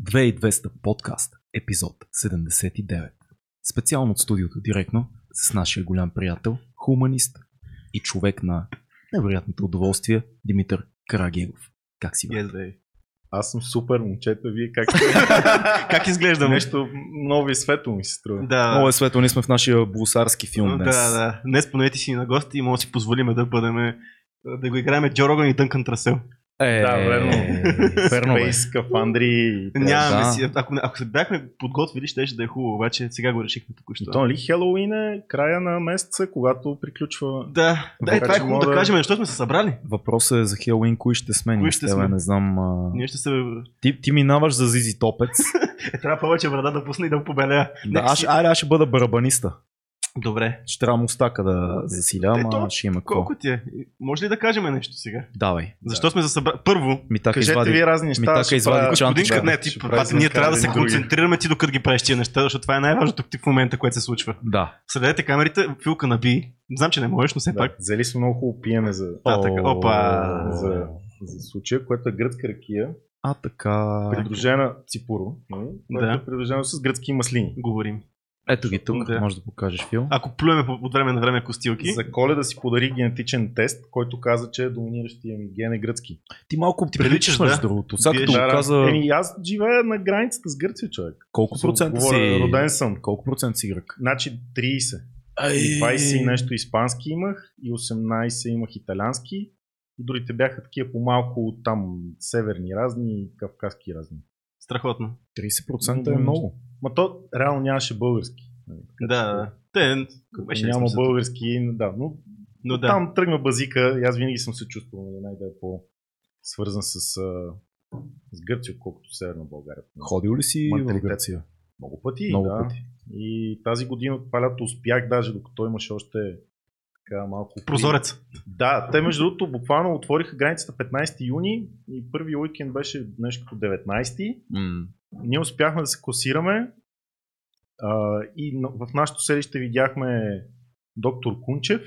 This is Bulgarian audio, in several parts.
2200 подкаст, епизод 79. Специално от студиото директно с нашия голям приятел, хуманист и човек на невероятното удоволствие Димитър Карагиев. Как си? брат? Yes, baby. Аз съм супер, момчета, вие как как изглеждаме? Нещо много ви светло ми се струва. Да. Много е светло, ние сме в нашия блусарски филм днес. Да, да. Днес понети си на гости и може да си позволиме да бъдем да го играем Джо Роган и Дънкан Трасел. Е, Да, верно. верно. Спейс, кафандри. Нямаме да. си. Ако, ако се бяхме подготвили, ще да е хубаво, обаче сега го решихме току-що. то, нали, Хелоуин е края на месеца, когато приключва. Да, да, и Така това е хубаво да да- кажем, защо сме се събрали. Въпросът е за Хелуин, кои ще сме Кои ще сме? не знам. А... Ние ще се... Ти, ти минаваш за Зизи Топец. Е, трябва повече брада да пусне и да побелея. да, аз, айде, аз ще бъда барабаниста. Добре. Ще трябва мустака да засиля, Ето, ама ще има. Колко ти е? Може ли да кажем нещо сега? Давай. Защо сме се събрали? Първо, Ми така Кажете извади. ви разни неща. така ще извади. Годинка, Да, не, ти, пати, ние трябва да се на концентрираме ти докато ги правиш тия неща, защото това е най-важното ти в момента, което се случва. Да. Следете камерите, филка наби. Знам, че не можеш, но все Да, пак. взели сме много хубаво пиене за, А, така, опа. за, за случая, което е гръцка ракия, А, така. придружена ципуро, нали, Да. е придружено с гръцки маслини. Говорим. Ето ги тук, Да. може да покажеш фил. Ако плюеме по- от време на време костилки, За коледа си подари генетичен тест, който каза, че доминиращия ми ген е гръцки. Ти малко ти приличаш, приличаш, между да. другото. Сега Вие като го каза, Еми, аз живея на границата с Гърция, човек. колко процента Говоря, си... Роден съм. Колко процента си грък? Значи 30. Ай, 20 и нещо испански имах и 18 имах италиански. И другите бяха такива по-малко там северни разни и кавказски разни. страхотно. 30% е много. Ма то реално нямаше български. нали, Да, да. Те, беше Няма смисъл. български, да, но Но да. там тръгна базика и аз винаги съм се чувствал нали, най-да е по-свързан с, с Гърция, отколкото Северна България. Ходил ли си в Менталитет. Гърция? Много пъти, Много да. пъти. И тази година от това лято успях, даже докато имаше още така малко... Прозорец. Да, те между другото буквално отвориха границата 15 юни и първи уикенд беше нещо като 19. М. Ние успяхме да се класираме а, и в нашото селище видяхме доктор Кунчев,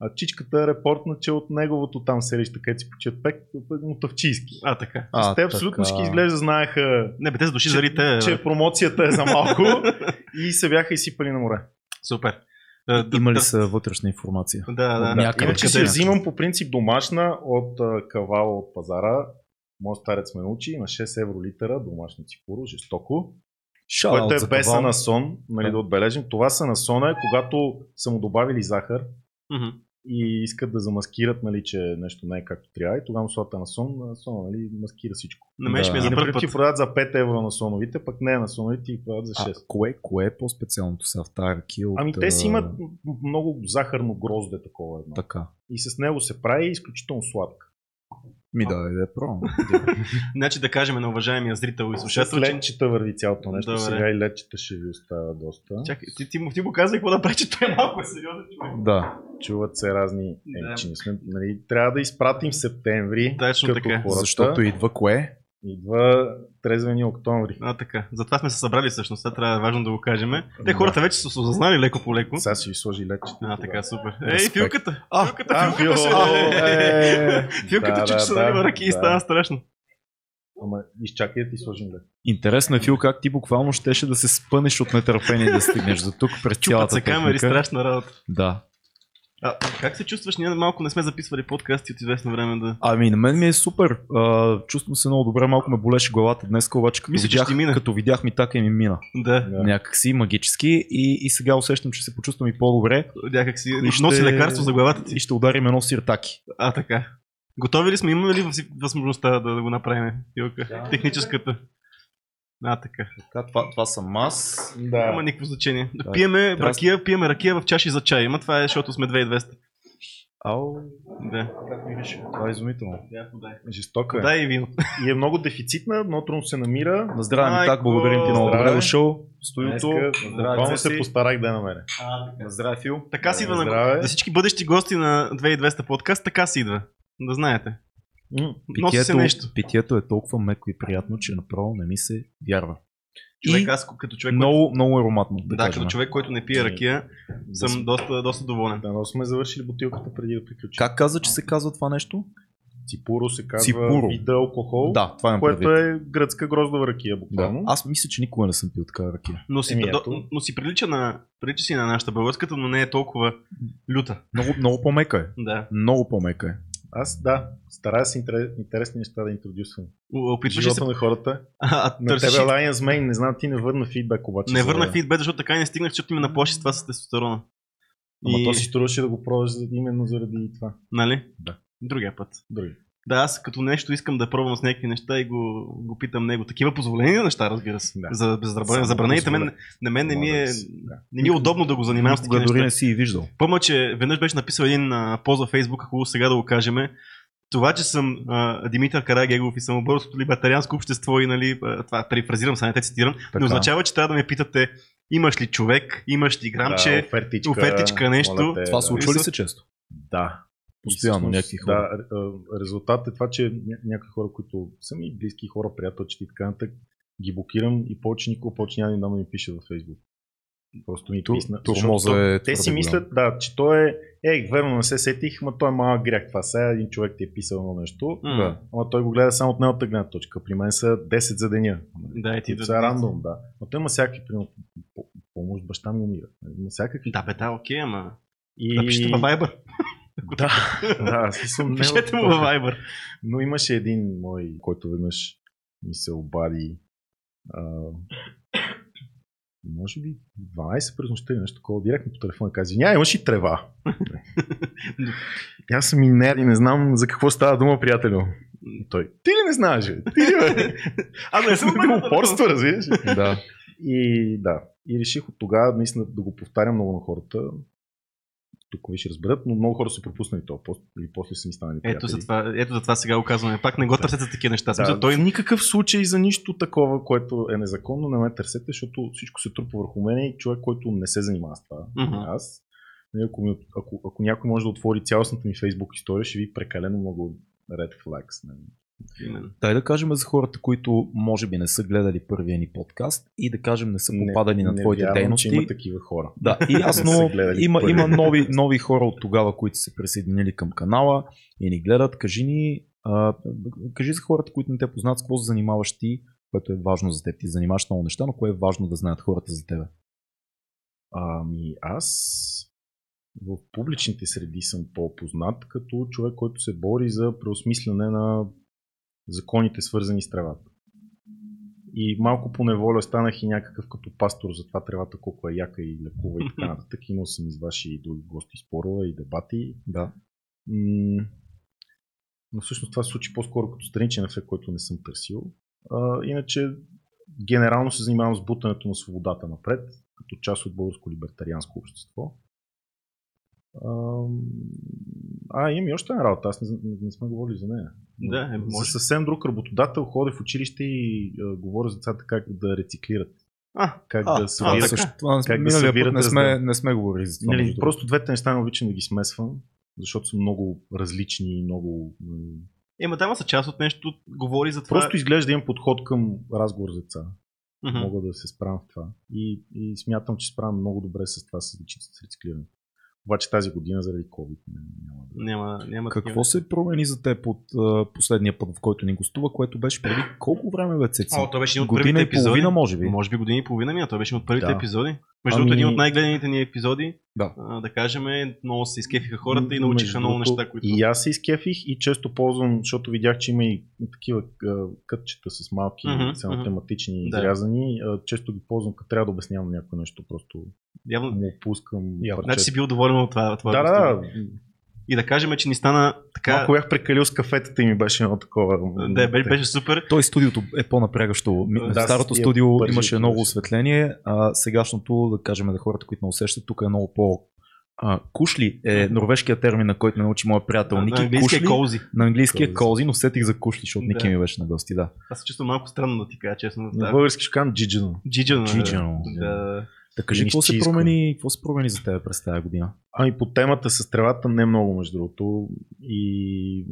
а чичката е репортна, че от неговото там селище, където си почият пек, е Мотавчийски. А, така. А, Те абсолютно всички изглежда знаеха, Не, бе, те души че, заради те. че промоцията е за малко и се бяха изсипали на море. Супер. Да, Има ли да, са вътрешна информация? Да, да. Някъде Иначе къде? взимам по принцип домашна от а, кавала от пазара. Моят старец ме научи на 6 евро литъра домашна ципуро, жестоко. Който за е без анасон, нали, Да. да отбележим. Това са насона е когато са му добавили захар Мгм. и искат да замаскират, нали, че нещо не е както трябва. И тогава слагат анасон, насона, нали, маскира всичко. На мен ще ми Да. за първ път. продават за 5 евро на соновите, пък не на соновите и продават за А, 6. кое, кое е по-специалното сега в тази ракия? От, Ами те си а, имат много захарно грозде такова едно. Така. И с него се прави изключително сладка. Ми да, да, пробвам. Значи да кажем на уважаемия зрител и С слушател, че... ледчета върви цялото нещо. Добре. Сега и ледчета ще ви остава доста. Чакай, ти, ти, му, ти му казвай какво да прави, че той е малко сериозен човек. да. Чуват се разни Да. емчи. Да. Нали, трябва да изпратим в септември, Точно така. хората. Защото идва кое? Идва трезвени октомври. А, така. Затова сме се събрали всъщност. Сега трябва важно да го кажем. Те хората вече са се осъзнали леко по леко. Сега ще ви сложи ледчета. А, така, супер. Ей, филката! А, филката, а, филката ще... е, Филката, че да, ще се налива ръки и да. става страшно. Ама изчакай да ти сложим лед. Интересно е, Фил, как ти буквално щеше да се спънеш от нетърпение да стигнеш до тук през Чупат цялата се камери, страшна работа. Да. А, как се чувстваш? Ние малко не сме записвали подкасти от известно време да... Ами на мен ми е супер. А, чувствам се много добре, малко ме болеше главата днес, обаче като, Мисля, видях, ще мине. като видях ми така и ми мина. Да, Да. Някакси магически и, и сега усещам, че се почувствам и по-добре някак си И ще- носи лекарство за главата ти. и ще ударим едно сиртаки. А, така. Готови ли сме? Имаме ли въз- възможността да, да го направим? Филка? Техническата. А, така. Така, това, това съм аз. Да. Няма никакво значение. Да. Пиеме Трябва- ракия, пиеме ракия в чаши за чай. Ама това е, защото сме 2200. Ау, Да. това е изумително. Жестока е. Да и вино. И е много дефицитна, много трудно се намира. На здраве ми так, благодарим ти много. Добре дошъл. Днеска, буквално се постарах да я намеря. На здраве, Фил. Така си идва на... За всички бъдещи гости на 2200 подкаст, така си идва. Да знаете. Носи се нещо. питието е толкова меко и приятно, че направо не ми се вярва. Човек, И аз като човек, много, много ароматно. Да, да, кажем. като човек, който не пие ракия, съм доста, доста доволен. Да, но сме завършили бутилката преди да приключим. Как каза, че се казва това нещо? Ципуро се казва Ципуро. вида алкохол, Да, това имам което е гръцка гроздова ракия Да. буквално. Аз мисля, че никога не съм пил такава ракия. Но си, Еми, ето. но си прилича, на, прилича си на нашата българската, но не е толкова люта. Много, много по-мека е. Да. Много по-мека е. Аз да, старая се интерес, интересни неща да интродюсвам. Опитваш се... На хората. А, а, На търсиш... тебе Lions Main, не знам, ти не върна фидбек обаче. Не върна фидбек, защото така и не стигнах, защото ми наплаши с това с тестостерона. Ама И- то си струваше да го пробваш именно заради това. Нали? Да. Другия път. Други. Да, аз като нещо искам да пробвам с някакви неща и го, го питам него. Такива позволени неща, разбира се. Да. За за забранените, мен, на мен не ми е, Да. не ми е удобно да го занимавам с такива дори неща. не си и виждал. Помня, че веднъж беше написал един а, пост във Фейсбук, хубаво сега да го кажем. Това, че съм а, Димитър Карагегов и съм от Българското либертарианско общество и нали, това перифразирам, сега не те цитирам, Така. не означава, че трябва да ме питате имаш ли човек, имаш ли грамче, да, офертичка, офертичка, нещо. те, Това случва ли се често? Да. Постоянно някакви хора. Да, р- резултат е това, че ня- някакви хора, които са ми близки хора, приятелчета и така нататък, ги блокирам и повече никога повече няма да да ми пише във Фейсбук. Просто ми Ту- писна. защото е Те си мислят, да, че той е, ей, верно не се сетих, ма той е малък грях. Това сега един човек ти е писал едно нещо. Да. ама той го гледа само от неговата гледна точка. При мен са 10 за деня. Да, и ти са рандом, да. Но той има всякакви, примерно, по- помощ, баща ми умира. Има всякакви. Да, бе, да, окей, ама. И... Напишете във Viber. Да, да, смисъл, не Пишете от- му във Viber. Но имаше един мой, който веднъж ми се обади. А, може би 12 през нощта или нещо такова, директно по телефона каза, извинявай, имаш и трева. Аз съм инер и не знам за какво става дума, приятелю. И той, ти ли не знаеш? Ти ли, бе? Аз не съм Има упорство, разбираш? ли? да. И да, и реших от тогава наистина да го повтарям много на хората. Тук ви ще разберат, но много хора са пропуснали този пост или после са ми станали Ето за, приятели. това, ето за това сега го казваме. Пак не го търсете за такива неща. Да, Смисъл, той в никакъв случай за нищо такова, което е незаконно, не ме търсете, защото всичко се трупа върху мен и човек, който не се занимава с това. Мгм. Аз. Ако, ми, ако, ако някой може да отвори цялостната ми Facebook история, ще ви прекалено много red flags. Нали. Именно. Дай да кажем за хората, които може би не са гледали първия ни подкаст и да кажем не са попадали на не твоите вярвам, дейности. Че има такива хора. Да, и ясно, има, има нови, нови хора от тогава, които се присъединили към канала и ни гледат. Кажи ни, а, кажи за хората, които не те познат, с какво се занимаваш ти, което е важно за теб. Ти занимаваш много неща, но кое е важно да знаят хората за тебе. Ами аз в публичните среди съм по-познат като човек, който се бори за преосмислене на законите свързани с тревата. И малко по неволя станах и някакъв като пастор за това тревата колко е яка и лекува и така нататък. Имал съм из ваши и други гости спорове и дебати. Да. Но всъщност това се случи по-скоро като страничен ефект, който не съм търсил. А, иначе генерално се занимавам с бутането на свободата напред, като част от българско либертарианско общество. А, а имам и още една работа, аз не, не, не сме говорили за нея. Да, е, За може. съвсем друг работодател ходя в училище и а, говоря за децата как да рециклират. А, Как А, да а, събират. също, това как да миналия път събират не сме, не сме говорили за това. Нали, между просто двете неща не обичам да ги смесвам, защото са много различни и много... м, Ема дама са част от нещо, говори за това. Просто изглежда имам подход към разговор с деца. Мгм. Мога да се справям в това. И, и смятам, че справям много добре с това с личните с рециклирането. Обаче тази година заради COVID няма да. Няма, няма Какво такива. се промени за теб от а, последния път, в който ни гостува, което беше преди колко време бе Цеци? О, той беше един от Година първите епизоди. половина, може би. Може би година и половина ми, а той беше от първите Да. епизоди. Между Ами- другото, един от най-гледаните ни епизоди. Да. А, да кажем, много се изкефиха хората и научиха между много неща, които... И аз се изкефих и често ползвам, защото видях, че има и такива кътчета с малки Мгм, само мгм. тематични Да. изрязани. Често ги ползвам, като трябва да обяснявам някое нещо, просто Явно, му пускам. Явно. значи си бил доволен от това. от това Да, да, И да кажем, че ни стана така... Малко бях прекалил с кафетата и ми беше едно такова. Да, беше, беше супер. Той студиото е по-напрягащо. Да, старото студио бързи имаше много осветление, а сегашното, да кажем за хората, които не усещат, тук е много по... А, кушли е норвежкият термин, на който ме научи моят приятел На Ники. английски е кушли, кози. на английски е Кози. кози, но сетих за кушли, защото Да. Ники ми беше на гости, да. Аз се чувствам малко странно да ти кажа, честно. На Да. български ще кажам джиджано. Джиджано. Джиджано. Да. Да кажи, какво се, промени, какво се промени за теб през тази година? Ами по темата с тревата не много, между другото. И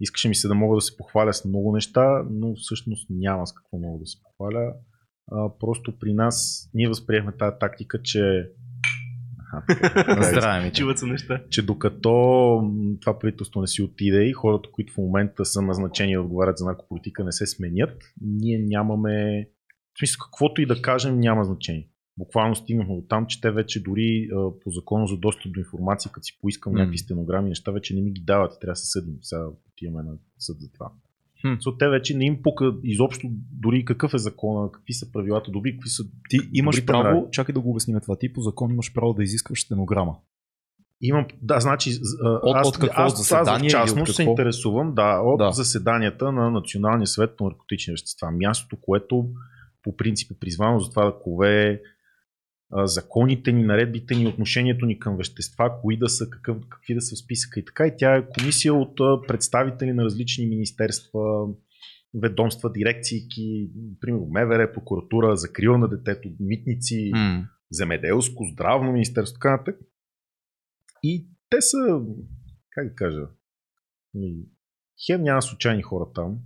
искаше ми се да мога да се похваля с много неща, но всъщност няма с какво мога да се похваля. А, просто при нас ние възприехме тази тактика, че А, така, Здраве ми. Чуват се неща. че докато това правителство не си отиде и хората, които в момента са назначени да отговарят за наркополитика не се сменят, ние нямаме, в смисъл каквото и да кажем няма значение. Буквално стигнахме до там, че те вече дори по закона за достъп до информация, като си поискам М. някакви стенограми, неща вече не ми ги дават и трябва да се съдим. Сега отиваме на съд за това. Хм. So, те вече не им пука изобщо дори какъв е закона, какви са правилата, дори какви са Ти имаш добрите право, нрави. чакай да го обясним това, ти по закон имаш право да изискваш стенограма. Имам, да, значи, От- аз, от какво аз, заседание аз частност се интересувам да, от Да. да. заседанията на Националния съвет по наркотични вещества. Мястото, което по принцип е призвано за това да кове законите ни, наредбите ни, отношението ни към вещества, кои да са, какъв, какви да са в списъка и така. И тя е комисия от представители на различни министерства, ведомства, дирекции, примерно МВР, прокуратура, закрила на детето, митници, М. земеделско, здравно министерство, така нататък. И те са, как да кажа, хем няма случайни хора там.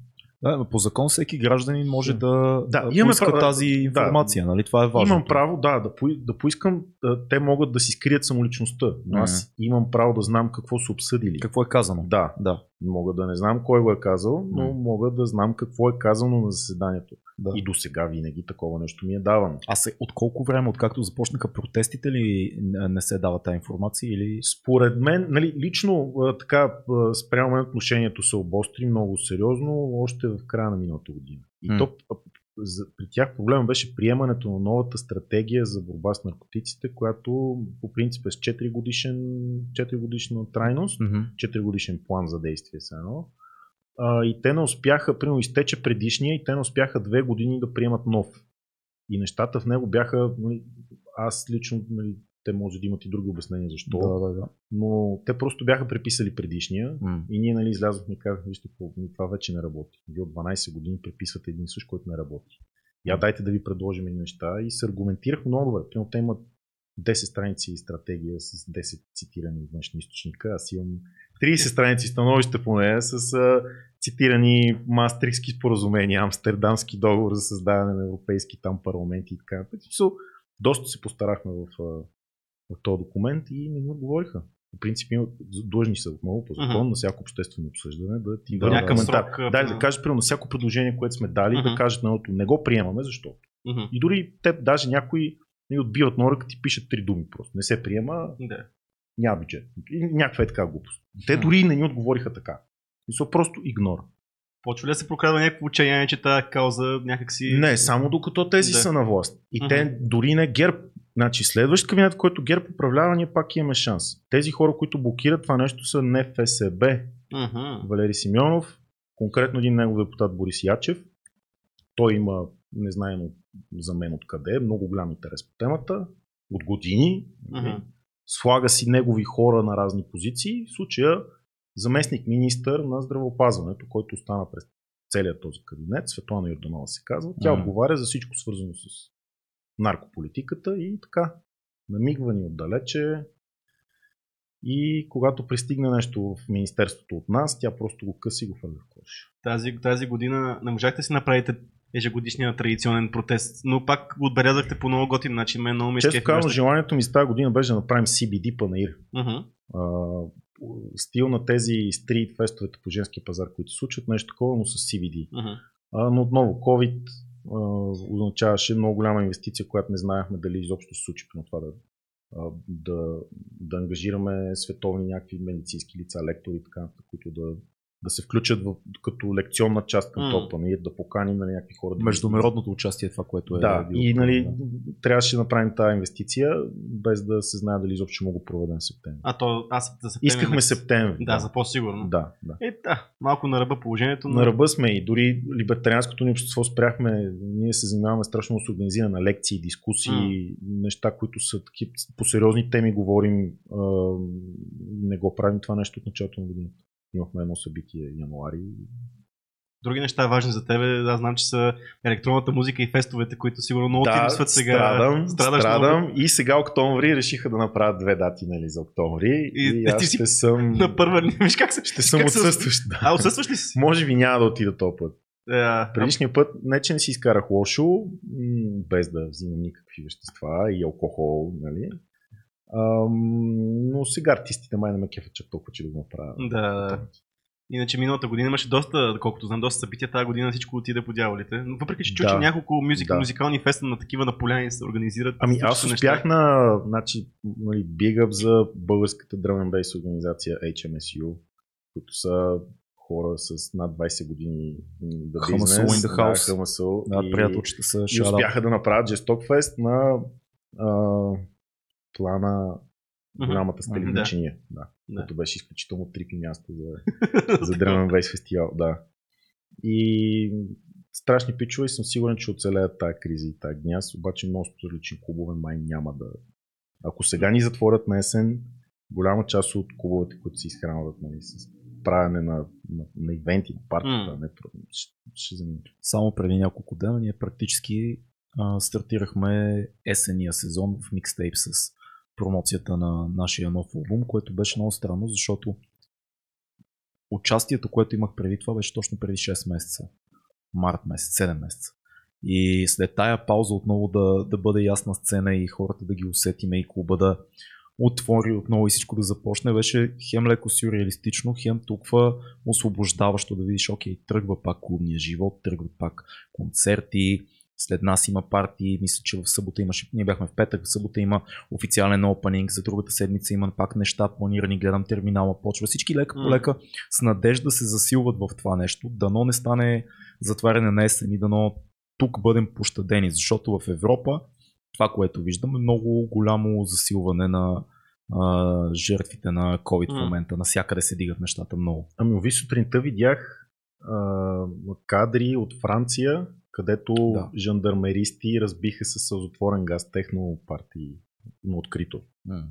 Да, по закон всеки гражданин може Да. да, Да, да имаме поиска право- тази да. информация, нали? Това е важно. Имам право, да, да, по, да поискам, да, те могат да си скрият самоличността, но аз имам право да знам какво са обсъдили. Какво е казано? Да, Да. Мога да не знам кой го е казал, но мога да знам какво е казано на заседанието. да. И до сега винаги такова нещо ми е давано. А се, от колко време, откакто започнаха протестите ли не- се дава тази информация или... Според мен, нали, лично така спрямо мен отношението се обостри много сериозно още в края на миналата година. И М. то за, при тях проблема беше приемането на новата стратегия за борба с наркотиците, която по принцип е с 4 годишен, 4 годишна трайност, Мгм. 4 годишен план за действие са едно. А, и те не успяха, примерно изтече предишния и те не успяха две години да приемат нов. И нещата в него бяха, нали, аз лично, нали, те може да имат и други обяснения защо, Да, да, да. но те просто бяха преписали предишния М. и ние нали, излязохме и казахме, вижте, това вече не работи. Вие от 12 години преписвате един същ, който не работи. Я дайте да ви предложим и неща и се аргументирах много добре. Примерно те имат 10 страници и стратегия с 10 цитирани външни източника. Аз имам 30 страници становище по нея с а, цитирани мастрикски споразумения, амстердамски договор за създаване на европейски там парламенти и така. нататък. Доста се постарахме в, в този документ и не ми отговориха. По принцип длъжни са отново по закон Мгм. на всяко обществено обсъждане да ти Да, коментар. срок, а, Да, да кажеш, примерно, на всяко предложение, което сме дали, да Мгм. кажат на едното, не го приемаме, защо. Мгм. И дори те, даже някои ни отбиват нора, като ти пишат три думи просто. Не се приема, Да. няма бюджет. И някаква е така глупост. Те дори и не ни отговориха така. И са просто игнор. Почва ли да се прокрадва някакво отчаяние, че тази кауза някакси... Не, само докато тези Да. са на власт. И Мгм. те дори не ГЕРБ. Значи следващ кабинет, който ГЕРБ управлява, ние пак имаме шанс. Тези хора, които блокират това нещо са не ФСБ, Мгм. Валери Симеонов, конкретно един негов депутат Борис Ячев. Той има, не знаем за мен откъде, много голям интерес по темата, от години. Мгм. Слага си негови хора на разни позиции. В случая заместник министър на здравеопазването, който остана през целият този кабинет, Светлана Йорданова се казва. Тя Мгм. отговаря за всичко свързано с наркополитиката и така. Намигва ни отдалече. И когато пристигне нещо в Министерството от нас, тя просто го къси и го хвърля в кош. Тази, тази година не можахте да си направите ежегодишния традиционен протест, но пак го отбелязахте по много готин начин. Мен много ми Често казвам, желанието ми за тази година беше да направим CBD панаир. А, стил на тези стрит фестовете по женския пазар, които се случват, нещо такова, но с CBD. Мгм. А, но отново, COVID означаваше много голяма инвестиция, която не знаехме дали изобщо се случи на това да, да, да ангажираме световни някакви медицински лица, лектори, и така, които да, да се включат в, като лекционна част към mm. топа, нали, да поканим нали, някакви хора. да Международното участие е това, което е. да, било и нали, да. трябваше да направим тази инвестиция, без да се знае дали изобщо ще мога го проведем в септември. А то аз за септември Искахме септември. Да, за по-сигурно. да, да. Е, да, малко на ръба положението, но... На ръба сме и дори либертарианското ни общество спряхме. Ние се занимаваме страшно с организиране на лекции, дискусии, неща, които са таки, по сериозни теми говорим. А, не го правим това нещо от началото на годината. Имахме едно събитие януари. Други неща важни за тебе, аз знам, че са електронната музика и фестовете, които сигурно много ти да, липсват сега. страдам, Страдаш страдам. много. И сега октомври решиха да направят две дати нали, за октомври. И- И, аз ти си ще съм... На първа виж как се... Ще съм как отсъстващ. Да. А, отсъстваш ли си? Може би няма да отида този път. Е, Предишния път не, че не си изкарах лошо, без да взимам никакви вещества и алкохол, нали? Ам, но сега артистите май не ме кефат чак толкова, че да го направя. Да. Иначе миналата година имаше доста, колкото знам, доста събития. Тази година всичко отиде по дяволите. Но въпреки, че чу, Да. че няколко музика, Да. музикални феста на такива на поляни се организират. Ами аз успях на значи, нали, big up за българската drum bass организация HMSU, които са хора с над 20 години да бизнес. in the house. Да, HMSU. Да, и, приятелчета са и успяха да направят Жесток Фест на а, плана голямата Мгм. на Да. Да. Да. Което беше изключително трипи място за, за Drum Bass фестивал. Да. И страшни пичове и съм сигурен, че оцелеят тази криза и тази гняз, обаче множеството различни клубове май няма да... Ако сега ни затворят на есен, голяма част от клубовете, които се изхранват нали, с правене на, на, на ивенти, на партията, М. не, ще, ще. Само преди няколко дена ние практически а, стартирахме есения сезон в микстейп с промоцията на нашия нов албум, което беше много странно, защото участието, което имах преди това, беше точно преди 6 месеца. Март месец, 7 месеца. И след тая пауза отново да, да бъде ясна сцена и хората да ги усетиме и клуба да отвори отново и всичко да започне, беше хем леко сюрреалистично, хем толкова освобождаващо да видиш, окей, тръгва пак клубния живот, тръгват пак концерти, след нас има партии, мисля, че в събота имаше, ние бяхме в петък, в събота има официален опенинг, за другата седмица има пак неща планирани, гледам терминала, почва. Всички лека по лека с надежда се засилват в това нещо, дано не стане затваряне на есен и дано тук бъдем пощадени, защото в Европа това, което виждаме, много голямо засилване на а, жертвите на COVID в момента. Навсякъде се дигат нещата много. Ами, ови сутринта видях а, кадри от Франция, където Да. да. жандармеристи разбиха със сълзотворен газ техно партии на открито.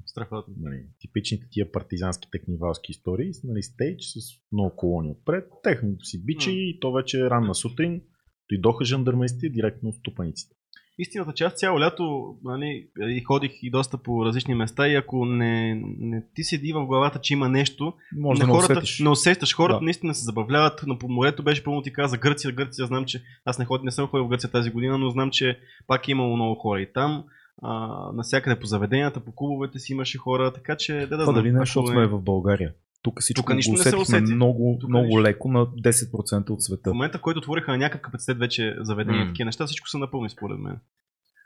Страхотно. Нали, типичните тия партизански технивалски истории, с, нали, стейдж с много колони отпред, техното си бичи и то вече ранна сутрин, дойдоха жандармеристи директно от ступаниците. Истината, че аз цяло лято нали, и ходих и доста по различни места и ако не, не ти седи в главата, че има нещо, Може на да не хората, усетиш. не усещаш. Хората Да. наистина се забавляват. Но по морето беше пълно ти каза Гърция. Гърция знам, че аз не, ходя, не съм ходил в Гърция тази година, но знам, че пак е имало много хора и там. А, насякъде по заведенията, по клубовете си имаше хора, така че да да Това дали не, ако защото е- сме в България. Тук всичко Тук нищо го не се усети. много, Тук много нищо. леко на 10% от В света. момента, в който отвориха на някакъв капацитет вече заведения, М. такива неща, всичко са напълни според мен.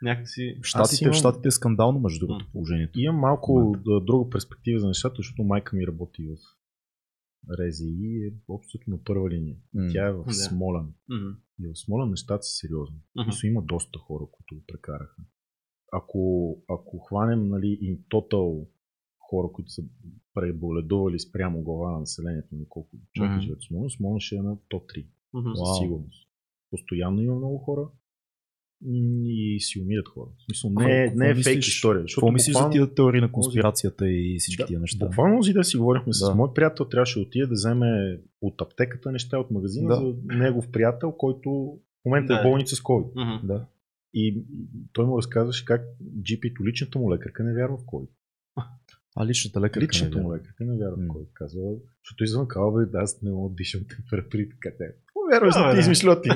Някакси... В Штатите, имам- в Штатите е скандално, между другото, М. положението. Имам малко да, друга перспектива за нещата, защото майка ми работи в Рези и е общото на първа линия. М. Тя е в Да. Смолен. Мгм. И в Смолен нещата са сериозни. Мисля, има доста хора, които го прекараха. Ако, ако хванем нали, in total хора, които са преболедували спрямо глава на населението, на колко човека Мгм. живеят в Смолен, Смолен ще е на топ 3. Мгм. Със сигурност. Постоянно има много хора и си умират хора. В смисъл, не, е- не е фейк история. Какво мислиш за буквално- тия теории на конспирацията и всички да, тия неща? Буквално си да си говорихме с Да. мой приятел, трябваше да отиде да вземе от аптеката неща от магазина Да. за негов приятел, който в момента Да. е в болница с COVID. Мгм. Да. И той му разказваше как GP-то, личната му лекарка не вярва в COVID. А личната лекарка Личната не му лекарка не вярва в М. COVID. Казва, защото извън казва, бе, аз не мога да дишам температури, така те. Повярваш на ти.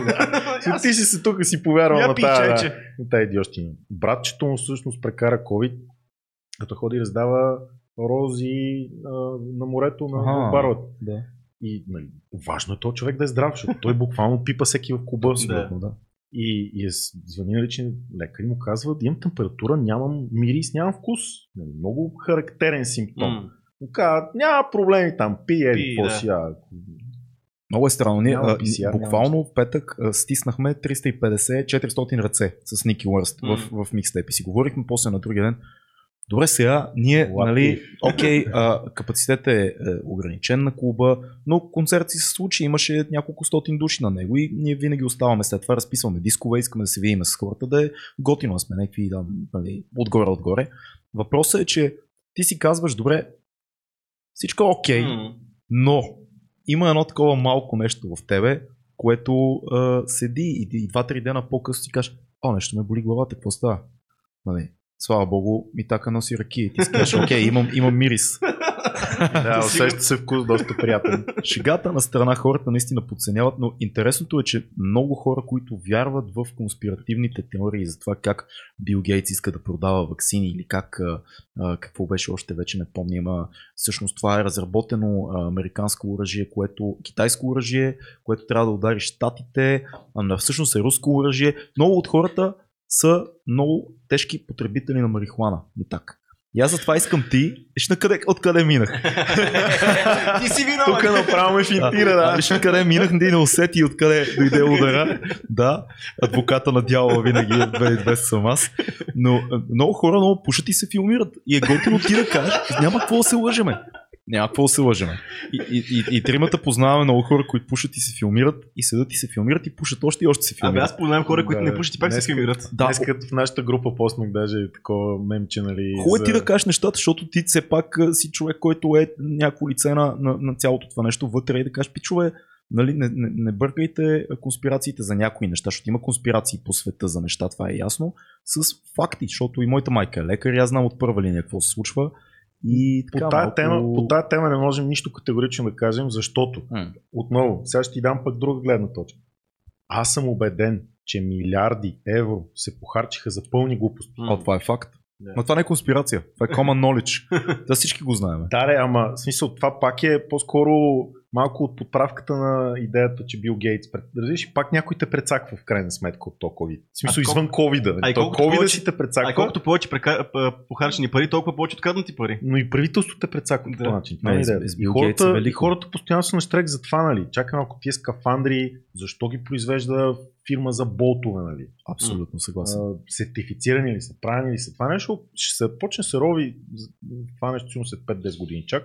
Аз- Ти си се тук си повярвал на тази идиощина. Братчето му всъщност прекара COVID, като ходи и раздава рози а, на морето на, баровете. Да. И нали, важно е този човек да е здрав, защото той буквално пипа всеки в клуба. Да. да. И, и е звъни на личен лекар и му казва, имам температура, нямам мирис, нямам вкус. Нали, много характерен симптом. М. Му казват, няма проблеми там, пи, еди, какво да. си, а, Много е странно. Ние Няма а, PCR, буквално в петък а, стиснахме 350-400 ръце с Ники Уърст М. в, в микстеп и си говорихме после на другия ден. Добре, сега ние, What нали, окей, а, капацитет е, е ограничен на клуба, но концерт си се случи, имаше няколко стотин души на него и ние винаги оставаме след това, разписваме дискове, искаме да се видим с хората, да е готино сме някакви, да, нали, отгоре-отгоре. Въпросът е, че ти си казваш, добре, всичко е окей, М. но има едно такова малко нещо в тебе, което а, седи и, и два-три дена по-късно си кажеш, о, нещо ме боли главата, какво става? Нали, слава богу, ми така носи ръки. И ти си кажеш, окей, имам, имам мирис. Да, усеща се вкус доста приятен. Шегата на страна хората наистина подценяват, но интересното е, че много хора, които вярват в конспиративните теории за това как Бил Гейтс иска да продава вакцини или как, а, какво беше още вече не помня, а, всъщност това е разработено американско оръжие, което, китайско оръжие, което трябва да удари щатите, а всъщност е руско оръжие. Много от хората са много тежки потребители на марихуана. И така. И аз затова искам ти. Виж на къде, откъде минах. Ти си виновен. Тук направо ме финтира, да. Виж на къде минах, не не усети откъде дойде удара. Да, адвоката на дявола винаги е 2200 съм аз. Но много хора много пушат и се филмират. И е готино ти да кажеш, няма какво да се лъжеме. Няма какво да се лъжеме. И, и, и, и тримата познаваме много хора, които пушат и се филмират, и седат и се филмират, и пушат още и още се Абе, филмират. аз познавам хора, които Да, не пушат и пак се днес- филмират. Да, Днес като в нашата група постнах даже такова мемче, нали. Хубаво е за- ти да кажеш нещата, защото ти все пак си човек, който е някакво лице на, на, на цялото това нещо вътре и да кажеш, пичове, нали, не, не, не бъркайте конспирациите за някои неща, защото има конспирации по света за неща, това е ясно, с факти, защото и моята майка е лекар и аз знам от първа линия какво се случва. И По така, тая, малко... тема, по тая тема не можем нищо категорично да кажем, защото, М. отново, сега ще ти дам пък друга гледна точка. Аз съм убеден, че милиарди евро се похарчиха за пълни глупости. О, това е факт. Да. Но това не е конспирация. Това е common knowledge. Това всички го знаем. Да, ре, ама в смисъл това пак е по-скоро малко от подправката на идеята, че Бил Гейтс. Разбираш, и пак някой те прецаква в крайна сметка от то COVID. В смисъл, А извън COVID. а и То COVID повече- си те прецаква, А колкото повече прека... похарчени пари, толкова повече откраднати пари. но и правителството те прецаква по Да. този начин. Това Не, с И е хората, и хората постоянно са на штрек за това, нали? Чакай малко тия скафандри, защо ги произвежда фирма за болтове, нали? Абсолютно съгласен. А, сертифицирани ли са, правени ли са това нещо, ще се почне се рови това нещо сигурно след 5-10 години чак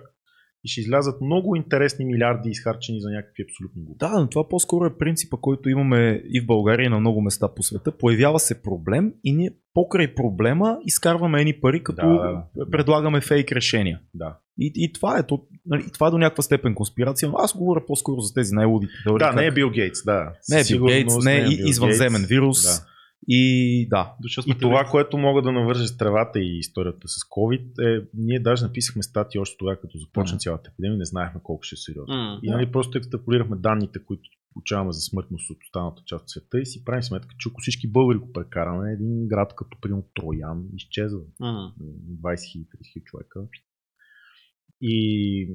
и ще излязат много интересни милиарди изхарчени за някакви абсолютно глупости. Да, но това по-скоро е принципа, който имаме и в България и на много места по света. Появява се проблем и ние покрай проблема изкарваме едни пари, като Да, предлагаме фейк решения. Да, И, и това е, то, нали, това е до някаква степен конспирация, но аз говоря по-скоро за тези най-лудите теории. да как- не е Бил Гейтс, да. не е Бил Гейтс, не е и извънземен Гейтс. вирус. Да. И да, сме И това, което мога да навържа с тревата и историята с COVID е, ние даже написахме статии още тогава, като започна Ага. цялата епидемия, не знаехме колко ще е сериозно. М. И нали, просто екстраполирахме данните, които получаваме за смъртност от останалата част от света и си правим сметка, че ако всички българи го прекараме, един град като примерно Троян изчезва. М. 20 000 30 000 човека. И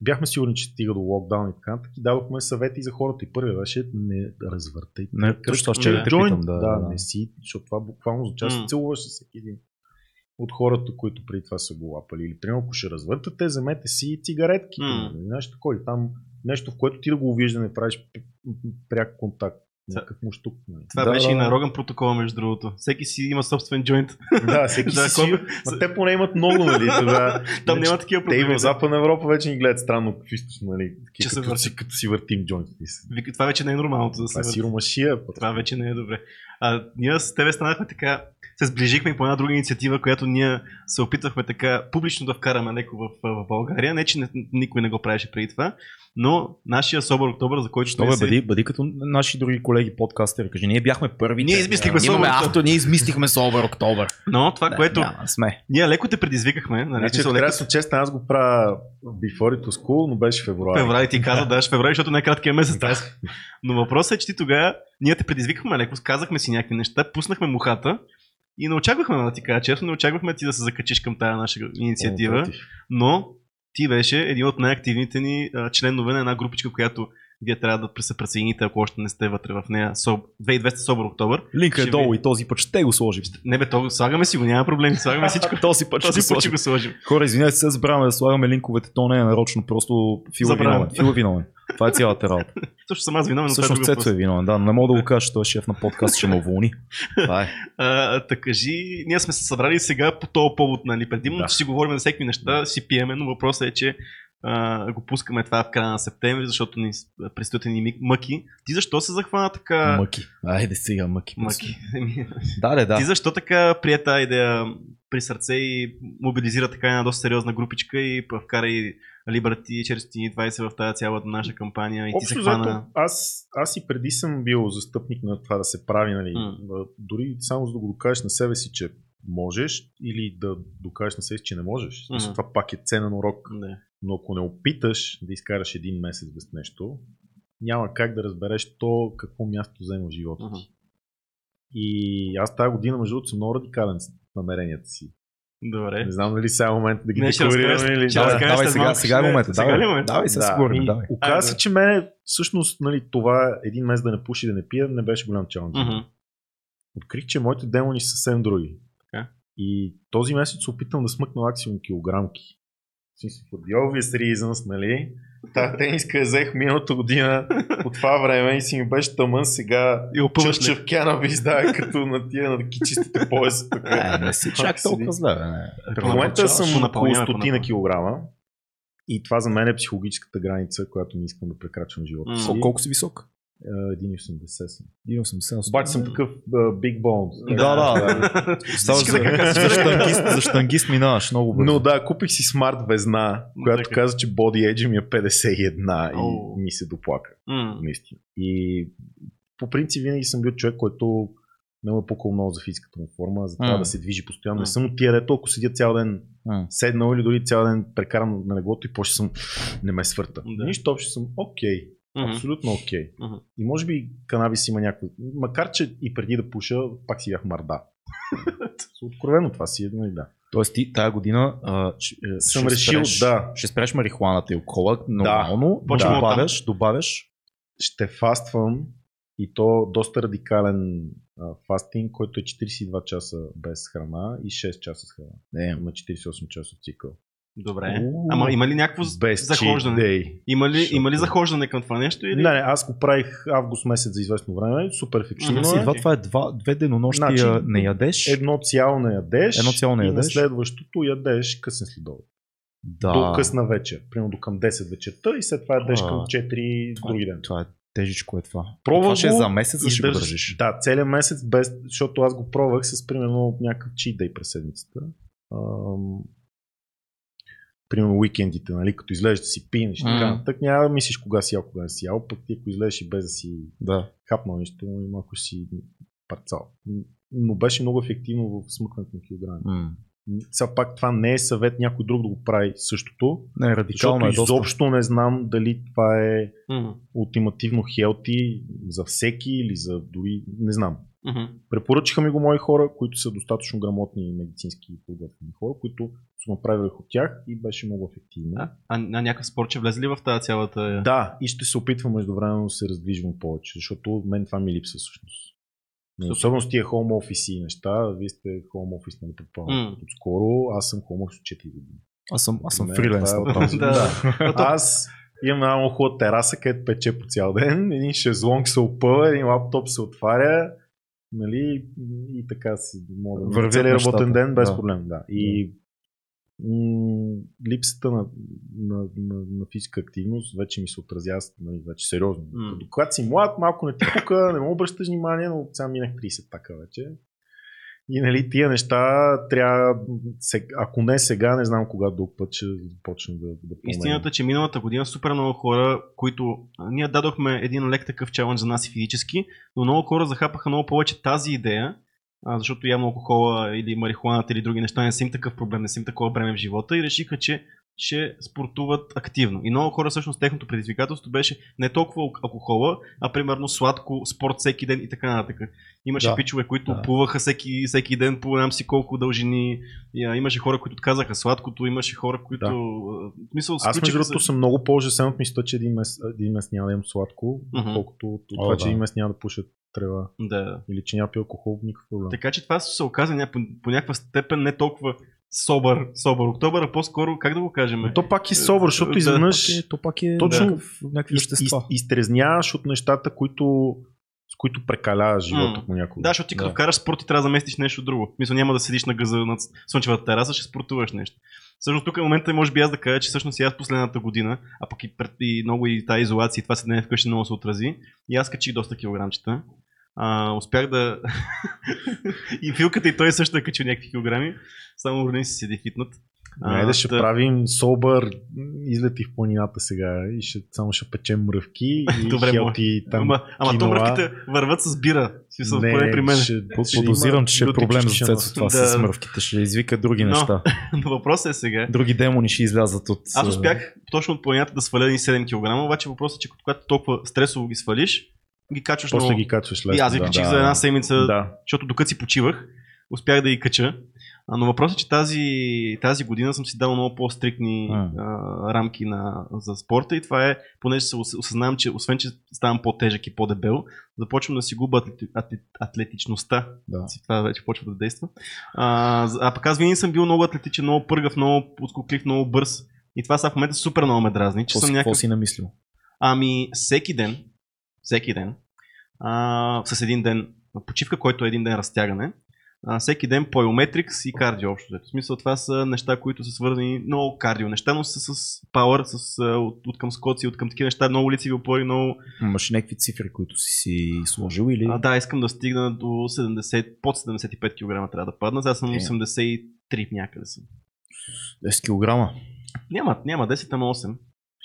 бяхме сигурни, че стига до локдаун и така, нататък и дадохме съвети за хората. И първият беше не развъртайте. Не, точно ще да питам. да, Да, да, не си, защото това буквално означава, се целуваш с всеки един от хората, които преди това са го лапали. Или, примерно, ако ще развъртате, вземете си цигаретки. Mm. Нещо такова. Там нещо, в което ти да го увижда, не правиш пряк контакт. Някакъв муштук. нали. Това Да, беше да, и на. Роган протокола, между другото. Всеки си има собствен джойнт. Да, всеки Да, си. Ма те поне имат много, нали? Тогава, Там Иначе няма такива Те и проблеми. в Западна Европа вече ни гледат странно в източно, нали? Че се като, върти. си, като си въртим джойнтите си. Вика, Това вече не е нормалното да се Това е върти. сиромашия. Това вече не е добре. А, ние с тебе станахме така, се сближихме и по една друга инициатива, която ние се опитвахме така публично да вкараме леко в, в България. Не, че не, никой не го правеше преди това, но нашия Собър Октобър, за който Що бе, бъди, бъди като наши други колеги подкастери. Кажи, ние бяхме първи. Ние измислихме имаме Sober October. авто, ние измислихме Собър Октобър. Но това, Да, което Няма, сме. ние леко те предизвикахме, нали, Значи, ако леко трябва да съм честен, аз го правя before it was cool, но беше февруари. феврари ти каза, да, ще феврари, защото не е краткия месец. аз. Но въпросът е, че ти тогава, ние те предизвикахме леко, казахме си някакви неща, пуснахме мухата и не очаквахме, да ти кажа честно, не очаквахме ти да се закачиш към тази наша инициатива. Напротив. но ти беше един от най-активните ни а, членове на една групичка, която вие трябва да се присъедините, ако още не сте вътре в нея. Соб... 2200 Собър Октобър. Линка е Ще долу ви- и този път ще го сложим. Не бе, то, слагаме си го, няма проблеми, слагаме всичко. този път ще Този път ще го сложим. Хора, извинявайте се, забравяме да слагаме линковете, то не е нарочно, просто Фил е виновен. Фил е виновен. Това е цялата работа. Също съм аз виновен, е Всъщност друг Цецо е виновен, да, не мога да го кажа, че той е шеф на подкаст, ще ме уволни. Това е. А, та кажи, ние сме се събрали сега по този повод, нали? Предимно, Да. че си говорим за всеки неща, си пиеме, но въпросът е, че а, го пускаме това в края на септември, защото ни предстоят ни мъки. Ти защо се захвана така... Мъки. Айде сега, мъки. Мъки. Да, да, да. Ти защо така прие тази идея при сърце и мобилизира така една доста сериозна групичка и вкара и Liberty 420 в тази цялата наша кампания и ти се Общо хвана... взето, аз, аз и преди съм бил застъпник на това да се прави, нали, а, дори само за да го докажеш на себе си, че можеш или да докажеш на себе си, че не можеш. Mm-hmm. Това пак е ценен урок. Не. Но ако не опиташ да изкараш един месец без нещо, няма как да разбереш то какво място взема в живота ти. Мгм. И аз тази година, между другото, съм много радикален с намеренията си. Добре. Не знам дали сега е момент да ги Не, или... ще Давай, разкажеш давай сега, малко, сега е момента. сега е Давай, момента? давай се Да, и Давай. Оказа се, че мене всъщност нали, това един месец да не пуши и да не пия не беше голям чалендж. Мгм. Открих, че моите демони са съвсем други. Така. И този месец се опитам да смъкна максимум килограмки. В смисъл, for the obvious reasons, нали? Та тениска я взех миналата година по това време и си ми беше тъмън сега. И опъваш? Чъщев кянабис, да, като на тия на чистите пояса. тук. Е, не си чак толкова зле. не. В момента съм около стотина килограма. И това за мен е психологическата граница, която не искам да прекрачвам в живота си. Колко си висок? Е, 1,80 съм. 1,80. Обаче съм такъв uh, big bones. Да, да. Става Всички за, за, щангист, за щангист минаваш много бързо. Но да, купих си смарт везна, която Така. каза, че body edge ми е 51 О. и ми се доплака. Наистина. И по принцип винаги съм бил човек, който не ме е пукал много за физиката му форма, за това да се движи постоянно. Не съм от тия, дето ако седя цял ден седнал или дори цял ден прекарам на леглото и после съм не ме свърта. Да. Нищо общо съм окей. Мгм. Абсолютно окей. Мгм. И може би канабис има някакво. Макар, че и преди да пуша, пак си бях марда. Откровено това си е, нали, да. Тоест ти тая година а, ще, е, Съм ще решил, спреш, да. Ще спреш марихуаната и алкохола нормално, да. оттам. добавяш, добавяш. Ще фаствам и то доста радикален а, фастинг, който е 42 часа без храна и 6 часа с храна. Не, Има 48 часов цикъл. Добре. У. Ама има ли някакво Без захождане? day. Има ли, има ли захождане към това нещо? Или? Не, не, аз го правих август месец за известно време, супер ефективно. Си, е. това, това е два, две денонощия Значи, не ядеш. Едно цяло не ядеш, Едно цяло не и на ядеш. следващото ядеш късен следобед. да. До късна вечер, примерно до към 10 вечерта и след това ядеш А, към 4 това, други ден. това е тежичко е това. Пробвах това ще е за месец, да ще го държиш. Да, целият месец, без, защото аз го пробвах с примерно някакъв cheat day през седмицата. Примерно уикендите, нали, като излезеш да си пинеш, М. така нататък, няма да мислиш кога си ял, кога не си ял, пък ти ако излезеш и без да си Да. хапнал нищо, и малко си парцал. Но беше много ефективно в смъкването на килограми. М. Сега пак това не е съвет някой друг да го прави същото, Не, радикално защото е доста. изобщо не знам дали това е Мгм. ултимативно хелти за всеки или за дори, не знам. Мгм. Препоръчаха ми го мои хора, които са достатъчно грамотни и медицински подготвени хора, които са направили от тях и беше много ефективно. А, а, някакъв спорт ще влезе ли в тази цялата... Да, и ще се опитвам междувременно да се раздвижвам повече, защото мен това ми липсва всъщност. Но Особено с тия home office и неща, вие сте home office, нали, предполагам, М. отскоро, аз съм home office 4 години. Аз съм, аз съм фриленс е на този. Да. Аз имам една много хубава тераса, където пече по цял ден, един шезлонг се опъва, един лаптоп се отваря, нали, и така си мога да целият нещата. работен ден без Да. проблем, да. И липсата на, на, на, на физическа активност вече ми се отразява нали, вече сериозно. Като когато си млад, малко не ти пука, не му обръщаш внимание, но сега минах 30 така вече. И нали, тия неща трябва, ако не сега, не знам кога друг път ще започна да, да. Истината че миналата година супер много хора, които ние дадохме един лек такъв чалендж за нас и физически, но много хора захапаха много повече тази идея, а, защото явно алкохола или марихуаната или други неща не са им такъв проблем, не са им такова бреме в живота и решиха, че ще спортуват активно. И много хора всъщност техното предизвикателство беше не толкова ал- алкохола, а примерно сладко, спорт всеки ден и така нататък. Имаше Да. пичове, които Да. плуваха всеки, всеки ден по знам си колко дължини. Имаше хора, които отказаха сладкото, имаше хора, които... Да. смисъл, Аз между другото се- съм много по-ожасен от мисля, че един месец, един месец няма да имам сладко, Мгм. колкото от О, това, че да. един месец няма да пуша трева Да. или че няма пия алкохол, никакъв проблем. Така че това се оказа ня- по, по някаква степен не толкова собър, собър октобър, а по-скоро, как да го кажем? Но то пак е собър, защото Да. изведнъж Пак е- То пак е Точно някакъв, някакви из, вещества. из, изтрезняваш от нещата, които, с които прекаляваш живота М. понякога. Да, защото ти като вкараш спорт, ти трябва да заместиш нещо друго. Мисля, няма да седиш на гъза над слънчевата тераса, ще спортуваш нещо. Всъщност тук е момента, може би аз да кажа, че всъщност и аз последната година, а пък и, пред, и много и тази изолация, и това седене вкъщи много се отрази. И аз качих доста килограмчета. А, успях да... и филката и той също е качил някакви килограми. Само родени си седи фитнат. Айде ще та- правим собър излети в планината сега и ще, само ще печем мръвки и Добре, хелти там Ама, ама то мръвките върват с бира. Си са Не, поне при мен. ще- ще Подозирам, че ще е проблем за. Цецо това Да. с смървките. Ще извика други Но- неща. Но въпросът е сега. Други демони ще излязат от... Аз успях точно от планината да сваля един 7 кг, обаче въпросът е, че когато толкова стресово ги свалиш, ги качваш После много. ги качваш лесно. И аз ги да. качих да, за една седмица, Да. защото докато си почивах, успях да ги кача. А, Но въпросът е, че тази, тази година съм си дал много по-стрикни М. а, рамки на, за спорта и това е, понеже се ос- осъзнавам, че освен, че ставам по-тежък и по-дебел, започвам да си губа атлети, атлет, атлетичността. Да. Си, това вече почва да действа. А, а пък аз винаги съм бил много атлетичен, много пъргав, много подскоклив, много бърз. И това сега в момента супер много ме дразни, че Какво, съм някакъв си намислил? Ами, всеки ден, всеки ден, а, с един ден почивка, който е един ден разтягане, а, всеки ден плайометрикс и кардио общо. В смисъл това са неща, които са свързани много кардио неща, но са с пауър, с, от, от към скоци, от към такива неща, много лицеви опори, много... Имаш някакви цифри, които си си сложил или... А, да, искам да стигна до 70, под 75 кг трябва да падна, сега съм Е. 83 някъде съм. 10 кг. Няма, няма 10, ама 8.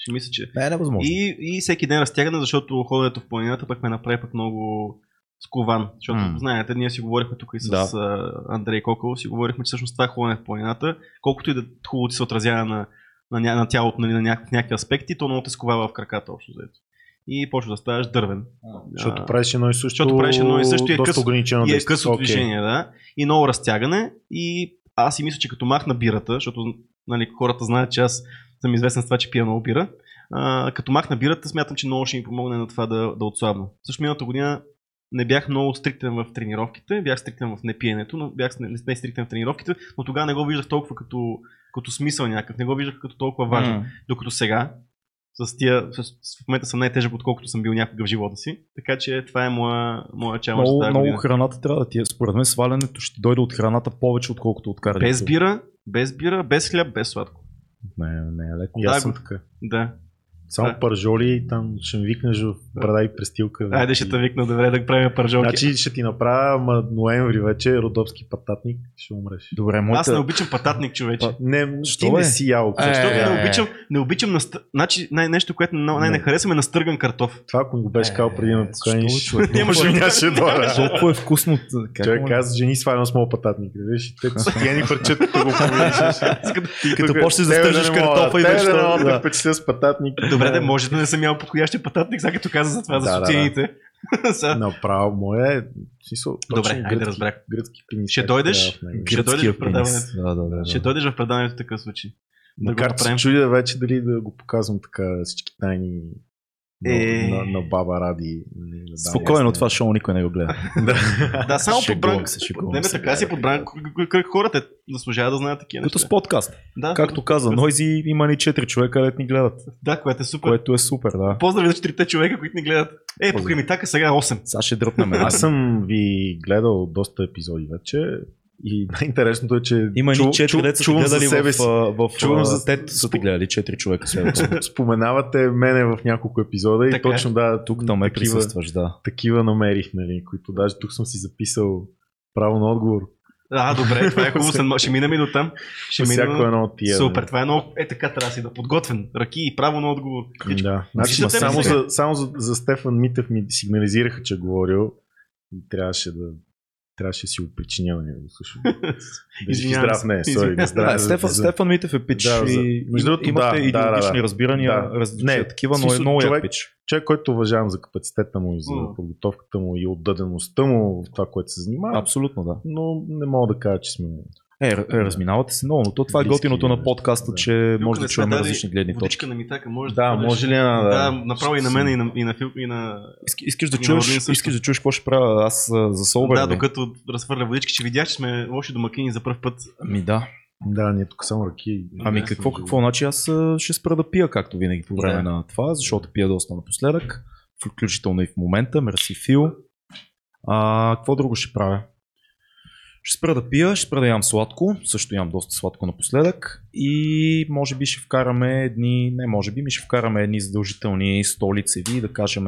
Ще мисля, че... Не, е невъзможно. И, и всеки ден разтягане, защото ходенето в планината пък ме направи пък много скован. Защото, М. знаете, ние си говорихме тук и с Да. Андрей Кокол, си говорихме, че всъщност това ходене в планината, колкото и да хубаво ти се отразява на, на, ня- на тялото, нали, на някакви, някакви аспекти, то много те сковава в краката общо взето. И почва да ставаш дървен. Защото правиш едно и също. защото правиш едно и също и е къс- ограничено и е късо Окей. движение, да. И много разтягане. И аз си мисля, че като махна бирата, защото нали, хората знаят, че аз съм известен с това, че пия много бира. А, като махна бирата, смятам, че много ще ми помогне на това да, да отслабна. Също миналата година не бях много стриктен в тренировките, бях стриктен в непиенето, но бях не, не стриктен в тренировките, но тогава не го виждах толкова като, като смисъл някакъв, не го виждах като толкова важен. М. Докато сега, с тия, с, в момента съм най-тежък, отколкото съм бил някога в живота си. Така че това е моя, моя чалънж за Много, много година. храната трябва да ти е. Според мен свалянето ще дойде от храната повече, отколкото от кардиото. Без бира, без бира, без хляб, без сладко. Не, не е леко. И аз Да, съм го- така. Да. Само Да. пържоли, там ще ми викнеш в брада и престилка. Айде ще те викна добре да правим пържолки. Значи ще ти направя ма, ноември вече родопски пататник, ще умреш. Добре, моята... Аз не обичам пататник, човече. Па- Не, Що, ти бе? не си ял. Е, Защото е, не е. обичам, не обичам на... Значи най- нещо, което най- най-не Не. харесвам е настърган картоф. Това, ако ми го беше Е, казал преди да ме поканиш? Нямаше да нямаше дойда. Толкова е вкусно. Човек каза, жени свалям с моят пататник. Виж, те стояни фърчат, като го като почнеш да стържиш картофа и да не впечатля с пататник. Добре, да може да не съм ял подходящия пататник, сега като каза за това, за Да, да, да. социалните. Сега- Направо, моя е... Смисъл, Добре, точно айде, гръцки- разбрах. Гръцки пенис. Ще как дойдеш? Ще дойдеш в предаването. Да, да, да. Ще да. дойдеш в предаването в такъв случай. Да Макар че се направим. чудя вече дали да го показвам така всички тайни на, Е. на, на баба Ради. да Спокойно, ясно. това шоу никой не го гледа. Да, само Шегувам подбран. Не, се. така си подбран. кръг хората заслужава да знаят такива Като неща. с подкаст. Да, Както каза Нойзи, има ни 4 човека, където ни гледат. Да, което е супер. Което е супер, да. Поздрави за четирите човека, които ни гледат. Е, покрай ми така сега 8. Сега ще дръпнем. Аз съм ви гледал доста епизоди вече и най-интересното е, че Има ни чу- 4 чу- деца чувам за себе в, си. а, в, Чувам в за- Тет са те гледали 4 човека. сега. Споменавате мене в няколко епизода и Така е. точно да, Тук там ме такива, присъстваш, да. такива намерих, нали, които даже тук съм си записал право на отговор. А, добре, това е хубаво. Ще минем и до там. Ще Ще всяко минем. едно от тия. Супер, нали. това е много. Е, така трябва да си да подготвен. Ръки и право на отговор. Да. Значи, само, за, само за, за Стефан Митев ми сигнализираха, че е говорил и трябваше да трябваше да си го причиня него също. Извинявам здрав, не, сори, здрав, Да, Стефан, за- Стефан Митев е пич. Да, за- и, между другото, имате да, идеологични да, да. разбирания, Да. различни Не, такива, но е много човек- пич. човек, който уважавам за капацитета му и за М. подготовката му и отдадеността му в това, което се занимава, Абсолютно, да. но не мога да кажа, че сме Е, е, разминавате се много, но то това е готиното на да. подкаста, Да. че Тук може да чуем различни гледни точки. Водичка на митака, може Да, бъдеш- може ли на... Да, направо и на мен, и на, и на и на... Иска- Искаш да чуеш, искаш да чуеш какво ще правя аз за Солбер? да, ли? докато разхвърля водички, че видях, че сме лоши домакини за първ път. Ами да. Да, ние тук само ръки. Ами Да, какво, какво? Значи аз ще спра да пия, както винаги по време Да. на това, защото пия доста напоследък, включително и в момента. Мерси Фил. А, какво друго ще правя? Ще спра да пия, ще спра да ям сладко, също ям доста сладко напоследък и може би ще вкараме едни, не може би, ми ще вкараме едни задължителни столицеви, да кажем,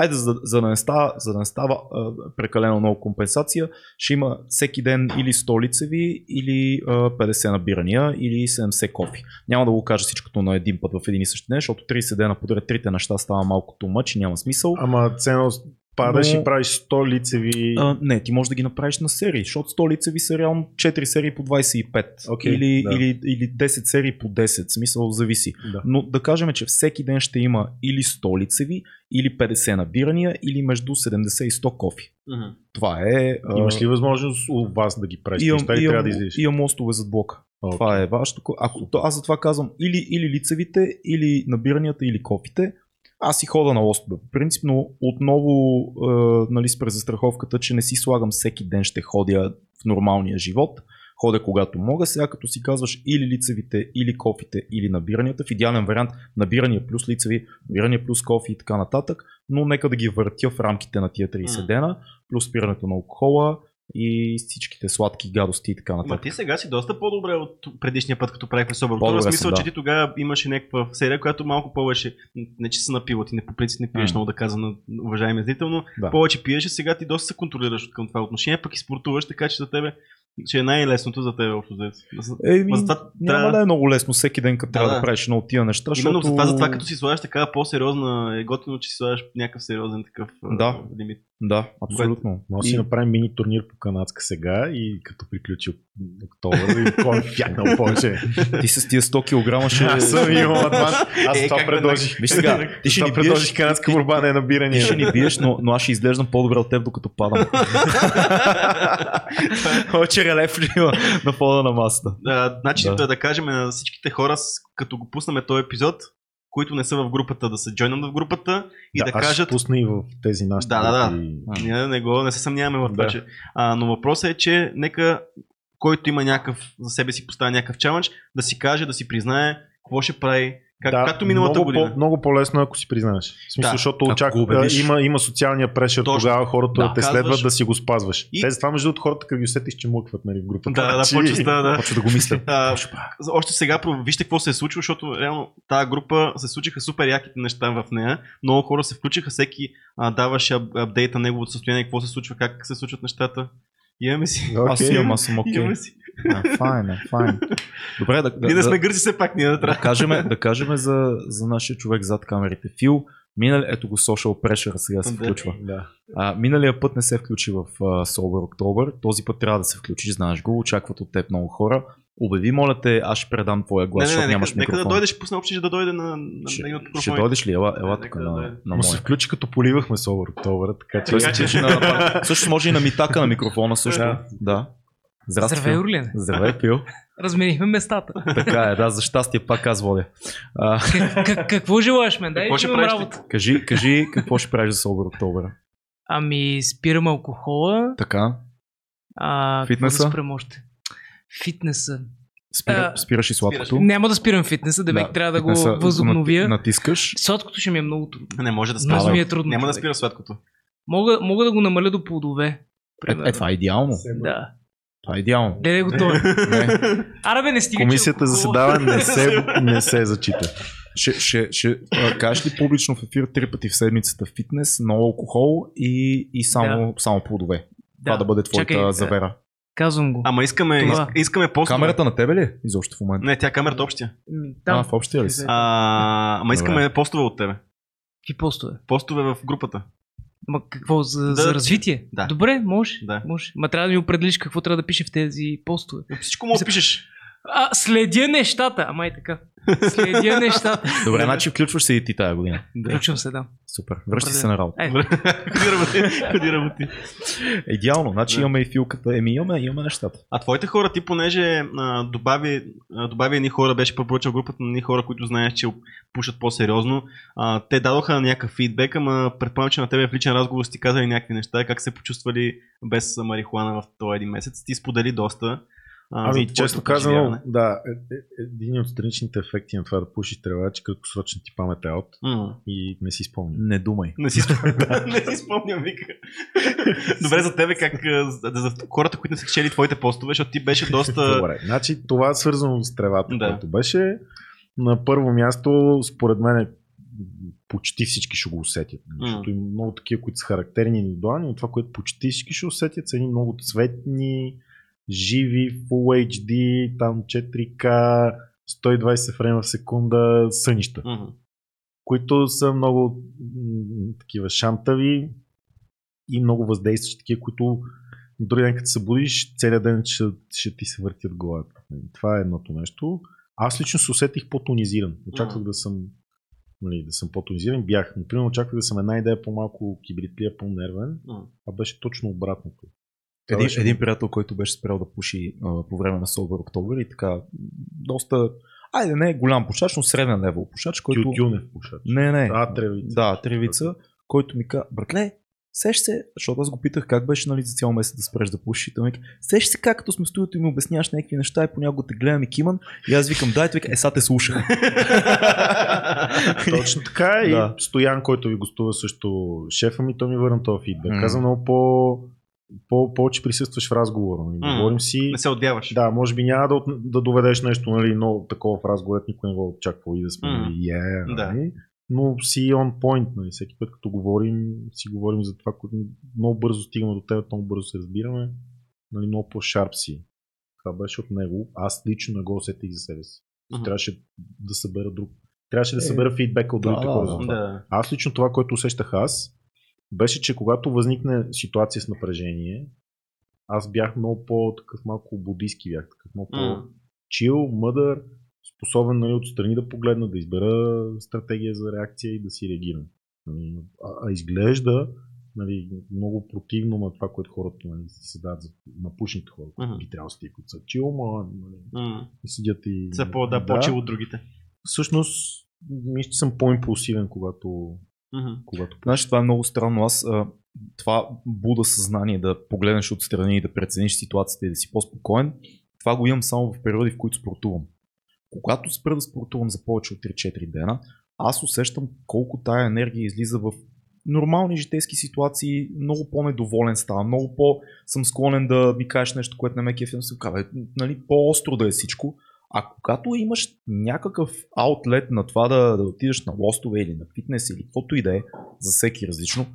Айде, за, за, да не става, за да не става а, прекалено много компенсация, ще има всеки ден или 100 лицеви, или а, 50 набирания, или 70 кофи. Няма да го кажа всичкото на един път в един и същи ден, защото 30 дена подред трите неща става малко тумъч и няма смисъл. Ама ценно падаш Но- и правиш 100 лицеви. А, не, ти можеш да ги направиш на серии, защото 100 лицеви са реално 4 серии по 25. Окей, или, да. или, или 10 серии по 10, смисъл зависи. Да. Но да кажем, че всеки ден ще има или 100 лицеви, или 50 набирания, или между 70 и 100 кофи. Мгм. Това е... а, Имаш ли възможност у вас да ги правиш? имам, или имам, трябва да излизаш? имам мостове зад блока. Окей. Това е важно. Ако, то, аз затова казвам или, или лицевите, или набиранията, или кофите. Аз си хода на лостове. Принципно отново е, нали, с презастраховката, че не си слагам всеки ден ще ходя в нормалния живот. Ходя когато мога. Сега като си казваш или лицевите, или кофите, или набиранията, в идеален вариант набирания плюс лицеви, набирания плюс кофи и така нататък, но нека да ги въртя в рамките на тия 30 М. дена, плюс спирането на алкохола и всичките сладки гадости и така Ма нататък. ти сега си доста по-добре от предишния път, като правихме Собър. По-добре В смисъл, да. че ти тогава имаше някаква серия, която малко повече, не че се напила, ти не по принцип не пиеш много да каза на уважаемия зрител, но Да. повече пиеш и сега ти доста се контролираш от към това отношение, пък и спортуваш, така че за тебе че е най-лесното за теб общо. Еми, Ма затова няма трябва- да е много лесно всеки ден, като Да, трябва да, да. правиш от тия неща. Именно защото... затова, затова като си слагаш такава по-сериозна, е готино, че си слагаш някакъв сериозен такъв Да. лимит. Да, абсолютно. Може да си направим мини турнир по канадска сега и като приключи октомври, кой е фякнал повече. Ти с тия 100 кг ще... Аз съм имал адванс. Аз Е, това предложих. Виж сега, ти ще Това ни биеш, предложих канадска борба, не ти набиране. ще ни биеш, но, но аз ще изглеждам по-добре от теб, докато падам. Повече релеф на фона на масата. Да, значи Да. да. да кажем на всичките хора, като го пуснем този епизод, които не са в групата, да се джойнат в групата и да, аз ще кажат. пусна и в тези наши. Да, да, да. групи. Ние не, го, не се съмняваме в това, Да. че. А, но въпросът е, че нека който има някакъв, за себе си поставя някакъв чалендж, да си каже, да си признае какво ще прави, как, да, както миналата много година. По, много по-лесно, ако си признаеш. В смисъл, Да. защото Ако очак... го убедиш. има, има социалния прешър Точно. тогава хората да, те казваш- следват да си го спазваш. И- Те затова между другото хората, като ги усетиш, че млъкват нали, в групата. Да, да, Че- почва да, да. Почва да го мисля. А, още сега про- вижте какво се е случило, защото реално тази група се случиха супер яките неща в нея. Много хора се включиха, всеки а, даваше ап- апдейт на неговото състояние, какво се случва, как се случват нещата. Имаме си. Аз Окей. имам, аз съм окей. Имаме си. Е, файн. Добре, да, Ние да, не сме да, гърци все пак, ние да да трябва. кажем, да кажем за, за нашия човек зад камерите. Фил, минали, ето го social pressure сега се Да. включва. Да. А, миналия път не се включи в uh, Sober October, този път трябва да се включиш, знаеш го, очакват от теб много хора. Обяви, моля те, аз ще предам твоя глас, Не, не, защото не, нямаш нека, нека микрофон. да дойдеш, пусна общи, да дойде на, на, ще, на ще дойдеш ли? Ела, ела Не, тук нека да на, на се включи като поливахме Собър октомври, така че... Така че, на, също може и на митака на микрофона също. Да. Да. Здрасти, Здравей, Фил. Орлин. Здравей, Фил. Разменихме местата. Така е, да, за щастие пак аз водя. А, Как, как, какво желаеш мен? Дай Какво да ще правиш работа. кажи, кажи какво ще правиш за Sober October. Ами, спирам алкохола. Така, А, Фитнеса? да спрем още? Фитнеса. спира, А, спираш и сладкото. спираш. Няма да спирам фитнеса, да, да трябва да го възобновя. нати- Натискаш. Сладкото ще ми е много трудно. Не може да спира. ми е трудно. Няма да човек. спира сладкото. Мога, мога да го намаля до плодове. Е, е, това е идеално. Да. Това е идеално. Де го той. Не. Аре бе, не стига, че Комисията алкохол- заседава не се, не се зачита. Ще, ще, ще кажеш ли публично в ефир три пъти в седмицата фитнес, много алкохол и, и само, само плодове. Това да бъде твоята Чакай, завера. Казвам го. Ама искаме, Това. иск- искаме постове. Камерата на тебе ли е изобщо в момента? Не, тя камерата общия. М, А, Там. в общия ли си? А, ама искаме постове от тебе. Какви постове? Постове в групата. Ма какво, за, Да. за развитие? Да. Добре, може. Да. може. Ма трябва да ми определиш какво трябва да пише в тези постове. Всичко му пишеш. А, следя нещата. Ама и така. Следя нещата. Добре, значи включваш се и ти тая година. Включвам се, да. Супер. Връщай се на работа. Е, Ходи работи. Ходи работи. Идеално. Значи Да. имаме и филката. Еми имаме, имаме нещата. А твоите хора, ти понеже а, добави, а, добави едни хора, беше препоръчал групата на едни хора, които знаеш, че пушат по-сериозно. А, те дадоха някакъв фидбек, ама предполагам, че на тебе в личен разговор си ти казали някакви неща, как се почувствали без марихуана в този един месец. Ти сподели доста. А, Ами, честно казано, да, е, е, един от страничните ефекти на това да пушиш трева е, че краткосрочно ти памет е от М. и не си спомням. Не думай. Не си, спомням, не си спомням, вика. Добре за тебе, как а, за, хората, които не са чели твоите постове, защото ти беше доста... Добре, значи това е свързано с тревата, Да. което беше. На първо място, според мен, почти всички ще го усетят. Защото има много такива, които са характерни индивидуални, но това, което почти всички ще усетят, са едни много цветни, живи, Full HD, там 4K, 120 фрейма в секунда сънища, Мгм. които са много м, такива шантави и много въздействащи, такива, които други ден, като се будиш, целият ден ще, ще ти се въртят главата. Това е едното нещо. Аз лично се усетих по-тонизиран. Очаквах Мгм. да съм нали, да съм по-тонизиран. Бях, например, очаквах да съм една идея по-малко кибритлия, по-нервен, Мгм. а беше точно обратното. Един, беше- един приятел, който беше спрял да пуши а, по време на Sober October и така доста, айде не е голям пушач, но среден левел пушач, който... Тютюнев пушач. Не, не. А, тревица. Да, тревица, който ми каза, братле, сеш се, защото аз го питах как беше нали, за цял месец да спреш да пушиш. И той ми каза, сеш се как като сме в студиото и ми обясняваш някакви неща и понякога те гледам и киман и аз викам, дай, той вика, е, сега те слушах. Точно така и Да. Стоян, който ви гостува също шефа ми, той ми върна този фидбек. М. Каза много по, по, повече присъстваш в разговора. Нали? М. Говорим си. Не се отдяваш. Да, може би няма да, от- да доведеш нещо нали, много такова в разговор, никой не го очаква и да сме М. нали, yeah, Да. нали? но си on point. Нали? Всеки път като говорим, си говорим за това, което много бързо стигаме до теб, много бързо се разбираме, нали, много по-шарп си. Това беше от него. Аз лично не го усетих за себе си. Мгм. Трябваше да събера друг. Трябваше да Е, събера фидбека от другите да, хора. Да. Аз лично това, което усещах аз, беше, че когато възникне ситуация с напрежение, аз бях много по-такъв малко будистки бях, такъв много по-чил, мъдър, способен нали, отстрани да погледна, да избера стратегия за реакция и да си реагирам. Нали, А, а изглежда нали, много противно на това, което хората нали, се дадат за напушните хора, които Мгм. би трябвало да тия, които са чил, ма нали, и седят и... Са по, да, по-чил от другите. Всъщност, мисля, че съм по-импулсивен, когато, Мгм. когато Знаеш, това е много странно. Аз а, това буда съзнание да погледнеш отстрани и да прецениш ситуацията и да си по-спокоен, това го имам само в периоди, в които спортувам. Когато спра да спортувам за повече от 3-4 дена, аз усещам колко тая енергия излиза в нормални житейски ситуации, много по-недоволен ставам, много по съм склонен да ми кажеш нещо, което не ме кефи, се казва, нали, по-остро да е всичко. А когато имаш някакъв аутлет на това да, да отидеш на лостове или на фитнес или каквото и да е, за всеки различно,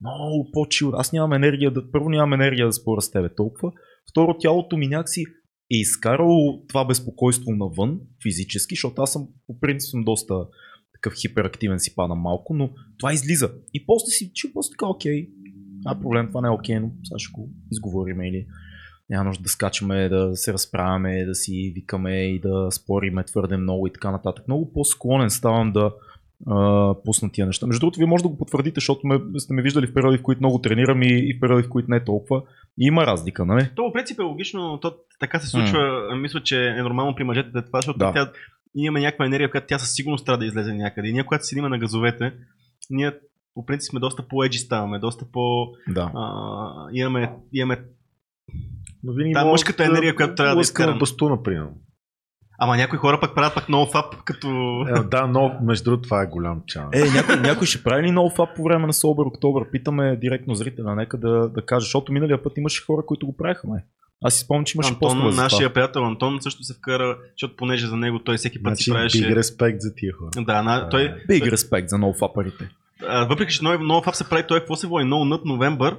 много по-чил. Аз нямам енергия да, първо нямам енергия да споря с тебе толкова, второ тялото ми някакси е изкарало това безпокойство навън, физически, защото аз съм по принцип съм доста такъв хиперактивен си падам малко, но това излиза. И после си чу, после така, окей, а проблем, това не е окей, но сега ще го изговорим или няма нужда да скачаме, да се разправяме, да си викаме и да спориме твърде много и така нататък. Много по-склонен ставам да а, пусна тия неща. Между другото, вие може да го потвърдите, защото ме, сте ме виждали в периоди, в които много тренирам и, и в периоди, в които не толкова. И има разлика, нали? То по принцип е логично, но то така се случва. Мисля, че е нормално при мъжете да е това, защото Да. тя, ние имаме някаква енергия, която тя със сигурност трябва да излезе някъде. И ние, когато седим на газовете, ние по принцип сме доста по-еджи ставаме, доста по... Да. А, имаме, имаме... Но винаги Та мъжката енергия, която трябва да лъска на изкарам. бастуна, примерно. Ама някои хора пък правят пък много фап, като... Е, да, но между другото това е голям чан. Е, някой, някой ще прави ли нов фап по време на Sober October? Питаме директно зрителя, нека да, да каже, защото миналия път имаше хора, които го правиха, май. Аз си спомням, че имаше Антон, за това. нашия приятел Антон също се вкара, защото понеже за него той всеки път значи, си правеше... big респект за тия хора. Да, на, той, Big респект за нов фапарите. а, въпреки че много, много фап се прави, той какво се води? Nut November.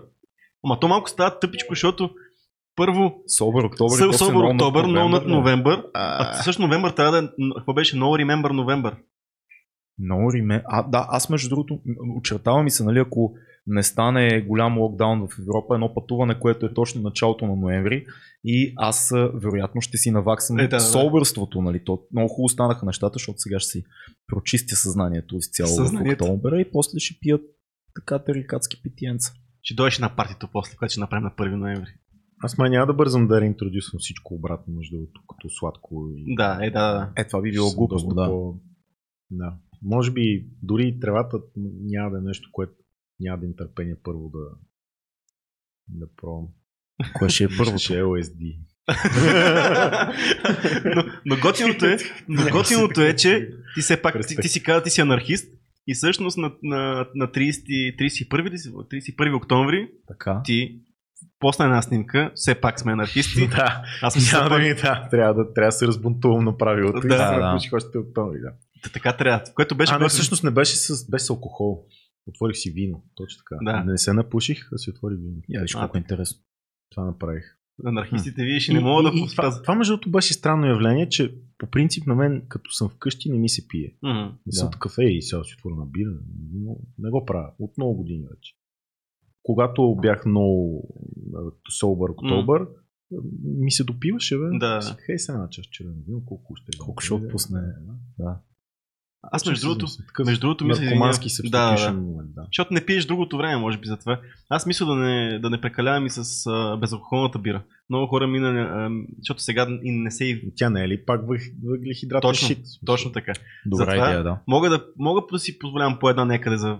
Ама то малко става тъпичко, защото първо. Съ- и после Sober No Nut No November. А също Новембър трябва да е, какво беше? No Remember November. Много риме. А, да, аз между другото, м, очертава ми се, нали, ако не стане голям локдаун в Европа, едно пътуване, което е точно началото на ноември и аз вероятно ще си наваксам Е, да, собърството, нали, то много хубаво станаха нещата, защото сега ще си прочистя съзнанието изцяло в Съзнанието. октомври и после ще пият така тарикатски питиенца. Ще дойдеш на партито после, което ще направим на 1 ноември. Аз май няма да бързам да реинтродюсвам всичко обратно, между другото, като сладко и... Да, е, да, да. Е, това би било доста да. По... да. Може би дори и тревата няма да е нещо, което няма да им търпение първо да, да пробвам. Кое ще е първото? Ще е LSD. но, но, готиното е, но готиното е, че ти все пак, ти, ти си каза, ти си анархист и всъщност на, на, на 30, 31, ли си? 31 октомври Така. ти после една снимка, все пак сме анархисти. да, Аз мисля, да пак- да, трябва да, трябва да се разбунтувам на правилото. Да, и да, да. да. още октомври, да. Та, така трябва. Което беше а, не, всъщност не беше с, без алкохол. Отворих си вино, точно така. Да. Не се напуших, а си отворих вино. Я виж колко е интересно. Това направих. Анархистите, вие ще не мога да и, и, това, това, между другото, беше странно явление, че по принцип на мен, като съм вкъщи, не ми се пие. Мгм. Не съм Да. такъв, ей, сега си отворя на бира. Но не го правя. От много години вече. Когато бях много sober октобър, ми се допиваше, бе. Да. Си, Хей, сега една чаш червено вино, колко ще. Колко ще отпусне. Да. Аз между другото, такъв между другото мисля, наркомански да, момент, да. Защото не пиеш другото време, може би затова. Аз мисля да не, да не прекалявам и с а, безалкохолната бира. Много хора минали, а, защото сега и не се и... Тя не е ли пак въг- въглехидратен Точно, шит? Точно така. Добра Затова- идея, да. Мога да, мога да си позволявам по една някъде за,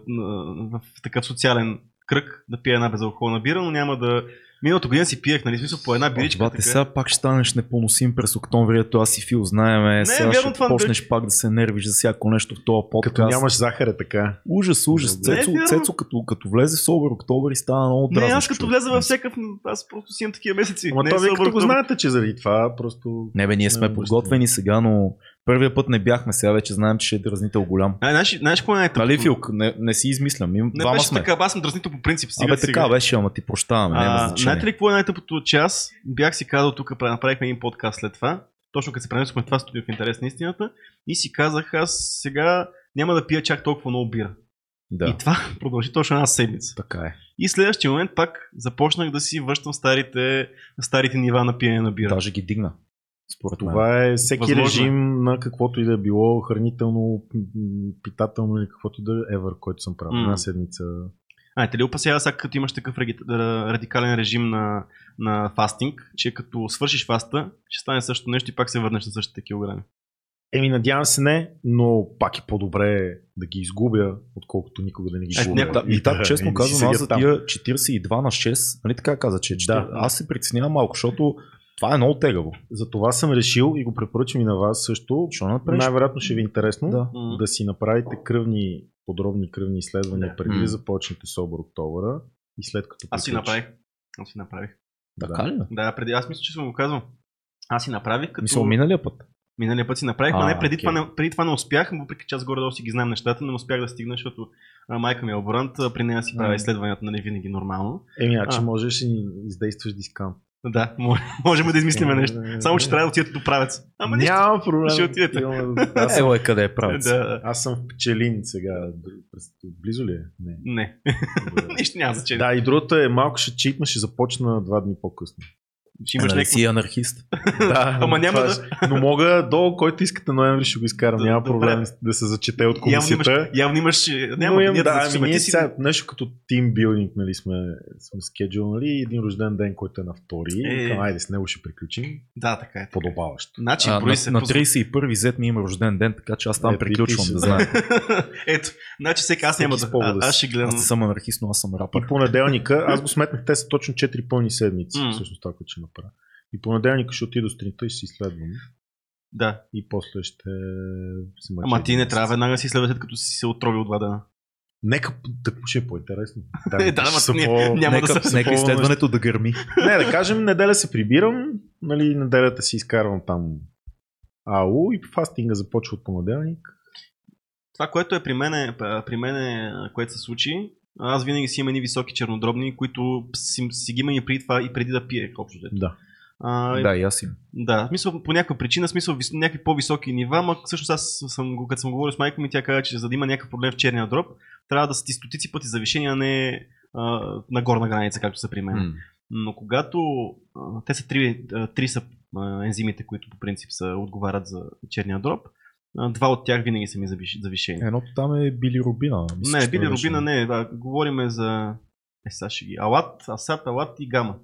в, в такъв социален кръг да пия една безалкохолна бира, но няма да... Миналата година си пиех, нали, смисъл по една биричка. Бате, така. сега пак ще станеш непоносим през октомври, ето аз и Фил знаеме. сега вярно, ще това не почнеш пак да се нервиш за всяко нещо в този подкаст. Като нямаш захар е така. Ужас, ужас. Не, Цецо, вярно. Цецо като, като влезе в Собър октомври стана много Не, дразнещ аз като влеза във всякакъв... Аз просто си имам такива месеци. Ама не то е вие като го знаете, че заради това просто... Не бе, ние Не, сме не, подготвени сега, но първия път не бяхме, сега вече знаем, че ще е дразнител голям. А, знаеш, знаеш какво е най-тъпото? Нали, Филк? Не, не си измислям. Им, Не беше сме. така, аз съм дразнител по принцип. Стига Абе, така беше, ама ти прощаваме. А, знаете ли какво е най-тъпото, че аз бях си казал тук, направихме един подкаст след това, точно като се пренесохме това студио в интерес на истината, и си казах, аз сега няма да пия чак толкова много бира. Да, И това продължи точно една седмица. така е. И следващия момент пак започнах да си връщам старите, старите нива на пиене на бира. Даже ги дигна. Според мен. Това е всеки Възможно е. режим на каквото и да е било хранително, питателно или каквото и да е ever, който съм правил. М. Една седмица. А, те ли опасява сега, като имаш такъв радикален режим на, на фастинг, че като свършиш фаста, ще стане също нещо и пак се върнеш на същите килограми. Еми, надявам се не, но пак е по-добре да ги изгубя, отколкото никога да не ги Е, губя. Да, и так, да честно си казвам, аз за тия 42 на 6, нали така каза, че е 4, Да. аз се притеснявам малко, защото това е много тегаво. Затова съм решил и го препоръчвам и на вас също. Защо не направиш? Най-вероятно ще ви е интересно Да. Да си направите кръвни, подробни кръвни изследвания Да. преди да започнете собор октомвра и след като Аз си направих. Аз си направих. Така ли? Да, преди аз мисля, че съм го казвал. Аз си направих като... Мисля, миналия път. Миналия път си направих, А, но не, преди, окей. това не, преди това не успях, въпреки че аз горе-долу си ги знам нещата, но не успях да стигна, защото а, майка ми е лаборант, а, при нея си правя изследванията, нали, винаги нормално. Еми, А. можеш и издействаш дискаунт. Да, може- можем да измислим нещо. Само, че трябва да отидете до правец. Ама нищо. Няма проблем. Ще отидете. Аз, съм, е къде е правец. Да, аз съм в пчелин сега. Близо ли е? Не. не. Нищо няма значение. Да, и другото е малко ще читна, ще започна два дни по-късно. Ще имаш някакво... си анархист. Да, Ама няма това да- Но мога до който искате ноември ще го изкарам. Да, Няма добре. проблем да се зачете от Явно имаш, комисията. явно имаш... Няма Но имам, ние да, зачитаме. ами ние си- сега нещо като тимбилдинг, нали, сме, сме скеджулнали един рожден ден, който е на втори. Е. Към, айде, с него ще приключим. Да, така е. Подобаващо. Значи, А, на, се. на позна- 31 зет ми има рожден ден, така че аз там Е, приключвам да си, знае. Ето, значи сега аз няма да... аз ще гледам... Аз не съм анархист, но аз съм рапър. И понеделника, аз го сметнах, те са точно 4 пълни седмици, всъщност това, което ще направя. И понеделника ще отида сутринта и ще си изследвам. Да. И после ще се мъча. Ама ти не трябва веднага си следва след като си се отровил два дена. Нека так ще е по-интересно. Да, ще ама са ние- по- няма да Нека, са нека изследването да гърми. Не, да кажем, неделя се прибирам, нали, неделята си изкарвам там АУ и фастинга започва от понеделник. Това, което е при мене, при мене, което се случи, аз винаги си имам едни високи чернодробни, които си, си ги има и преди това, и преди да пие, общо. Да. А, Да, и аз им. Да, смисъл по някаква причина, смисъл вис- някакви по-високи нива, ма всъщност аз съм, като съм говорил с майка ми, тя каза, че за да има някакъв проблем в черния дроб, трябва да са ти стотици пъти завишения, а не а, на горна граница, както са при мен. М. Но когато а, те са три, а, три са а, ензимите, които по принцип са, отговарят за черния дроб, два от тях винаги са ми завиш, завишени. Едното там е билирубина. Мисля, не, били рубина не, да, говориме за е, сега ще ги. Алат, асат, алат и гама.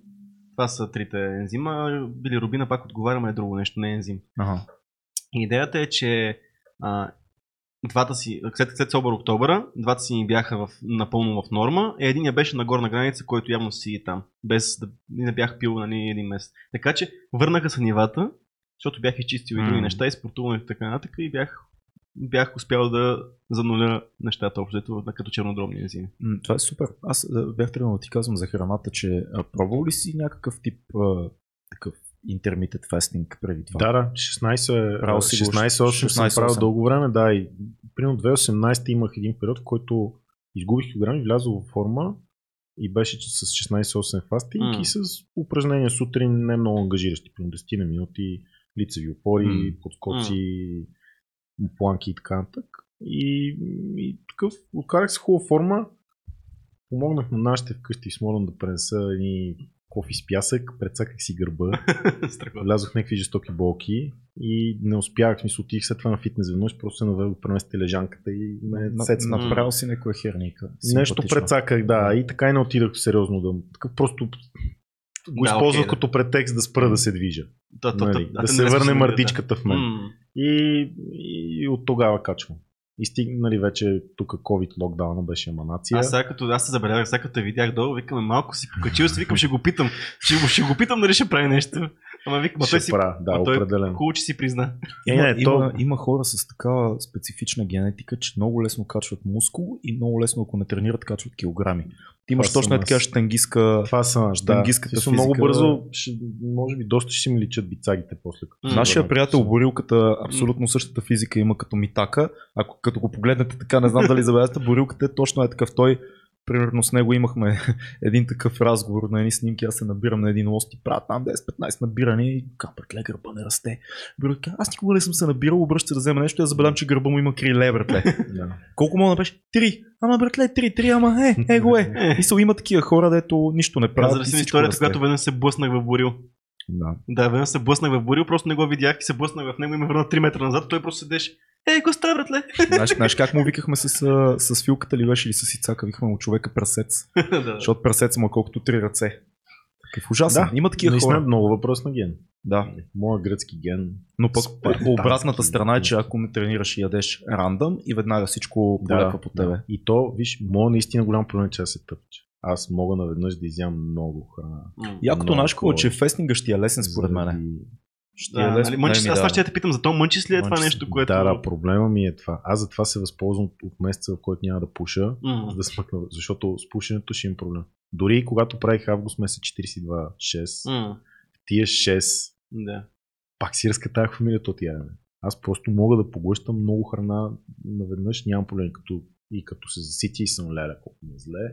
Това са трите ензима. Били рубина пак отговаряме е друго нещо, не е ензим. Ага. Идеята е, че а, двата си, след, след Собър Октобъра, двата си ни бяха в, напълно в норма, и единия беше на горна граница, който явно си е там, без да не бях пил нали, един месец. Така че върнаха се нивата, защото бях изчистил и други М. неща, и така нататък и бях, бях успял да зануля нещата общо, като чернодробни ензими. М, Това е супер. Аз бях тръгнал да ти казвам за храната, че а, пробвал ли си някакъв тип а, такъв intermittent fasting преди това. Да, да, 16, Правил си го 16-8 съм 16-8. правил дълго време, да. И примерно 2018 имах един период, в който изгубих килограми, влязох в форма и беше че с 16-8 фастинг М. и с упражнения сутрин не много ангажиращи, примерно 10 на минути, лицеви опори, М. подскоци, планки и така нататък. И, и такъв, откарах се хубава форма, помогнах на нашите вкъщи в Смолен да пренеса едни кофи с пясък, прецаках си гърба, влязох някакви жестоки болки и не успях, смисъл отих след това на фитнес веднъж, просто се наведох да премести лежанката и ме На, сецна. направил си някоя херника. Нещо прецаках, да, и така и не отидах сериозно да... Такъв просто го Да, използвах да. като претекст да спра да се движа. Да, то- Нали, да те се не върне мърдичката в мен. И, и от тогава качвам. И стигнали вече тук COVID локдауна беше еманация. Аз сега като аз се забелязах, сега като те видях долу, викаме малко си покачил си, викам ще го питам. Ще го, ще го питам дали ще прави нещо. Ама викам, ма той Ще си правя, да, той определено. Хубаво, че си призна. Е, Има, не, то- има, има хора с такава специфична генетика, че много лесно качват мускул и много лесно, ако не тренират, качват килограми. Ти имаш Това точно е съм така аз. штангистка. Това са наш, да. Тангистката Смисъл, много бързо, ще, може би доста ще си ми личат бицагите после. Се Нашия приятел Борилката абсолютно същата физика има като Митака. Ако като го погледнете така, не знам дали забелязате, Борилката е точно е такъв. Той, примерно с него имахме един такъв разговор на едни снимки, аз се набирам на един лост и правя там 10-15 набиране и капъртле гърба не расте. Борилка, аз никога не съм се набирал, обръща да взема нещо и да забелям, че гърба му има криле, братле. Да. Колко мога да беше? Три. Ама братле, три, три, ама е, е го е. Мисъл, има такива хора, дето нищо не правят. Ми всичко историята, когато веднъж се блъснах в Борил. Да. Да, веднъж се блъснах в Борил, просто не го видях и се блъснах в него и ме върна 3 метра назад. Той просто седеше. Ей, го става, братле? Знаеш, знаеш как му викахме с, с филката ли беше или с Ицака, викахме му човека прасец. да. Защото прасец му е колкото три ръце. Такъв ужасен. Да, Има такива Наистина е хора. много въпрос на ген. Да. Моя гръцки ген. Но пък по обратната страна е, че ако не тренираш и ядеш рандъм и веднага всичко полепва по тебе. И то, виж, моят наистина голям проблем е, че аз се тъпча. Аз мога наведнъж да изям много храна. Якото какво, е, че фестинга ще е лесен според мен. Ще Да, нали, мънчи, аз това ще те питам, за то мънчи ли е това нещо, което... Да, да, проблема ми е това. Аз затова се възползвам от- месеца, в който няма да пуша, за да смъкна, защото с пушенето ще имам проблем. Дори и когато правих август месец 42-6, М. тия 6, Да. пак си разкатах фамилията от ядене. Аз просто мога да поглъщам много храна наведнъж, нямам проблем. Като, и като се засити и съм леля, колко ми е зле.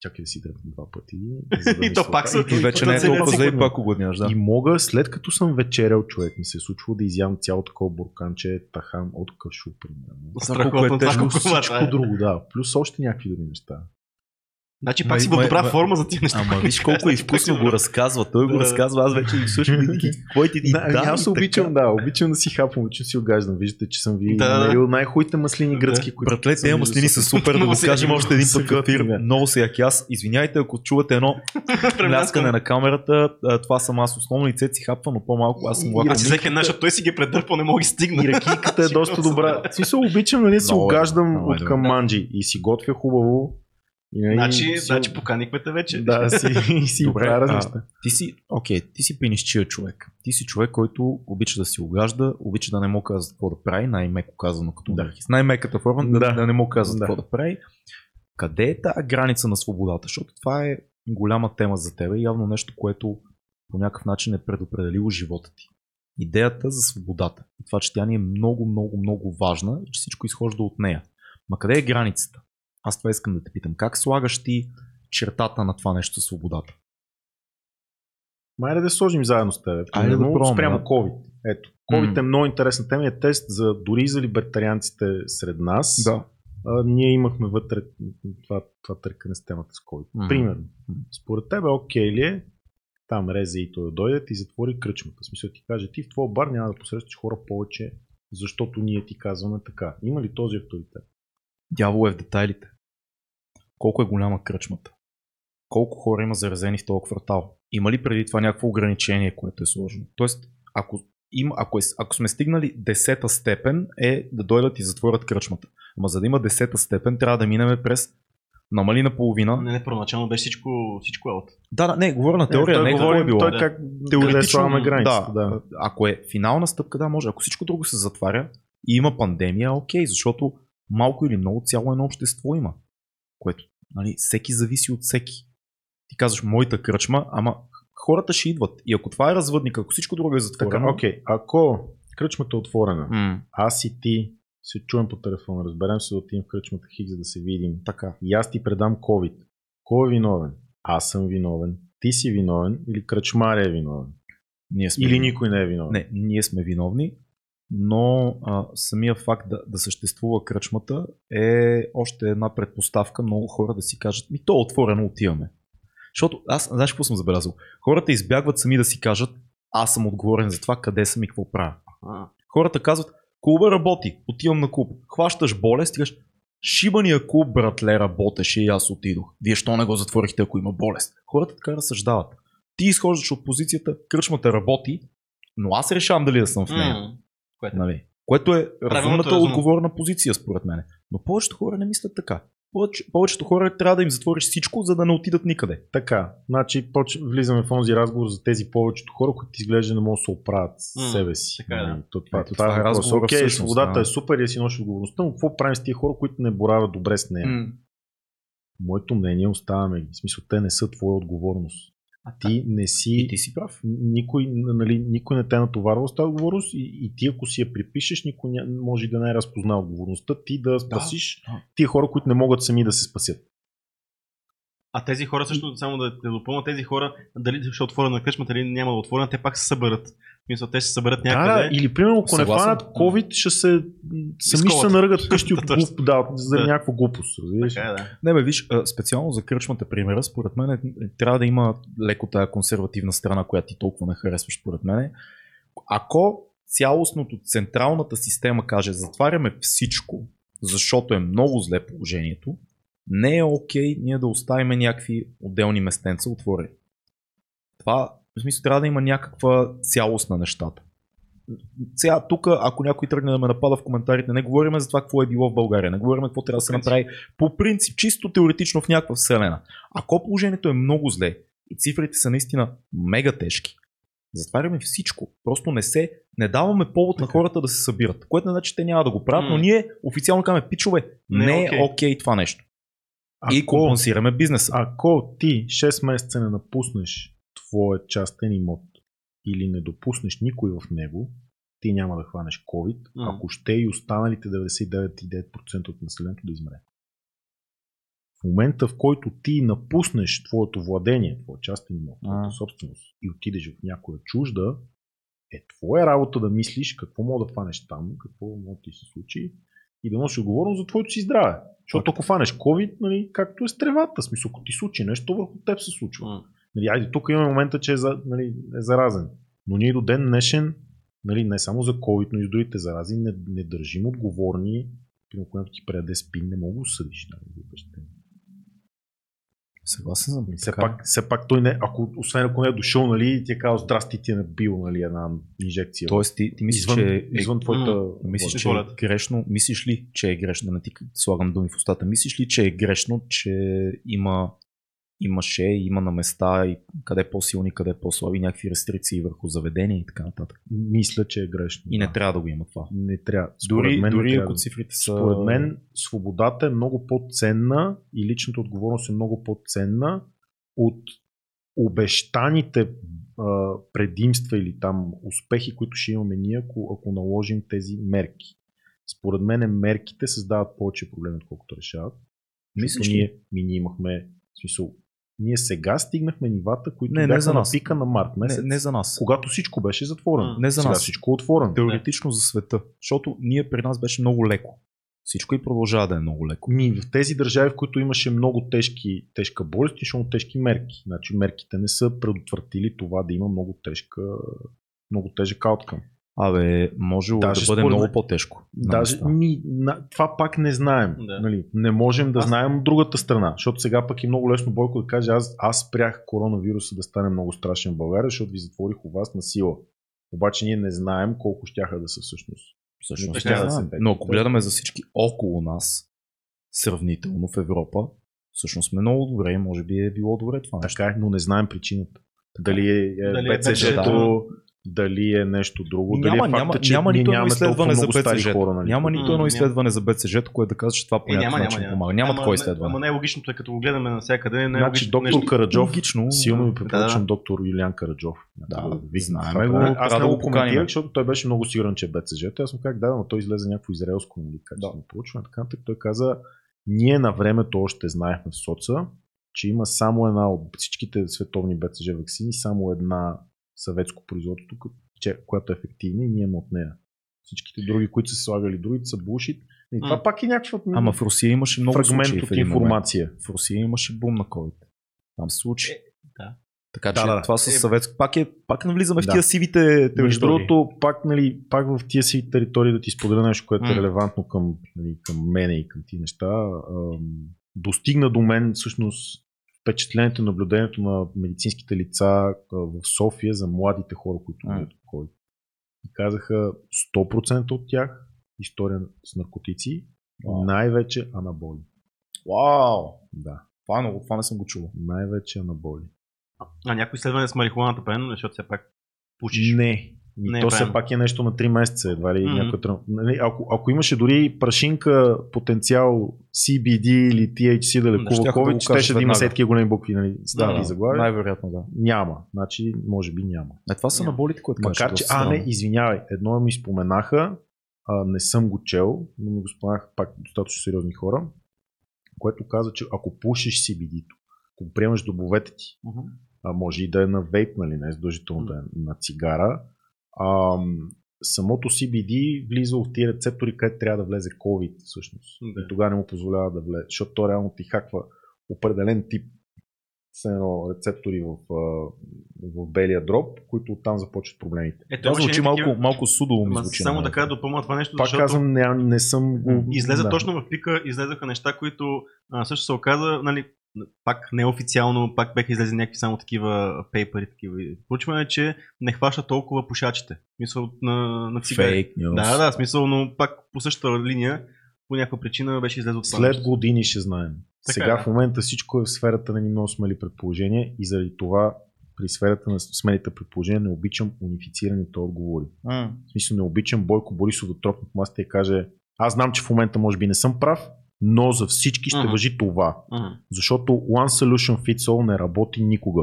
Чакай да си дръпна два пъти. за да И то се пак са- И вече не е толкова зле пак огладняш, да. И мога, след като съм вечерял човек, ми се е случвало да изям цяло такова бурканче тахан от кашу, примерно. Страхотно, е тежко това всичко е. друго, да. Плюс още някакви други неща. Значи пак си в добра ма- форма за тия неща. Ама виж колко е вкусно го разказва. Той го разказва, аз вече ги слушам и какво ти ни Да, да, аз обичам, така. да, обичам да си хапвам, да си огаждам. Виждате, че съм ви Да, намерил най-хубавите маслини гръцки, които Братле, тези маслини са супер, да го се кажем още един са път в ефир. Много се яки. Аз, извиняйте, ако чувате едно пляскане на камерата, това съм аз основно и цеци хапва, но по-малко аз съм И лако. Аз си взех една, защото той си ги предърпал, не мога да ги стигна. И ракийката е доста добра. В смисъл обичам нали, си е, огаждам е от към манджи и си готвя хубаво. И, Значи, си- значи поканихме те вече. Да, си, и си Добре, правя а. Ти си, окей, ти си пенищия човек. Ти си човек, който обича да си огажда, обича да не му казва какво да прави, най-меко казано като Да. Най-меката форма, да, Да. да не му казва Да. какво да прави. Къде е тази граница на свободата? Защото това е голяма тема за теб и явно нещо, което по някакъв начин е предопределило живота ти. Идеята за свободата. И това, че тя ни е много, много, много важна и че всичко изхожда от нея. Ма къде е границата? Аз това искам да те питам. Как слагаш ти чертата на това нещо за свободата? Майде да сложим заедно с теб. Айде да пробваме, Спрямо да. COVID. Ето. COVID е М. много интересна тема е тест за, дори за либертарианците сред нас. Да. А, ние имахме вътре това, това търкане с темата с COVID. М. Примерно. Според тебе окей ли е там резе и той да дойдат и затвори кръчмата. В смисъл ти каже, ти в твоя бар няма да посрещаш хора повече, защото ние ти казваме така. Има ли този авторитет? Дявол е в детайлите. Колко е голяма кръчмата? Колко хора има заразени в този квартал? Има ли преди това някакво ограничение, което е сложено? Тоест, ако, има, ако, е, ако сме стигнали десета степен, е да дойдат и затворят кръчмата. Ама за да има десета степен, трябва да минем през намали на половина. Не, не, първоначално беше всичко, всичко аут. Да, да, не, говоря на теория, той не какво говори, е било. той Да. как Теоретично, границата. да, Да. Ако е финална стъпка, да, може. Ако всичко друго се затваря и има пандемия, окей, защото малко или много цяло едно общество има. Което, нали, всеки зависи от всеки. Ти казваш моята кръчма, ама хората ще идват. И ако това е развъдник, ако всичко друго е затворено... Така, окей, ако кръчмата е отворена, М, аз и ти се чуем по телефона, разберем се да отидем в кръчмата Хик, за да се видим. така. И аз ти предам COVID. Кой е виновен? Аз съм виновен. Ти си виновен или кръчмаря е виновен? Ние сме Или никой не е виновен? Не, ние сме виновни, но а, самия факт да, да съществува кръчмата е още една предпоставка много хора да си кажат, ми то е отворено, отиваме. Защото аз, знаеш какво съм забелязал? Хората избягват сами да си кажат, аз съм отговорен за това къде съм и какво правя. А, Хората казват, клуба работи, отивам на клуб. Хващаш болест и шибания клуб, братле, работеше и аз отидох. Вие що не го затворихте, ако има болест? Хората така разсъждават. Ти изхождаш от позицията, кръчмата работи, но аз решавам дали да съм в нея. м, което- Нали? Което е разумната разумно. отговорна позиция, според мен. Но повечето хора не мислят така. Повече, повечето хора трябва да им затвориш всичко, за да не отидат никъде. Така, значи поч... влизаме в онзи разговор за тези повечето хора, които изглежда не могат да се оправят М, себе си. така е, да. Нали, То, това, Ето, това, това е е въпрос. разговора Окей, всъщност, свободата да. е супер да си носиш отговорността, но какво правим с тия хора, които не боравят добре с нея? Моето мнение оставаме ги. В смисъл, те не са твоя отговорност. А Ти не си... И ти си прав. Никой, нали, никой не те е натоварва с тази отговорност и, и ти ако си я припишеш, никой ня, може да не е разпознал отговорността, ти да спасиш да. тия хора, които не могат сами да се спасят. А тези хора също, само да те допълня, тези хора, дали ще отворя на кръчмата или няма да отворя, те пак се съберат. Смисъл, те ще се съберат някъде. да, или примерно, ако Съгласен. не фанат COVID, ще се сами ще се наръгат вкъщи от глуп, да, за Да. някаква глупост. Така е, да. Не бе, виж, специално за кръчмата примера, според мен е, трябва да има леко тая консервативна страна, която ти толкова не харесваш, според мен. Ако цялостното, централната система каже, затваряме всичко, защото е много зле положението, не е окей ние да оставим някакви отделни местенца отворени. Това, в смисъл, трябва да има някаква цялост на нещата. Сега, тук, ако някой тръгне да ме напада в коментарите, не говорим за това какво е било в България, не говорим какво трябва да се направи по принцип, чисто теоретично в някаква вселена. Ако положението е много зле и цифрите са наистина мега тежки, затваряме всичко. Просто не се, не даваме повод на хората да се събират. Което не значи, че те няма да го правят, но М. ние официално казваме, пичове, Не е не е окей. окей това нещо. И Ако, компенсираме бизнеса. ако ти 6 месеца не напуснеш твоя частен имот или не допуснеш никой в него, ти няма да хванеш COVID, М. ако ще и останалите 99,9% от населението да измре. В момента, в който ти напуснеш твоето владение, твоя частен имот, твоята А. собственост и отидеш в някоя чужда, е твоя работа да мислиш какво мога да фанеш там, какво може да ти се случи и да носиш отговорност за твоето си здраве. Защото ако фанеш COVID, нали, както е с тревата, смисъл, ако ти случи нещо, върху теб се случва. М. Нали, айде, тук имаме момента, че е, за, нали, е заразен. Но ние до ден днешен, нали, не само за COVID, но и за другите зарази, не, не държим отговорни. Примерно, когато ти предаде спин, не мога да съдиш. Обещане. Съгласен съм. все, пак, все пак той не, ако, освен ако не е дошъл, нали, ти е казал, здрасти, ти е набил нали, една инжекция. Тоест, ти, ти мислиш, извън, че е, извън твоята... М, Мислиш, че е грешно? Мислиш ли, че е грешно? Да не ти слагам думи в устата. Мислиш ли, че е грешно, че има имаше, има на места и къде по-силни, къде по-слаби, някакви рестрикции върху заведения и така нататък. Мисля, че е грешно. И не да. трябва да го има това. Не трябва. Според Дори, мен дори ако цифрите са... Според мен свободата е много по-ценна и личната отговорност е много по-ценна от обещаните а, предимства или там успехи, които ще имаме ние, ако, ако наложим тези мерки. Според мен мерките създават повече проблеми, отколкото решават. Мислиш ние, ми, ние имахме, в смисъл, ние сега стигнахме нивата, които Не, не бяха за на нас. пика на март Не, месец, не за нас. когато всичко беше затворено. Не за сега нас. всичко е отворено. Теоретично за света. Защото ние при нас беше много леко. Всичко и продължава да е много леко. Ми, в тези държави, в които имаше много тежки, тежка болест, имаше много тежки мерки. Значи мерките не са предотвратили това да има много тежка, много тежък ауткъм. Абе, може да бъде според много по-тежко. Даже ми, на, това пак не знаем. Да. Нали, не можем да Аз- знаем другата страна, защото сега пък е много лесно Бойко да каже аз, аз спрях коронавируса да стане много страшен в България, защото ви затворих у вас на сила. Обаче ние не знаем колко щяха да са всъщност. Всъщност, не да се- Но ако гледаме за всички около нас, сравнително в Европа, всъщност сме много добре и може би е било добре това нещо. Така е, но не знаем причината. Дали е, е Дали е БЦЖ-то, дали е нещо друго. Няма, дали е факта, няма, че няма нито едно изследване за БЦЖ. хора. Нали? Няма нито едно няма. изследване за БЦЖ, което да казва, че това по Е, някакъв няма, начин няма, няма. помага. Няма ама, такова не- изследване. Ама най-логичното е, като го гледаме навсякъде, Значи най-логичното доктор нещо. Караджов, Логично, силно ви да. препоръчам Да. доктор Юлиан Караджов. Да, ви знаем го, Аз да не го коментирах, защото той беше много сигурен, че е БЦЖ. Аз му казах, да, но той излезе някакво израелско нали, качествено проучване. Така, той каза, ние на времето още знаехме в соца, че има само една от всичките световни БЦЖ вакцини, само една съветско производство, която е ефективна и ние имаме от нея. Всичките други, които са се слагали, другите са булшит. И това М. пак е някаква Ама в Русия имаше много фрагмент в от момент. информация. В Русия имаше бум на COVID. Там се случи. Е, да. Така Да, че да. това с Е, съветско. Пак, е, пак навлизаме в Да. тия сивите Между територии. другото, пак, нали, пак в тия си територии да ти споделя нещо, което е М. релевантно към, нали, към мене и към ти неща. Ам, достигна до мен всъщност впечатлението, наблюдението на медицинските лица в София за младите хора, които от COVID. И казаха 100% от тях история с наркотици, Вау. най-вече анаболи. Вау! Да, Това, много, това не съм го чувал. най-вече анаболи. А някои изследвания с марихуаната пен, защото все пак пушиш. Не. И Не е то все пак е нещо на 3 месеца, едва ли Мгм. някой трън... нали, ако, ако имаше дори прашинка потенциал CBD или THC да лекува да COVID, щеше кажат да има сетки големи букви, нали, Да, и заглавия. Най-вероятно, да. Няма. Значи, може би няма. Е, това са наболите, които Макар, кажеш, че, а, не, извинявай, едно ми споменаха, а, не съм го чел, но ми го споменаха пак достатъчно сериозни хора, което каза, че ако пушиш CBD-то, ако приемаш до бовете ти, Мгм. а може и да е на вейп, нали, не е задължително да е на цигара. А, самото CBD влиза в тия рецептори, където трябва да влезе COVID всъщност. Да. И тогава не му позволява да влезе, защото то реално ти хаква определен тип едно рецептори в, в белия дроб, които оттам започват проблемите. Ето, Това звучи малко, такива- малко судово ми звучи. Само да кажа допълня това нещо, Пак защото казвам, не, не съм излезе да. точно в пика, излезаха неща, които а, също се оказа, нали, пак неофициално, пак беха излезли някакви само такива пейпери, такива проучвания, че не хваща толкова пушачите. Мисъл на, на цигари. Да, да, смисъл, но пак по същата линия, по някаква причина беше излезе от това След години ще знаем. Така Сега е, да. в момента всичко е в сферата на ни много смели предположения и заради това при сферата на смелите предположения не обичам унифицираните отговори. М. В смисъл не обичам Бойко Борисов да тропне в масата и каже аз знам, че в момента може би не съм прав, но за всички ще Мгм. въжи това. Мгм. Защото one solution fits all не работи никога.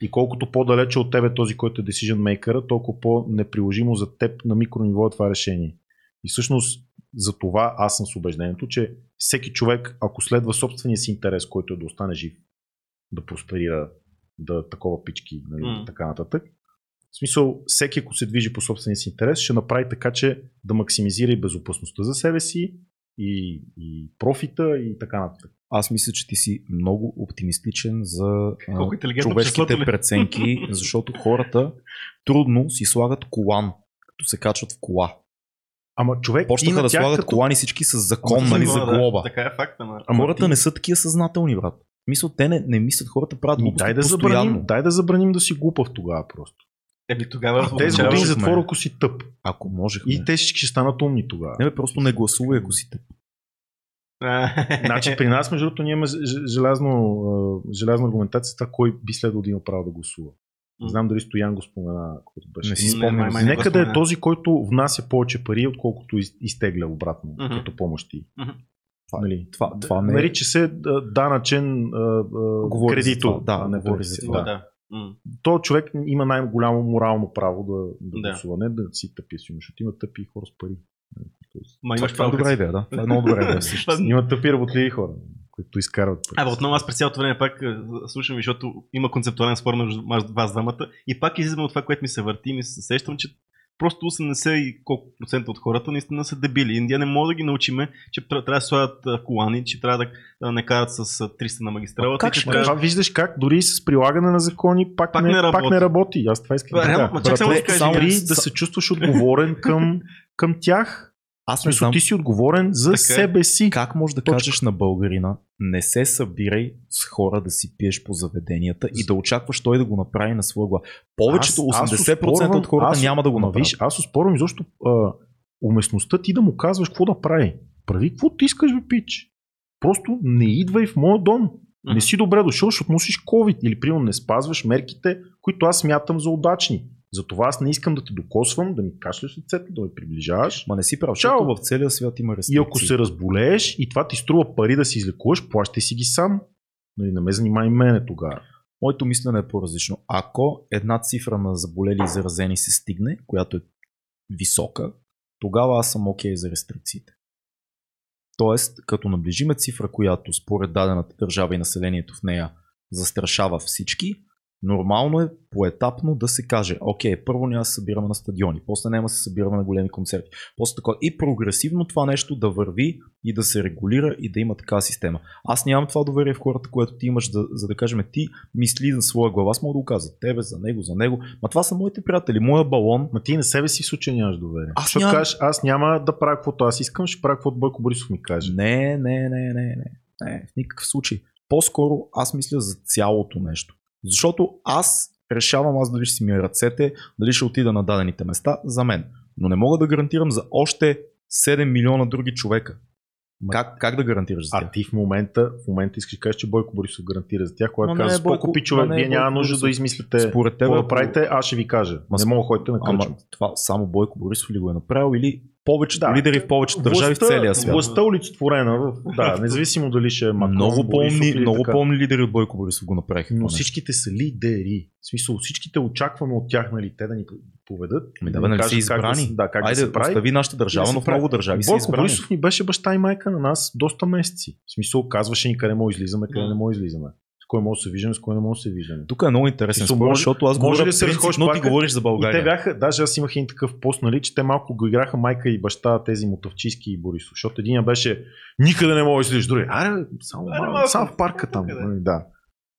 И колкото по-далече от тебе този, който е decision maker, толкова по-неприложимо за теб на микрониво е това решение. И всъщност за това аз съм с убеждението, че всеки човек, ако следва собствения си интерес, който е да остане жив, да просперира, да такова пички, нали, М. така нататък, в смисъл, всеки ако се движи по собствения си интерес, ще направи така, че да максимизира и безопасността за себе си, и, и профита, и така нататък. Аз мисля, че ти си много оптимистичен за Колко човешките преценки, защото хората трудно си слагат колан, като се качват в кола. Ама човек Почнаха на да слагат като... колани всички с закон, нали, за за Да, глоба. Така е факт, ама. Ама хората ти- не са такива съзнателни, брат. Мисля, те не, не мислят, хората правят Ми, глупости дай, да постоянно. забраним, дай да забраним да си глупав тогава просто. Еми тогава Тези означава, години затвор, ако си тъп. Ако можехме. И те всички ще станат умни тогава. Не бе, просто не гласувай, ако си тъп. Значи при нас, между другото, ние имаме желязно, а, желязна аргументация това, кой би следвал да има право да гласува. Не знам дали Стоян го спомена, когато беше. Не си спомням. не Нека да е този, който внася повече пари, отколкото из- изтегля обратно, Мгм. като помощи. Мгм. Това- Нали? Това, това не е. Нарича се а, данъчен а, а, Говори кредитор. това, да, а не говори за това. Да. М. То човек има най-голямо морално право да, да, Да. гласува, не да си тъпи си, защото има тъпи хора с пари. Тоест, Ма Това, имаш това е добра идея, да. Това е много добра идея. също. Това- Има тъпи работливи хора, които изкарват пари. Абе, отново аз през цялото време пак е, слушам, защото има концептуален спор между между вас двамата и пак излизам от това, което ми се върти и ми се сещам, че просто 80 и колко процента от хората наистина са дебили. Индия не може да ги научиме, че тр- трябва да слагат колани, че трябва да, не карат с а, 300 на магистралата. как ще трябва... Това виждаш как дори и с прилагане на закони пак, Пак не, не пак работи. не работи. Аз това искам да кажа. само и да се чувстваш отговорен към, към тях. Аз не знам ти си отговорен за Така е. себе си. как може да Точка. кажеш на българина не се събирай с хора да си пиеш по заведенията и да очакваш той да го направи на своя глава. Повечето, Аз- аз 80% от хората аз- няма да го направят. Виж, аз оспорвам изобщо а, уместността ти да му казваш какво да прави. Прави какво ти искаш, бе, пич. Просто не идвай в моя дом. Не си добре дошъл, защото носиш COVID или примерно не спазваш мерките, които аз смятам за удачни. Затова аз не искам да те докосвам, да ми кашляш лицето, да ме приближаваш. Ма не си прав, Чао. в целия свят има И рестрикции. ако се разболееш и това ти струва пари да си излекуваш, плащай си ги сам. Нали, не ме занимай мене тогава. Моето мислене е по-различно. Ако една цифра на заболели и заразени се стигне, която е висока, тогава аз съм окей за рестрикциите. Тоест, като наближиме цифра, която според дадената държава и населението в нея застрашава всички, нормално е поетапно да се каже, окей, първо няма да се събираме на стадиони, после няма да се събираме на големи концерти, после такова. И прогресивно това нещо да върви и да се регулира и да има такава система. Аз нямам това доверие в хората, което ти имаш, да, за да кажем, ти мисли за своя глава. Аз мога да го кажа за тебе, за него, за него. Ма това са моите приятели, моя балон. Ма ти на себе си в случай нямаш доверие. Аз нямам- кажеш, аз няма да правя каквото аз искам, ще правя каквото Бойко Борисов ми каже. Не, не, не, не, не. Не, в никакъв случай. По-скоро аз мисля за цялото нещо. Защото аз решавам аз дали ще си ми ръцете, дали ще отида на дадените места за мен. Но не мога да гарантирам за още 7 милиона други човека. Как, как да гарантираш за тях? А ти в момента, в момента искаш да кажеш, че Бойко Борисов гарантира за тях, когато казва, Бойко- ма не е вие няма нужда Борисов. да измислите Според тебе, какво да правите, аз ще ви кажа. Ма не мога да ходите на Ама кръчма. това само Бойко Борисов ли го е направил или повечето Да. лидери в повечето държави в целия свят? Властта олицетворена, да, независимо дали ще е Макрон, много Борисов помни, или много така. помни лидери от Бойко Борисов го направиха. Но всичките са лидери. В смисъл, всичките очакваме от тях, нали, те да ни поведат. Ами да бе, нали кажат са как да избрани? как Айде, да се прави. остави нашата държава, Да но в много държави Бойко избрани. Борисов ни беше баща и майка на нас доста месеци. В смисъл, казваше ни къде да излизаме, къде не да излизаме. Кой може да се виждаме, с кой не може да се виждаме. Тук е много интересен спор, може- защото аз може да се разходиш принципно, ти говориш за И те България. бяха, даже аз имах един такъв пост, нали, че те малко го играха майка и баща, тези мотавчийски и Борисов. Защото един беше никъде не може да излизаш, други. Аре, само, Аре, малко, само в парка там. да. нали, Да.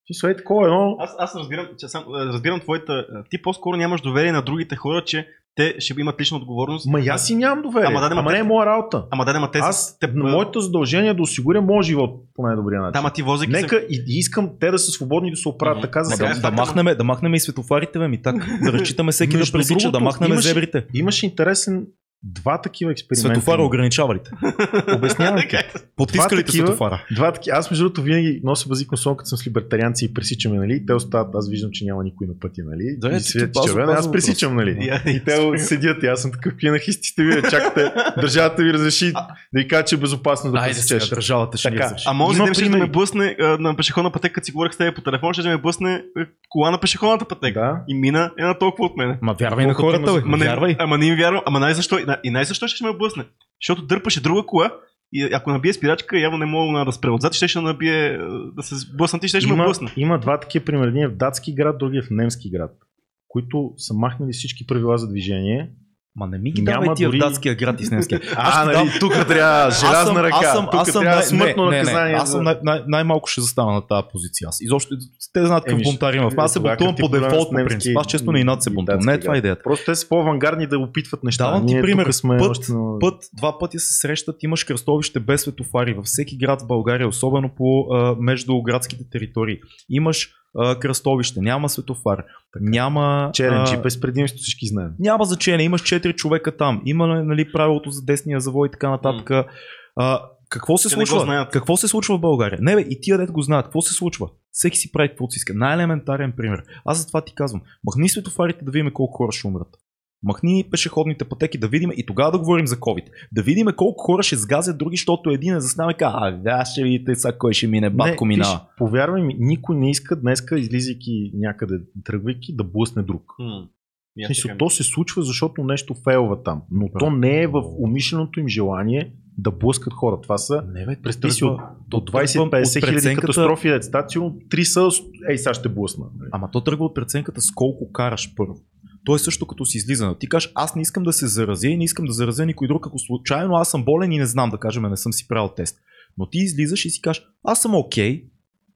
Ти е такова едно. Аз, аз разбирам, че сам, разбирам твоята... Ти по-скоро нямаш доверие на другите хора, че те ще имат лична отговорност. Ма и аз си нямам доверие. Ама Ама, да, да, ма не те- е моя работа. Ама да, да, ма те, Аз, те, моето задължение е да осигуря моят живот по най-добрия начин. Да, ма ти возейки се... Нека и, и искам те да са свободни да се оправят така за да, да, факт, махнем, да махнем и светофарите, ми так. Да разчитаме всеки да пресича, да махнем имаше- зебрите. Имаше интересен два такива експеримента. Светофара ограничава ли те? Обяснявам ти. Така е. Потиска ли те такива- светофара? Два таки. Аз между другото винаги нося базикно сон, като съм с либертарианци и пресичаме, нали? Те остават, аз виждам, че няма никой на пътя, нали? Да, и свети червено, аз пресичам, нали? И- И те седят и аз съм такъв пи анархистите ви, чакате, държавата ви разреши да ви кажа, че е безопасно да пресечеш. държавата ще Така. А може да ще да ме блъсне на пешеходна пътека, като си говорих с теб по телефон, ще да ме блъсне кола на пешеходната пътека. И мина е на толкова от мене. Ма вярвай на хората, ама не им вярвам. Ама най-защо, и най- и най-защо ще ме блъсне? Защото дърпаше друга кола и ако набие спирачка, явно не мога да спре отзад ще ще набие, а, да се блъсна, ти ще ще ме Има, блъсне. има два такива примера. Един е в датски град, другия е в немски град, които са махнали всички правила за движение. Ма не ми ги Няма давай тия дори- датския град и с немския. А, нали, дам- тук трябва желязна ръка, аз съм, тук аз съм трябва най- смъртно не, не. Не, аз съм най- най- най-малко ще застана на тази позиция. Аз изобщо те знаят какъв бунтар има. Аз се тогава бунтувам по дефолт по принцип. Аз често на инат се и бунтувам. Не е това идеята. Просто те са по-авангардни да опитват неща. Давам ти пример. Път, два пъти се срещат, имаш кръстовище без светофари във всеки град в България, особено по междуградските територии. Имаш а, кръстовище, няма светофар, няма... Черенчи, а, без предимство всички знаем. няма значение, имаш 4 човека там, има нали, правилото за десния завой и така нататък. А, какво се Те случва? Какво се случва в България? Не бе, и тия дет го знаят. Какво се случва? Всеки си прави каквото си иска. Най-елементарен пример. Аз затова ти казвам. Махни светофарите да видим колко хора ще умрат. Махни пешеходните пътеки да видим и тогава да говорим за COVID. Да видим колко хора ще сгазят други, защото един е заснаме и казва, а да, ще видите сега кой ще мине, батко не, минава. виж, повярвай ми, никой не иска днеска, излизайки някъде, тръгвайки, да блъсне друг. Аз смисъл, то се случва, защото нещо фейлва там. Но то Браво. не е в умишленото им желание да блъскат хора. Това са Не бе, Представи си от, от 20-50 хиляди катастрофи е стацио, три са, ей сега ще блъсна. Ама то тръгва от преценката с колко караш първо. То е също като си излизане. Ти кажеш, аз не искам да се заразя и не искам да заразя никой друг, ако случайно аз съм болен и не знам да кажем, не съм си правил тест. Но ти излизаш и си кажеш, аз съм окей,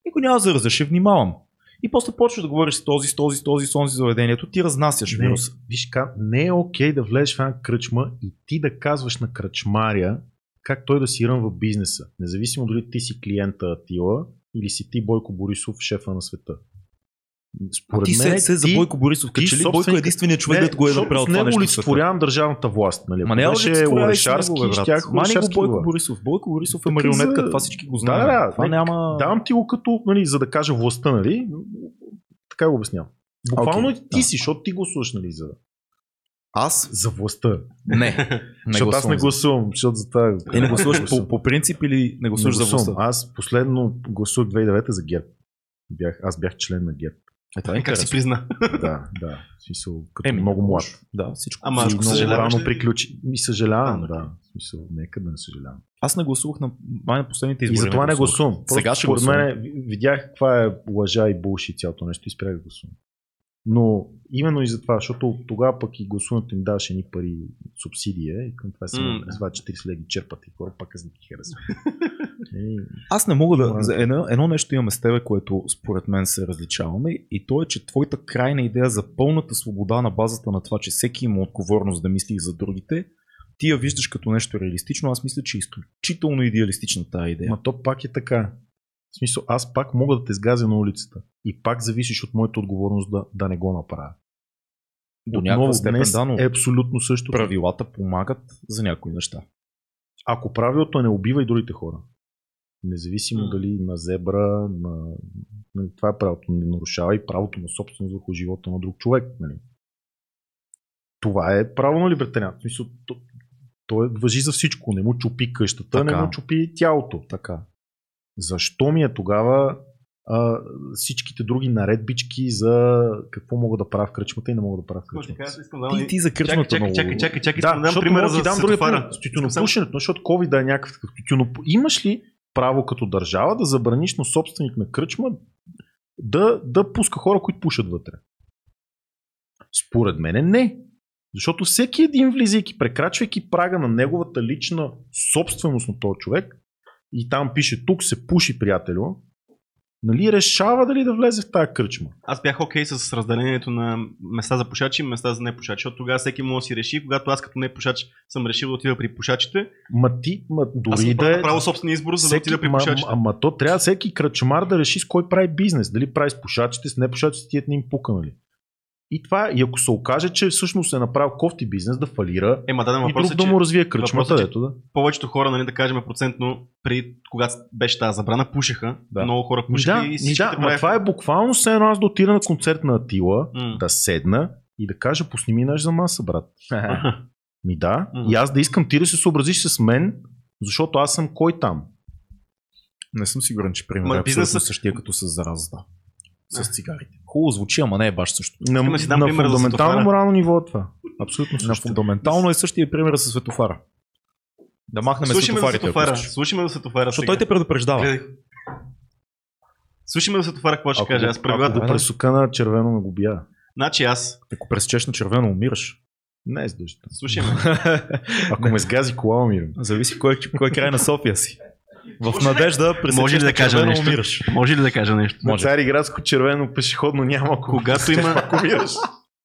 никой няма да заразя, ще внимавам. И после почваш да говориш с този, с този, с този, с този заведението, ти разнасяш Не, вируса. виж, ка, не е окей да влезеш в една кръчма и ти да казваш на кръчмаря как той да си рънва бизнеса. Независимо дали ти си клиента Атила или си ти Бойко Борисов, шефа на света. Според ти се, мен, се за ти- Бойко Борисов, като че ли Бойко е единственият човек, не, който го е направил това нещо. света. олицетворявам държавната власт. Нали? Ма не беше Орешарски, щях Мани го Бойко Борисов. Бойко Борисов е марионетка, за- това всички го Да, знаят. да, това нека- няма... Давам ти го като, нали, за да кажа властта, нали? Така го обяснявам. Буквално Окей, ти да. си, защото ти гласуваш, нали, за, Аз? за властта. Не. не защото аз не за- гласувам, защото за това... Е, не гласуваш по, по принцип или не гласуваш Не за властта? Аз последно гласувах 2009 за ГЕРБ. Бях, аз бях член на ГЕРБ. Е, това е Как си призна? да, да. В смисъл, като Еми, много млад. Да, всичко. Ама аз много рано ли? приключи. Ми съжалявам, А, да. В смисъл, нека да не съжалявам. Аз не гласувах на май на последните избори. И затова не гласувам. Просто Сега ще според мен видях каква е лъжа и булши цялото нещо и спрях да гласувам. Но именно и за това, защото тогава пък и гласуването им даваше едни пари субсидия и към това се mm. това 40 леги черпат и хора пак аз не ги харесвам. Аз не мога да. За Едно, едно нещо имаме с тебе, което според мен се различаваме и то е, че твоята крайна идея за пълната свобода на базата на това, че всеки има отговорност да мисли за другите, ти я виждаш като нещо реалистично. Аз мисля, че е изключително идеалистична тази идея. Ма то пак е така. В смисъл, аз пак мога да те сгазя на улицата. И пак зависиш от моята отговорност да, да не го направя. До някаква степен, днес да, но е абсолютно също. правилата помагат за някои неща. Ако правилото е не убива и другите хора. Независимо М. дали на зебра, на... нали, Това е правото. Не нарушава и правото на собственост върху живота на друг човек. Нали. Това е право на либертариан. В смисъл, то, то е, въжи за всичко. Не му чупи къщата, Така. не му чупи тялото. Така. Защо ми е тогава а, всичките други наредбички за какво мога да правя в кръчмата и не мога да правя в кръчмата? искам да Ти, ти за Чакай, кръчмата чакай, много... чакай, чакай, чакай, Да, искам да дам за ти другия пример. С тютюнопушенето, защото COVID е някакъв такъв тютюноп... Имаш ли право като държава да забраниш на собственик на кръчма да, да пуска хора, които пушат вътре? Според мен не. Защото всеки един влизайки, прекрачвайки прага на неговата лична собственост на този човек и там пише тук се пуши приятелю, нали решава дали да влезе в тази кръчма. Аз бях окей с разделението на места за пушачи и места за непушачи, защото тогава всеки може да си реши, когато аз като непушач съм решил да отида при пушачите, Ма ти, ма аз дори съм да е... направил собствен избор, за да отида при ма, пушачите. ама то трябва всеки кръчмар да реши с кой прави бизнес. Дали прави с пушачите, с непушачите, тият не им пука, нали? И това, и ако се окаже, че всъщност е направил кофти бизнес да фалира Ема даден и въпрос друг е, да му развие кръчмата, въпросът е, ето да. повечето хора, нали, да кажем процентно, преди когато беше тази забрана, пушеха. Да. Много хора пушеха да, и всички да, ма това е буквално все едно аз да отида на концерт на Атила, М. да седна и да кажа, пусни ми наш за маса, брат. Ми да, М. и аз да искам ти да се съобразиш с мен, защото аз съм кой там. Не съм сигурен, че примерът е бизнесът- същия като с заразата. С цигарите. Хубаво звучи, ама не е баш също. На, си дам на за фундаментално морално ниво е това. Абсолютно На също. фундаментално е същия пример с светофара. Да махнем Слушай ме за светофарите. ако светофара. искаш. Слушай ме за светофара. Защото той те предупреждава. Гледай. Слушай ме за светофара, какво ще Ако, кажа. Аз ако правилата. го пресука на червено ме го бия. Значи аз. Ако пресечеш на червено, умираш. Не е задължително. Слушай ме. Ако ме сгази кола, умирам. Зависи кой, кой е край на София си. В надежда пресечеш Може ли да кажа червено, нещо? умираш. Може ли да кажа нещо? На Цариградско червено пешеходно няма. Когато има-.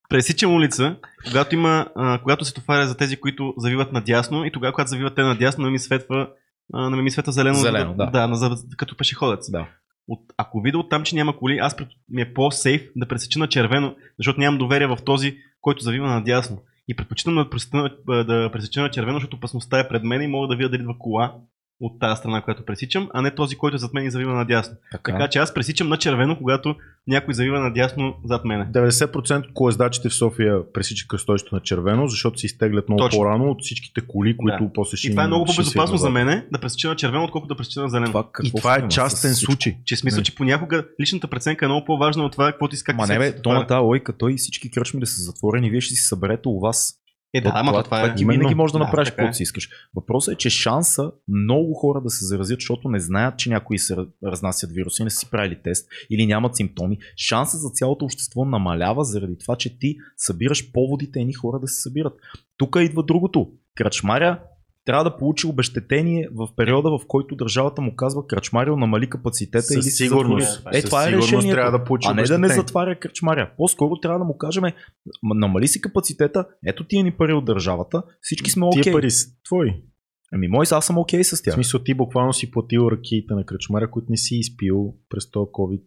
Пресичам улица, когато има, а, когато светофара е за тези, които завиват надясно и тогава, когато завиват те надясно, не ми светва, а, не ми светва зелено, Зелено, да. да на, за, като пешеходец. Да. От, ако видя от там, че няма коли, аз пред- ми е по-сейф да пресеча на червено, защото нямам доверие в този, който завива надясно. И предпочитам да пресеча, на- да пресеча на червено, защото опасността е пред мен и мога да видя дали идва кола от тази страна, която пресичам, а не този, който е зад мен и завива надясно. Така. Така че аз пресичам на червено, когато някой завива надясно зад мене. 90% от колездачите в София пресичат кръстовището на червено, защото се изтеглят много Точно. по-рано от всичките коли, които после ще И това е много по-безопасно за мен да пресеча на червено, отколкото да пресеча на зелено. Това, И това е частен случай. Че смисъл, Не. че понякога личната преценка е много по-важна от това, какво ти иска. Ма не бе, то на тази лойка, той и всички кръчми да са затворени, вие ще си съберете у вас. Е, да, ама това, това, това е. ти винаги можеш да Да, направиш е. каквото си искаш. Въпросът е, че шанса много хора да се заразят, защото не знаят, че някои се раз- разнасят вируси, не са си правили тест или нямат симптоми. Шанса за цялото общество намалява заради това, че ти събираш поводите едни хора да се събират. Тук идва другото. Крачмаря трябва да получи обещетение в периода, в който държавата му казва Крачмарио намали капацитета Със или сигурност. Е, Със това е решението. трябва да получи а не да не затваря кръчмаря. По-скоро трябва да му кажем, «Ма, намали си капацитета, ето тия ни пари от държавата, всички сме окей. Тия пари са твои. Ами мой аз съм окей с В тях. смисъл ти буквално си платил ракиите на кръчмаря, които не си изпил през този COVID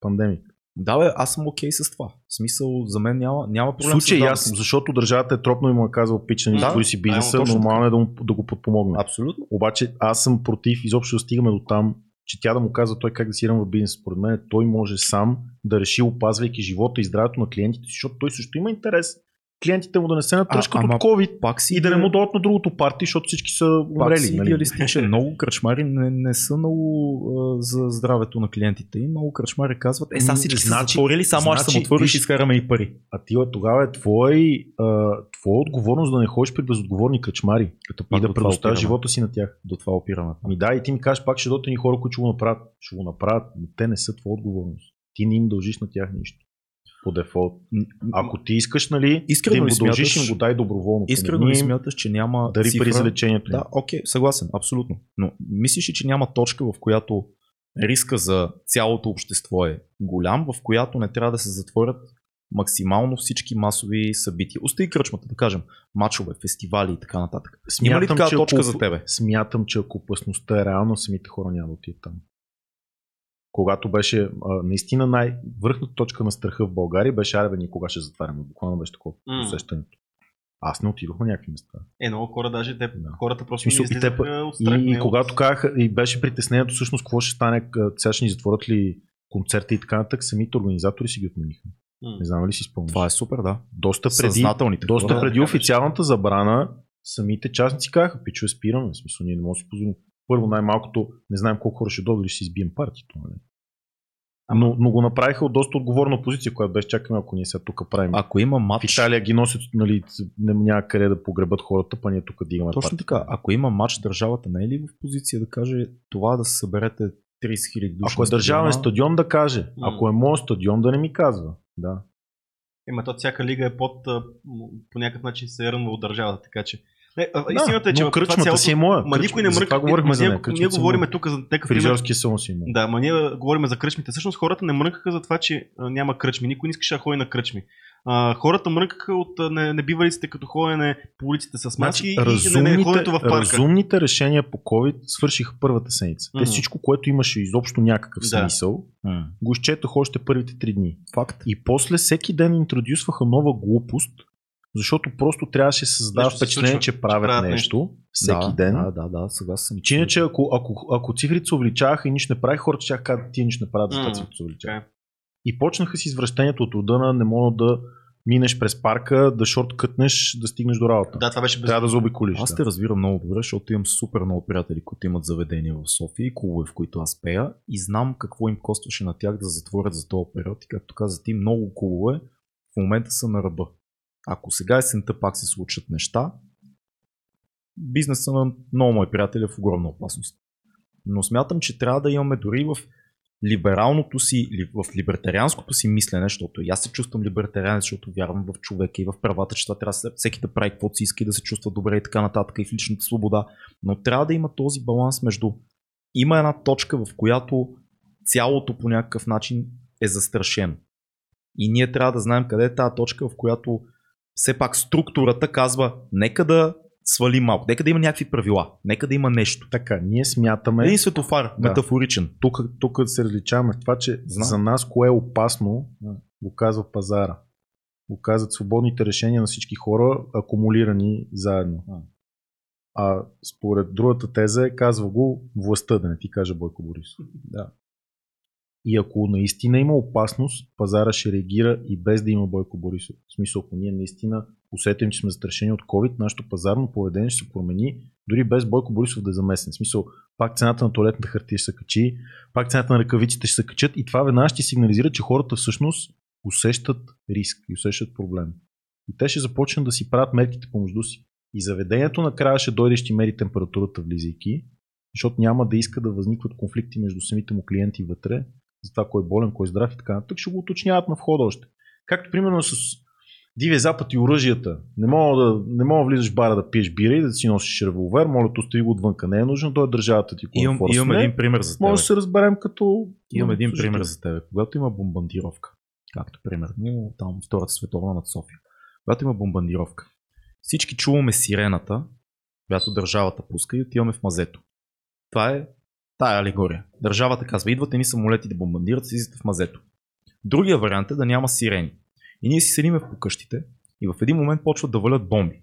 пандемик. Да, бе, аз съм окей с това. В смисъл, за мен няма, няма В проблем случай с ясно, защото държавата е тропно и му е казал пича, Да, да, си бизнеса, нормално е да, му, да го подпомогне. Абсолютно. Обаче аз съм против изобщо да стигаме до там, че тя да му казва той как да си ръмва бизнес. Според мен той може сам да реши, опазвайки живота и здравето на клиентите, защото той също има интерес клиентите му да не се натръшкат от COVID Пак си и да не му дойдат на другото парти, защото всички са пак умрели. Нали? идеалистичен. Много кръчмари не, не са много а, за здравето на клиентите. И много кръчмари казват, е, сега всички са Значи- затворили, само аз ще значи, съм отворил и ще изкараме и пари. А ти тогава е твой, а, твоя отговорност да не ходиш при безотговорни кръчмари Като и да предоставяш живота си на тях. До това опираме. Ами да, и ти ми кажеш, пак ще дойдат ни хора, които ще го направят. Ще го направят, но те не са твоя отговорност. Ти не им дължиш на тях нищо. По дефолт. Ако ти искаш, нали, Искрено да им го дължиш, им го дай доброволно. Искрено ли смяташ, че няма Дари цифра... пари за лечението. им. Да, окей, съгласен, абсолютно. Но мислиш ли, че няма точка, в която риска за цялото общество е голям, в която не трябва да се затворят максимално всички масови събития. Остави кръчмата, да кажем, мачове, фестивали и така нататък. Има ли такава точка ако- за тебе? Смятам, че ако опасността е реална, самите хора няма да отидат там. Когато беше а, наистина най-върхната точка на страха в България, беше аре бе, ние кога ще затваряме. Буквално беше такова М. усещането. Аз не отидох на някакви места. Е, много хора даже, те, Да. хората просто Смисъл, не и те от страх. И, и когато казаха, и беше притеснението всъщност какво ще стане, сега ще ни затворят ли концерти и така нататък, самите организатори си ги отмениха. Не знам ли си спомняш. Това е супер, да. доста преди, Съзнателните доста хора. преди Да, официалната забрана, самите частници казаха, пичове спираме, в смисъл ние не можем да си позволим. Първо най-малкото не знаем колко хора ще дойдат, дали ще си избием партито. Нали? Но, но, го направиха от доста отговорна позиция, която беше чакаме, ако ние сега тук правим. Ако има в матч, Италия ги носят, нали, не, няма къде да погребат хората, па ние тук дигаме точно партито. така, ако има матч, държавата не е ли в позиция да каже това да се съберете 30 хиляди души? Ако е държавен стадион да каже, ако е моят стадион да не ми казва. Да. Ема то всяка лига е под, по някакъв начин се е рънва от държавата, така че. Не, а, Да, истината е, че в това кръчмата цялото... си е моя. Ма никой не това говорихме за ние, нея. ние говорим тук за такъв пример. Фризьорския салон си моя. Да, ма ние говорим за кръчмите. Всъщност хората не мрънкаха за това, че а, няма кръчми. Никой не искаше да ходи на кръчми. А, хората мрънкаха от не, небивалиците като ходене по улиците с маски Значи, и не, ходенето в парка. разумните решения по COVID свършиха първата седмица. Те всичко, което имаше изобщо някакъв Да. смисъл, М. го изчетох още първите три дни. Факт. И после всеки ден интродюсваха нова глупост, защото просто трябваше да се създава Нещо впечатление, че че правят, правят нещо всеки да, ден. Да, да, да, сега съм. Че иначе, ако, ако, ако цифрите се увеличаваха и нищо не правих, хората ще кажат, тия нищо не правят, защото М, цифрите се увеличават. И почнаха с извращението от рода на не мога да минеш през парка, да шорткътнеш, да стигнеш до работа. Да, това беше без... Трябва да заобиколиш. Аз да. те разбирам много добре, защото имам супер много приятели, които имат заведения в София и клубове, в които аз пея и знам какво им костваше на тях да затворят за този период. И както каза ти, много клубове в момента са на ръба. Ако сега есента пак се случат неща, бизнеса на много мои приятели е в огромна опасност. Но смятам, че трябва да имаме дори в либералното си, в либертарианското си мислене, защото и аз се чувствам либертарианец, защото вярвам в човека и в правата, че това трябва да се- всеки да прави каквото си иска и да се чувства добре и така нататък и в личната свобода. Но трябва да има този баланс между има една точка, в която цялото по някакъв начин е застрашено. И ние трябва да знаем къде е тази точка, в която все пак структурата казва, нека да свалим малко, нека да има някакви правила, нека да има нещо. Така, ние смятаме. Един светофар, Да. метафоричен. Тук, тук се различаваме в това, че Знам. за нас кое е опасно, го казва пазара. Го казват свободните решения на всички хора, акумулирани заедно. А. А според другата теза е, казва го властта, да не ти каже Бойко Борисов. Да. И ако наистина има опасност, пазара ще реагира и без да има Бойко Борисов. В смисъл, ако ние наистина усетим, че сме застрашени от COVID, нашето пазарно поведение ще се промени, дори без Бойко Борисов да е замесен. В смисъл, пак цената на туалетната хартия ще се качи, пак цената на ръкавиците ще се качат и това веднага ще сигнализира, че хората всъщност усещат риск и усещат проблем. И те ще започнат да си правят мерките помежду си. И заведението накрая ще дойде и ще мери температурата влизайки, защото няма да иска да възникват конфликти между самите му клиенти вътре, за това кой е болен, кой е здрав и така нататък, ще го уточняват на входа още. Както примерно с Дивия запад и оръжията. Не мога да, не мога да влизаш в бара да пиеш бира и да си носиш револвер, моля, то остави го отвънка. Не е нужно, той е държавата ти. кой е Имам, имам един пример за теб. Може да се разберем като... Имам един слушатели. пример за теб. Когато има бомбардировка, както примерно там Втората световна над София, когато има бомбардировка, всички чуваме сирената, която държавата пуска и отиваме в мазето. Това е тая алегория. Държавата казва, идват ни самолети да бомбардират, слизате в мазето. Другия вариант е да няма сирени. И ние си седиме по къщите и в един момент почват да валят бомби.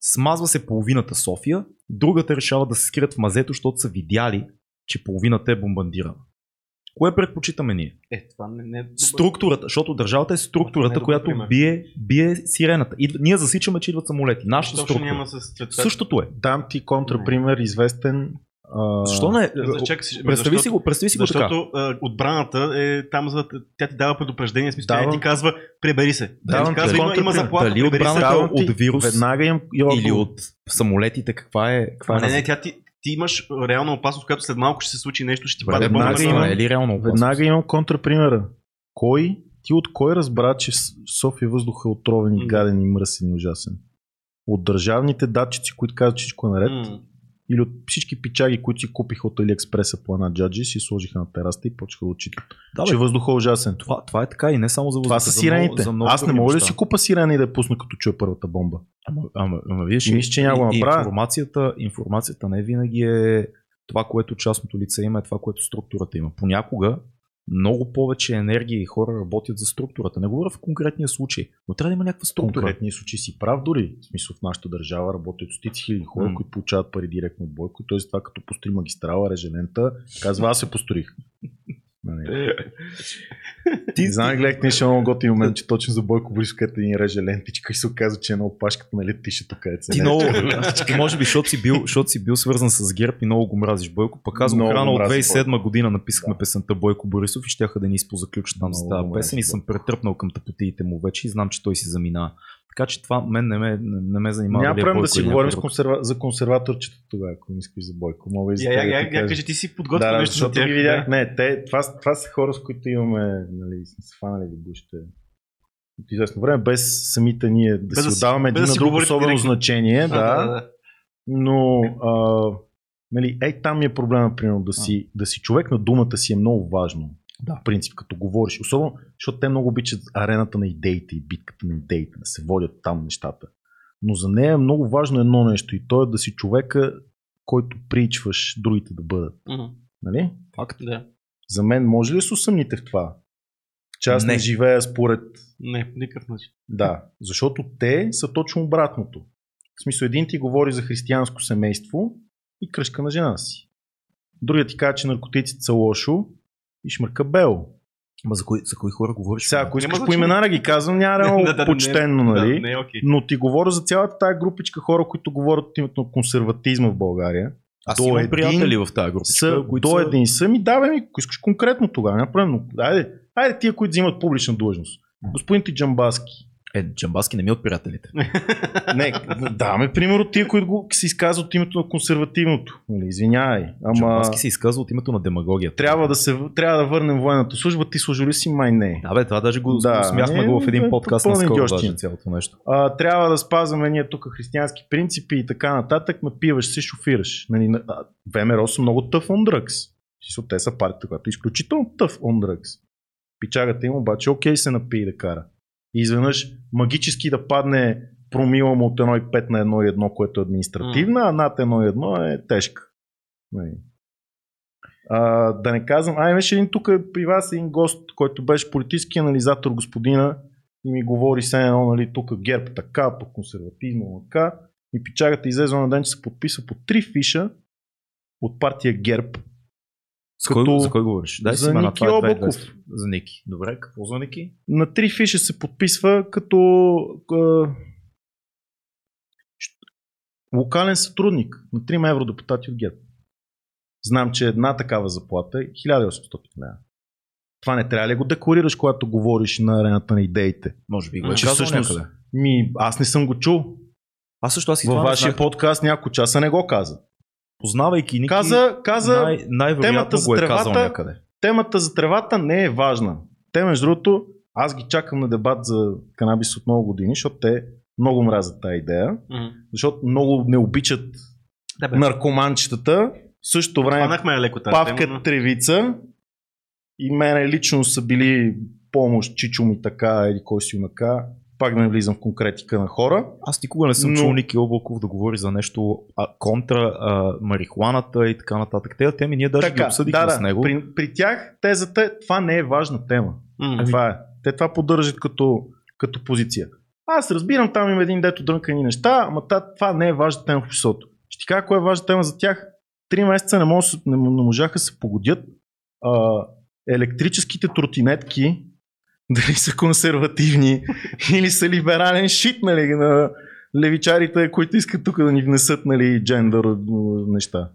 Смазва се половината София, другата решава да се скрият в мазето, защото са видяли, че половината е бомбандирана. Кое предпочитаме ние? Е, това не, не е добър. Структурата, защото държавата е структурата, е добър която пример. бие, бие сирената. И ние засичаме, че идват самолети. Нашата Точно структура. няма с цвета. Същото е. Дам ти контрапример, известен. А, Защо не? За- чакай си, Представи защото- си го, представи си го така. Защото отбраната е там, за да тя ти дава предупреждение, смисъл, тя не ти казва, пребери се. Тя Давам ти казва, има, има заплаха, Дали отбраната- от вирус Веднага им. Или от самолетите, каква е, каква е не, не, назад? тя ти, ти имаш реална опасност, която след малко ще се случи нещо, ще ти бомба. веднага на има- не е ли реално опасност? Веднага имам контрапримера. Кой, ти от кой разбра, че София въздух е отровен и гаден и мръсен и ужасен? От държавните датчици, които казват, че всичко е наред. Или от всички пичаги, които си купиха от Алиекспреса по една джаджи, си сложиха на тераста и почнаха да отчитат, Да, че въздухът е ужасен. това, това е така и не само за Това въздуха, са за сирените. много- за много Аз не мога да си купа сирена и да я пусна като чуя първата бомба. Ама, ама, ама виж, И мисля, че няма да направя. информацията, информацията не винаги е това, което частното лице има, е това, което структурата има. Понякога много повече енергия и хора работят за структурата. Не говоря в конкретния случай, но трябва да има някаква структура. Конкретни случаи си прав дори. В смисъл в нашата държава работят стотици хиляди хора, М. които получават пари директно от Бойко. Т.е. това като построи магистрала, реже лента, казва аз се построих. Нали. Ти, Знам гледах нещо много готин момент, че точно за Бойко Борисов, където ни реже лентичка и се оказа, че е много пашката на летището, където се ти много, може би, защото си, бил, защото си бил свързан с ГЕРБ и много го мразиш Бойко. Пък аз го Много рано от мразя 2007 година написахме Да. песента Бойко Борисов и щяха да ни изпозаключат там Много тази песен и съм претръпнал към тъпотиите му вече и знам, че той си заминава. Така че това мен не ме, не, не ме занимава. Няма е проблем да си говорим консерва... за консерваторчето тогава, ако не искаш за Бойко. Мога и за Я, я, я, ти я, кажа. ти си подготвил Да, да, нещо за тях. ги видях. да. Не, те, това, това са хора, с които имаме, нали, сме се фанали в гущите от известно време, без самите ние да Без си да си- отдаваме без един да на друг особено директно. значение, А, да, да, да. но а, нали, ей там ми е проблема, примерно, да си, да си човек на думата си е много важно. Да. В принцип, като говориш. Особено, защото те много обичат арената на идеите и битката на идеите, да се водят там нещата. Но за нея е много важно едно нещо и то е да си човека, който причваш другите да бъдат. Мгм. Нали? Факт. Да. За мен може ли да се усъмните в това? Че аз не, Не. живея според... Не, по никакъв начин. Да, защото те са точно обратното. В смисъл, един ти говори за християнско семейство и кръшка на жена си. Другият ти казва, че наркотиците са лошо и шмърка бел. Ма за кои, за кои хора говориш? Сега, ако искаш по имена да ги казвам, няма да е много Да, да, почтенно, не, нали? Да, не е окей. Но ти говоря за цялата тая групичка хора, които говорят от името на консерватизма в България. Аз до имам един приятели в тази група. са до един са ми, да, бе, ми, ако искаш конкретно тогава, няма проблем, но айде, айде тия, които взимат публична длъжност. Господин Тиджамбаски. Е, Джамбаски не ми е от приятелите. Не, даваме пример от тия, които го, се изказват от името на консервативното. Нали, извинявай, ама Джамбаски се изказва от името на демагогията. трябва да, се, трябва да върнем военната служба. Ти служил ли си? Май не. Да, бе, това даже го Да, смяхме го в един е, подкаст на скоро, даже цялото нещо. А, трябва да спазваме ние тук християнски принципи и така нататък. Напиваш се, шофираш. Нали, ВМРО са много тъв on drugs. Те са партията, която е изключително тъв on drugs. Пичагата им обаче окей се напие да кара. И изведнъж магически да падне промила му от 1,5 на 1,1, което е административна, а над 1,1 е тежка. Нали. А, да не казвам, а имаше един тук при вас един гост, който беше политически анализатор господина и ми говори се едно, нали, тук ГЕРБ така, по консерватизма така. И пичагата излезе на ден, че се подписа по три фиша от партия ГЕРБ. За кой, Като- за кой говориш? Дай за Ники е. 2200. За Ники. Добре, какво за Ники? На три фиша се подписва като а, локален сътрудник на 3 евродепутати от ГЕРБ. Знам, че една такава заплата е 1800 лева. Това не трябва ли го декларираш, когато говориш на арената на идеите? Може би го е че казал всъщност- някъде. Ми, аз не съм го чул. Аз също аз и Във не вашия знаех. подкаст няколко часа не го каза. Познавайки Ники, Каза, каза най- най-вероятно темата за го е казал тревата- някъде. темата за тревата не е важна. Те, между другото, аз ги чакам на дебат за канабис от много години, защото те много мразят тази идея, Мгм. защото много не обичат Да, бе. наркоманчетата. В същото време леко тази Павка тема, но- Тревица и мене лично са били помощ, чичо ми така или кой си унака. Пак да не влизам в конкретика на хора. Аз никога не съм Но- чул Ники Облаков да говори за нещо а, контра а, марихуаната и така нататък. Тези теми ние даже ги обсъдихме да, с него. При, при тях тезата е, това не е важна тема. М. Това е. Те това поддържат като, като позиция. Аз разбирам, там има един дето дрънкани неща, ама това не е важна тема в обществото. Ще ти кажа кое е важна тема за тях. три месеца не, мож, не, не можаха да се погодят а, електрическите тротинетки дали са консервативни или са либерален шит нали, на левичарите, които искат тук да ни внесат нали, джендър неща.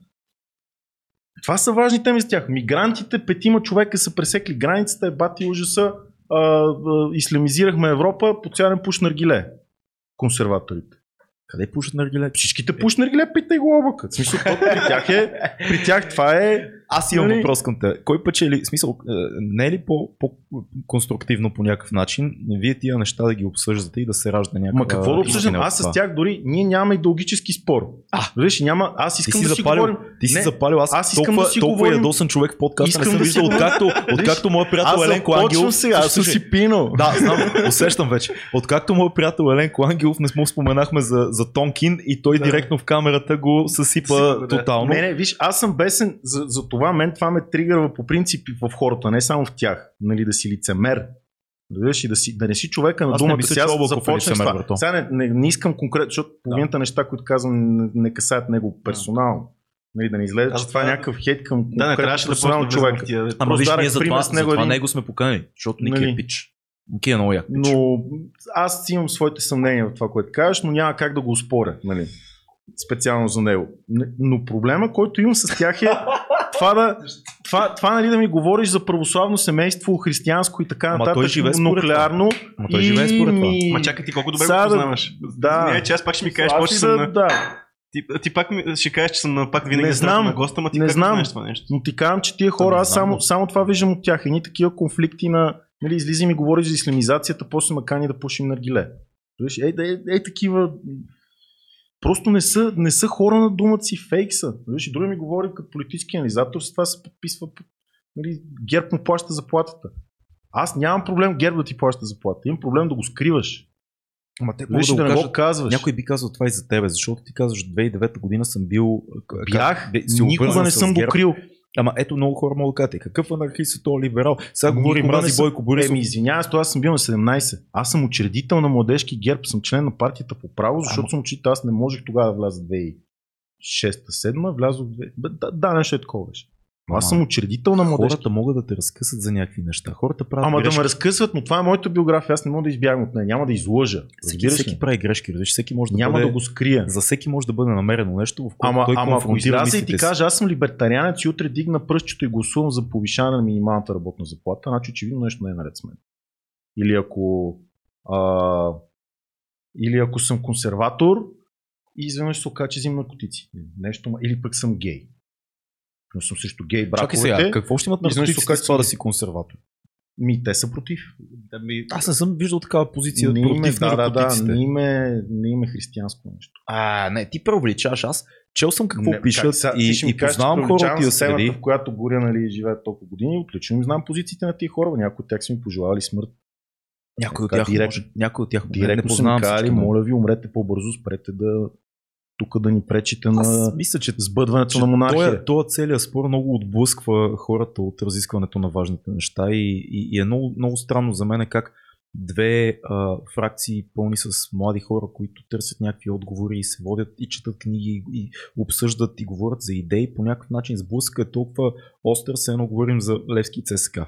Това са важни теми за тях. Мигрантите, петима човека са пресекли границата, е бати ужаса, а, а, ислямизирахме Европа, поцялен пуш наргиле. Консерваторите. Къде пушат на региле? Всичките пуш наргиле, питай го облака. В смисъл, то при тях, е, при тях това е... Аз имам Нали? въпрос към те. Кой печели, смисъл, е, не е ли по, по-конструктивно по някакъв начин, вие тия неща да ги обсъждате и да се ражда някаква... Ма какво да обсъждам? Аз с тях дори, ние нямаме идеологически спор. А. Виж, няма, аз Ти искам си да си запалил, говорим. ти си Не, запалил, аз, аз искам толкова, да си толкова говорим- ядосан човек в подкаста не Искам съм да си виждал, откакто, откакто моят приятел Аз Еленко Ангелов... сега, аз съм Слушай, си пинал. Да, знам, усещам вече. Откакто моят приятел Еленко Ангелов не му споменахме за, за Тонкин и той Да. директно в камерата го съсипа тотално. Не, не, виж, аз съм бесен за, за това, мен това ме тригърва по принцип в хората, не само в тях, нали, да си лицемер. И да, си, да не си човека на Аз думата мисля, си. Аз е започнах това. брато. Сега не, не, не, искам конкретно, защото половината неща, които казвам, не, не касаят него персонално. Нали, да не излезе, Аз че това е това- някакъв хейт към Да, не трябваше да персонално тия. Ама виж, ние за това, с за него това един- него сме поканали, защото Ники Нали? е пич. Ники е много як пич. Но аз имам своите съмнения в това, което кажеш, но няма как да го споря, нали? Специално за него. Не- Но проблема, който имам с тях е това да, това, това нали, да ми говориш за православно семейство, християнско и така нататък, той живее според нуклеарно. Ама той и живее според това. ми- Ма чакай ти колко добре Сега го познаваш. Да. Не, че аз пак ще ми кажеш, съм да, на... да. Ти, ти пак ми, ще кажеш, че съм на, пак винаги Не знам. на госта, ма ти Не как знам. знаеш това нещо? Но ти казвам, че тия хора, аз само, само това виждам от тях. Едни такива конфликти на... Нали, излиза и говориш за исламизацията, после ме кани да пушим наргиле. Ей, ей, ей, такива... Просто не са, не са хора на думата си, фейк са. Виж, и други ми говори като политически анализатор, с това се подписва. под- Нали, Герб му плаща заплатата. Аз нямам проблем Герб да ти плаща заплата. Имам проблем да го скриваш. Ама те Виж, да, да, не го казваш. Някой би казал това и за тебе, защото ти казваш 2009 година съм бил... Бях, как- бе- никога не съм го крил. Ама ето много хора могат да кажат, «Е, какъв анархист е този либерал? Сега говори Никога не мрази съм- Бойко Борисов. Еми, извинявай, аз съм бил на 17. Аз съм учредител на младежки герб, съм член на партията по право, защото Ама- съм учител. Аз не можех тогава да вляза в 2006-2007, влязох в 2... Бе, Да, да, нещо е такова беше. Но аз съм учредител на младежки. Хората могат да те разкъсат за някакви неща. Хората правят Ама да грешки. ме разкъсват, но това е моята биография, аз не мога да избягам от нея, няма да излъжа. Всеки, всеки прави грешки, разбираш, всеки може да Няма бъде, да го скрия. За всеки може да бъде намерено нещо, в което Ама, той ама ако изляза и ти кажа, аз съм либертарианец и утре дигна пръстчето и гласувам за повишаване на минималната работна заплата, значи очевидно нещо не е наред с мен. Или ако, а, или ако съм консерватор и изведнъж се окаже, че взимам наркотици. Нещо, или пък съм гей. Но съм срещу гей Чакай браковете. сега, какво ще имат Изведнъж наркотици се окаже, с това да си консерватор? Ми, те са против. Да ми... Аз не съм виждал такава позиция Не против да, да, да, наркотиците. не им е, не им е християнско нещо. А, не, ти преувеличаваш. Аз чел съм какво Не, пишат как сега, и, и кажеш, познавам хора от среди. в която горя нали, живеят толкова години. Отлично им знам позициите на тия хора. Някои от тях са ми пожелали смърт. Някой от тях, директно- може, някой от тях не, не Директно ми познавам но- моля ви, умрете по-бързо, спрете да тук да ни пречите на Аз мисля, че сбъдването че на монархия. Тоя, тоя целият спор много отблъсква хората от разискването на важните неща и, и, и е много, много странно за мен как две а, фракции пълни с млади хора, които търсят някакви отговори и се водят и четат книги и обсъждат и говорят за идеи, по някакъв начин сблъска е толкова остър, се едно говорим за Левски и ЦСК.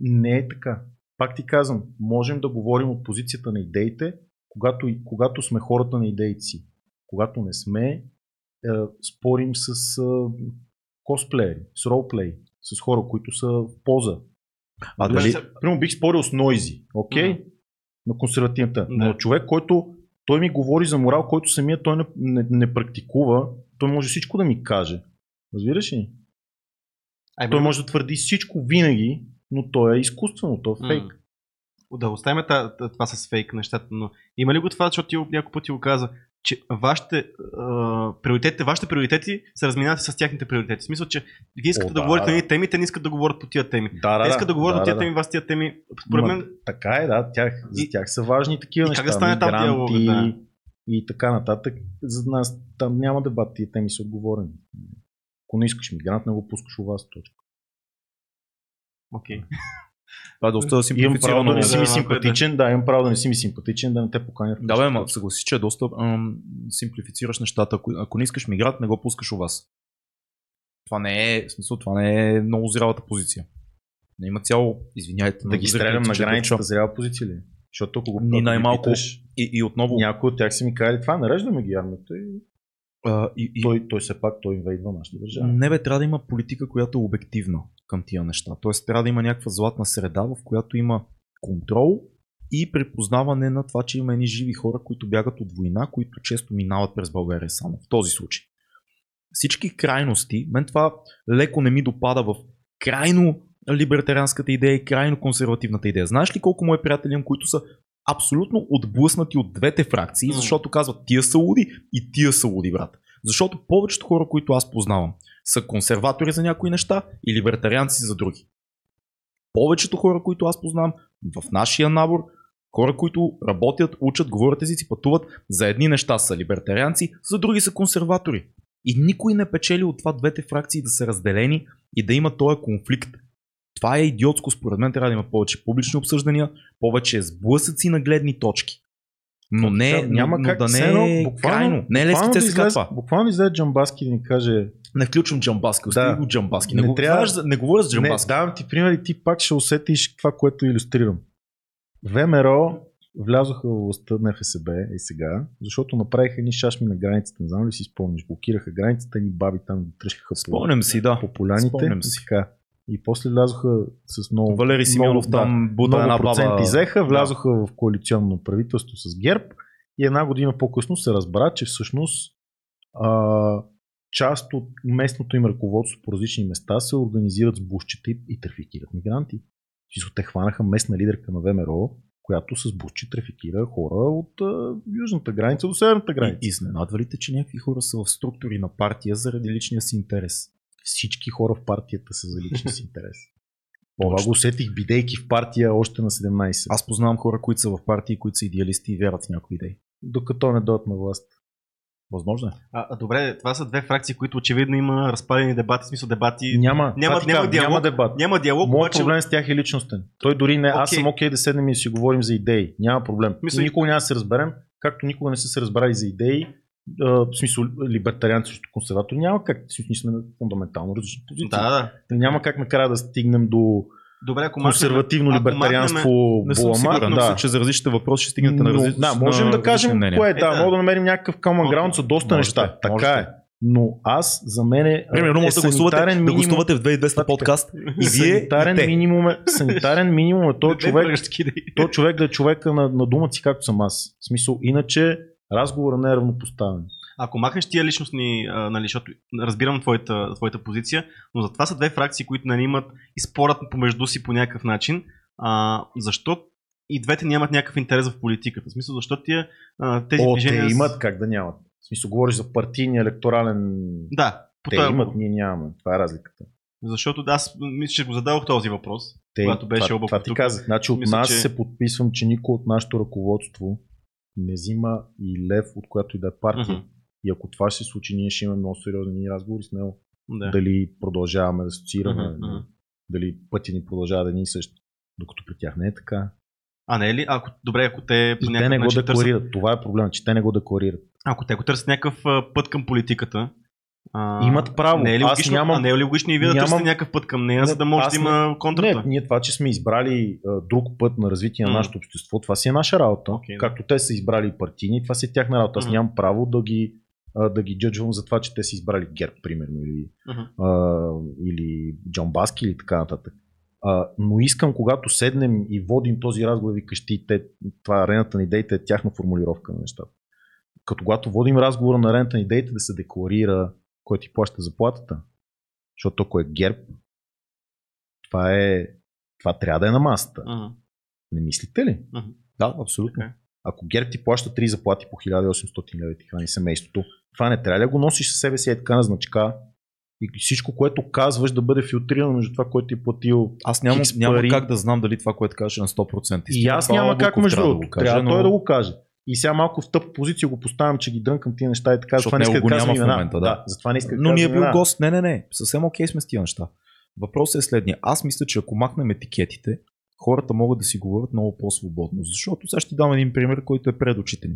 Не е така. Пак ти казвам, можем да говорим от позицията на идеите, когато, когато сме хората на идеите си. Когато не сме, е, спорим с е, косплеери, с ролплей, с хора, които са в поза. А Дали... Примерно бих спорил с Нойзи, окей? Мгм. На консервативната. Но човек, който той ми говори за морал, който самия той не, не, не практикува, той може всичко да ми каже. Разбираш ли? Ай, Той бе, може да твърди всичко винаги, но то е изкуствено, то е фейк. М. Да оставим та- та- това с фейк нещата, но има ли го това, защото ти няколко пъти го каза, че вашите, а, приоритетите, вашите приоритети се разминават с тяхните приоритети. В смисъл, че вие искате О, да, да, говорите да. на едни теми, те не искат да говорят по тия теми. Да, те искат да говорят по тия теми, вас тия теми. Според мен, Така е, да. Тях, за тях са важни такива и неща. как да стане там диалога, да. И така нататък. За нас там няма дебат, тия теми са отговорени. Ако не искаш мигрант, не го пускаш у вас. Точка. окей. Това е доста Имам право да не си ми симпатичен, да, имам право да не си ми симпатичен, да не те поканя. в Да, бе, ма, съгласи, че е доста ам, симплифицираш нещата. Ако, ако не искаш мигрант, не го пускаш у вас. Това не е, в смисъл, това не е много зрялата позиция. Не има цяло, извиняйте. Да ги стрелям на границата, зряла позиция ли? Защото ако го Ни най-малко. питаш, И, и отново, някои от тях са ми казали, това нареждаме ги армията и а, и, и, той, той все пак той инвейдва нашата държава. Не бе, трябва да има политика, която е обективна към тия неща. Тоест трябва да има някаква златна среда, в която има контрол и препознаване на това, че има едни живи хора, които бягат от война, които често минават през България само. В този случай. Всички крайности, мен това леко не ми допада в крайно либертарианската идея и крайно консервативната идея. Знаеш ли колко мои приятели които са абсолютно отблъснати от двете фракции, защото казват тия са луди и тия са луди, брат. Защото повечето хора, които аз познавам, са консерватори за някои неща и либертарианци за други. Повечето хора, които аз познавам в нашия набор, хора, които работят, учат, говорят езици, пътуват, за едни неща са либертарианци, за други са консерватори. И никой не печели от това двете фракции да са разделени и да има този конфликт. Това е идиотско, според мен трябва да има повече публични обсъждания, повече сблъсъци на гледни точки. Но не, Така, няма но, как да не е крайно. Не е лески буквално да ЦСКА излезе- това. Буквално излезе Джамбаски да ни каже Не включвам Джамбаски, остави Да. го Джамбаски. Не, Не го, трябва- трябва... не говоря с Не, Джамбаски. давам ти пример и ти пак ще усетиш това, което иллюстрирам. ВМРО влязоха в властта на ФСБ и сега, защото направиха едни шашми на границата. Не знам ли си спомниш, блокираха границата, ни баби там ги тръщаха по, си, да. по поляните. Спомням си. така. И после влязоха с много, Валери Симеонов много, там да, бута една баба. взеха, влязоха в коалиционно правителство с ГЕРБ и една година по-късно се разбра, че всъщност а, част от местното им ръководство по различни места се организират с бушчета и, и трафикират мигранти. Смисъл, Те хванаха местна лидерка на ВМРО, която с бушче трафикира хора от а, южната граница до северната граница. И, изненадва ли те, че някакви хора са в структури на партия заради личния си интерес? Всички хора в партията са за личния си интерес. Това го усетих, бидейки в партия още на 17. Аз познавам хора, които са в партии, които са идеалисти и вярват в някои идеи. Докато не дойдат на власт. Възможно е. А, а, добре, това са две фракции, които очевидно има разпалени дебати, в смисъл дебати. Няма, Няма- ти няма диалог. няма дебат. Няма диалог, Моят обаче... проблем с тях е личностен. Той дори не. Аз Окей. съм окей да седнем и да си говорим за идеи. Няма проблем. Мисля- Никога няма да се разберем, както никога не са се разбрали за идеи. В смисъл, либертарианци срещу консерватори няма как. В смисъл, Ние сме на фундаментално различни позиции. Да, да. Няма как накрая да стигнем до Добре, ако консервативно ако либертарианство. Не съм сигурен, да. че за различните въпроси ще стигнете на различни да, можем да кажем кое е. Е, Да, да. може да намерим някакъв common ground за доста Можете, неща. Така можете. е. Но аз, за мен е, Примерно, е може да гласувате, санитарен да минимум, гостувате в 2200 Това така. подкаст и вие санитарен и минимум е, санитарен минимум е Две човек, то човек да е човека на, на думата си, както съм аз. В смисъл, иначе разговорът не е равнопоставен. Ако махнеш тия личностни, а, нали, защото разбирам твоята, твоята позиция, но за това са две фракции, които нали, имат и спорят помежду си по някакъв начин. А, защо и двете нямат някакъв интерес в политиката? В смисъл, защо тия, а, тези О, движения... те имат, как да нямат. В смисъл, говориш за партийния електорален... Да, Те това- имат, ние нямаме. Това е разликата. Защото аз мисля, че го зададох този въпрос. Те, Когато беше това, това ти тук, казах. Значи от мисля, нас че- се подписвам, че никой от нашето ръководство не взима и лев от която и да е партия. Мгм. И ако това ще се случи, ние ще имаме много сериозни разговори с него. Да. Дали продължаваме да асоциираме, мгм. дали пътя ни продължава да ни същ. Докато при тях не е така. А не е ли? Ако, добре, ако те по И те някакъв не го начин търсят, декларират. Това е проблем, че те не го декларират. ако те го търсят някакъв път към политиката, а, Имат право. Не е ли Аз логично, нямам- а не е ли логично и вие да нямам- търсите някакъв път към нея, Не, за да може аз да има контрата? Не, ние това, че сме избрали а, друг път на развитие на М. нашето общество, това си е наша работа. Да. Както те са избрали партийни, това си е тяхна работа. Аз Мгм. нямам право да ги, да ги джъджвам за това, че те са избрали ГЕРБ, примерно, или, Мгм. а, или Джон Баски, или така нататък. А, но искам, когато седнем и водим този разговор, викаш ти, те, това арената на идеите е тяхна формулировка на нещата. Като когато водим разговора на арената на идеите, да се декларира кой ти плаща заплатата. Защото ако е ГЕРБ, това е. Това трябва да е на масата. Мгм. Не мислите ли? Да, абсолютно. Така е. Ако ГЕРБ ти плаща 3 заплати по 1800 лева и ти храни семейството, това не трябва ли да го носиш със себе си е така на значка и всичко, което казваш да бъде филтрирано между това, което ти е платил. Аз нямам, няма как да знам дали това, което кажеш е на 100% И истина. аз Това няма как между другото. Трябва но- той да го каже. И сега малко в тъп позиция го поставям, че ги дрънкам тия неща и така. Защото Затова не да го казвам няма в имена. момента, да. затова не иска да Но ни е бил гост. Не, не, не. Съвсем окей сме с тия неща. Въпросът е следния. Аз мисля, че ако махнем етикетите, хората могат да си говорят много по-свободно. Защото сега ще ти дам един пример, който е пред очите ми.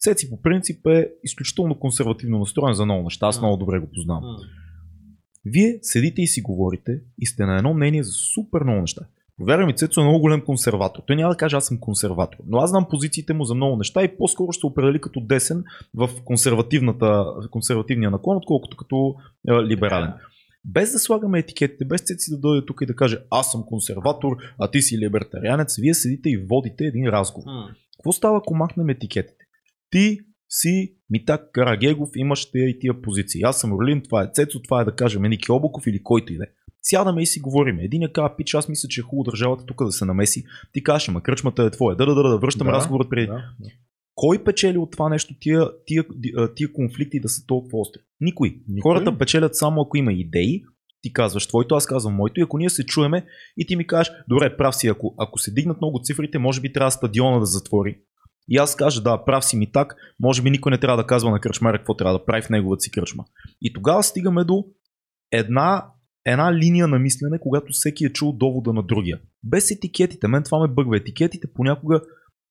Цеци по принцип е изключително консервативно настроен за много неща. Аз много добре го познавам. Вие седите и си говорите и сте на едно мнение за супер много неща. Повярвай ми, Цецо е много голям консерватор. Той няма да каже аз съм консерватор. Но аз знам позициите му за много неща и по-скоро ще определи като десен в консервативната, консервативния наклон, отколкото като е, либерален. Без да слагаме етикетите, без Цеци да дойде тук и да каже аз съм консерватор, а ти си либертарианец, вие седите и водите един разговор. М. Какво става, ако махнем етикетите? Ти си Митак Карагегов, имаш тия и тия позиции. Аз съм Орлин, това е Цецо, това е да кажем Ники Обоков или който и да е. Сядаме и си говорим. Един е казва, пич, аз мисля, че е хубаво държавата тук да се намеси. Ти кажеш, ма кръчмата е твоя. Да, да, да, да, връщам Да, разговорът преди. Да, да. Кой печели от това нещо, тия, тия, тия, тия конфликти да са толкова остри? Никой. Никой. Хората печелят само ако има идеи, ти казваш твоето, аз казвам моето и ако ние се чуеме и ти ми кажеш, добре, прав си, ако, ако се дигнат много цифрите, може би трябва стадиона да затвори. И аз кажа, да, прав си ми так, може би никой не трябва да казва на кръчмаря какво трябва да прави в неговата си кръчма. И тогава стигаме до една, една линия на мислене, когато всеки е чул довода на другия. Без етикетите, мен това ме бъгва. Етикетите понякога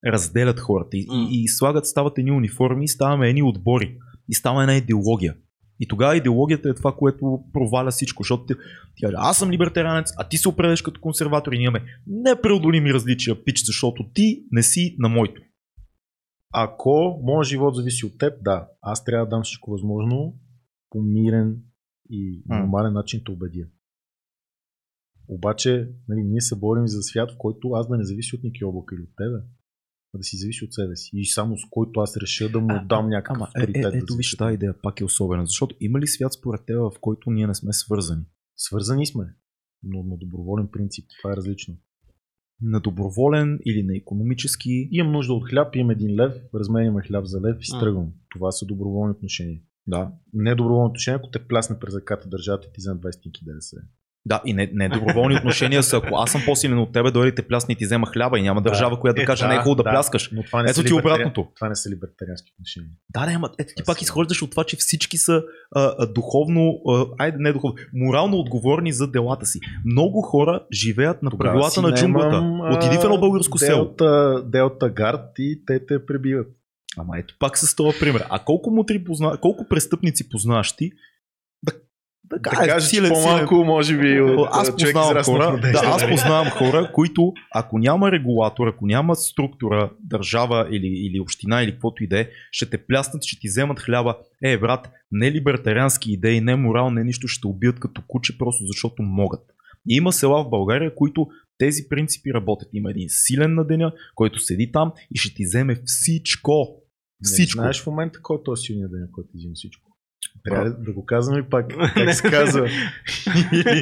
разделят хората и, и, и слагат, стават едни униформи, ставаме едни отбори и става една идеология. И тогава идеологията е това, което проваля всичко, защото ти, ти кажа, аз съм либертарианец, а ти се определяш като консерватор и ние имаме непреодолими различия, пич, защото ти не си на моето. Ако моят живот зависи от теб, да, аз трябва да дам всичко възможно по мирен и нормален начин те убедя. Обаче, нали, ние се борим за свят, в който аз да не зависи от Ники Облак или от тебе, а да си зависи от себе си. И само с който аз реша да му А, дам някакъв Ама, е, авторитет. е, да ето виж, зависи. тази идея пак е особена, защото има ли свят според теб, в който ние не сме свързани? Свързани сме, но на доброволен принцип. Това е различно. На доброволен или на економически? Имам нужда от хляб, имам един лев, разменяме хляб за лев и си М. тръгвам. Това са доброволни отношения. Да. Не доброволни отношения, ако те плясне през ръката държавата и ти вземе 20 стинки ДДС. Да, и не, не доброволни отношения са, ако аз съм по-силен от тебе, дойде те плясне и ти взема хляба и няма държава, която да Е, каже, да, не е хубаво да, да. пляскаш. Но това не Ето ти обратното. Това не са либертариански отношения. Да, да, ама ето ти Това пак изхождаш от това, че всички са а, а, духовно, а, айде не духовно, морално отговорни за делата си. Много хора живеят на правилата на джунглата. Отиди в едно българско село. Делта, Делта Гард и те те пребиват. Ама ето пак с това пример. А колко мутри позна... колко престъпници познаваш ти? Да, да, Да кажеш, че силен, по-малко може би от аз познавам хора, да, аз нали? познавам хора, които ако няма регулатор, ако няма структура, държава или, или община или каквото и да е, ще те пляснат, ще ти вземат хляба. Е, брат, не либертариански идеи, не морал, не нищо, ще те убият като куче, просто защото могат. И има села в България, които тези принципи работят. Има един силен на деня, който седи там и ще ти вземе всичко. Всичко. Не знаеш в момента кой е този силният ден, който взима всичко. Трябва да, да го казвам и пак, как се казва.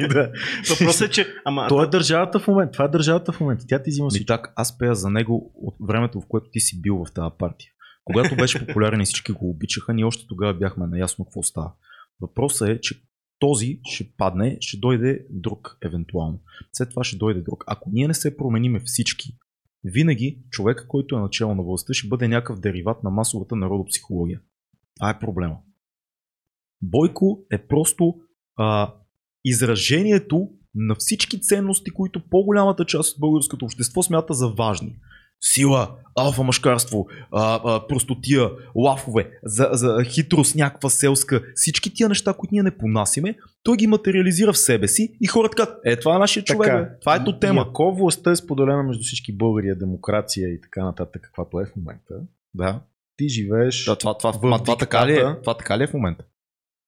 Да. Въпросът е, че... Ама, Това е държавата в момента. Това е държавата в момента. Тя ти взима всичко. так, аз пея за него от времето, в което ти си бил в тази партия. Когато беше популярен и всички го обичаха, ние още тогава бяхме наясно какво става. Въпросът е, че този ще падне, ще дойде друг евентуално. След това ще дойде друг. Ако ние не се промениме всички, винаги човек, който е начало на властта, ще бъде някакъв дериват на масовата народопсихология. Това е проблема. Бойко е просто а, изражението на всички ценности, които по-голямата част от българското общество смята за важни. Сила, алфа мъжкарство, а, а, простотия, лафове, за, за хитрост, някаква селска, всички тия неща, които ние не понасиме, той ги материализира в себе си и хората казват, е, това е нашия човек, бе. това е то И тема. ако властта е споделена между всички българи, демокрация и така нататък, каквато е в момента, Да. ти живееш Да, това, това, в това, това, така ли е? това така ли е в момента?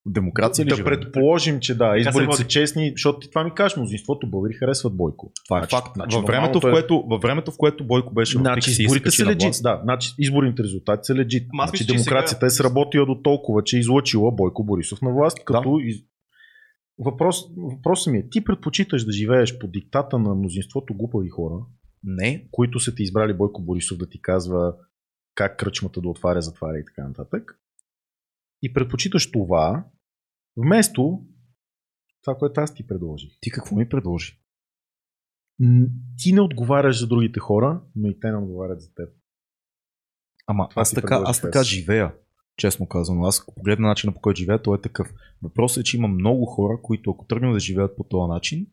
Демокрация ли да живеем? предположим, че да, изборите са честни, защото ти това ми кажеш, мнозинството българи харесват Бойко. Това е Значи- факт. значи във, времето, в е- което, във времето, в което Бойко беше в Значи и изборите са легит. Да, значи изборните резултати са легит. Значи демокрацията е сработила до толкова, че е излъчила Бойко Борисов на власт, като из... Въпрос, въпросът ми е, ти предпочиташ да живееш по диктата на мнозинството глупави хора, Не, които са ти избрали Бойко Борисов да ти казва как кръчмата да отваря, затваря и така нататък. И предпочиташ това, вместо това, което аз ти предложих. ти какво ми предложи? Ти не отговаряш за другите хора, но и те не отговарят за теб. Ама Това аз така, аз така живея, честно казано. Аз погледна начина по който живея, той е такъв. Въпросът е, че има много хора, които ако тръгнем да живеят по този начин,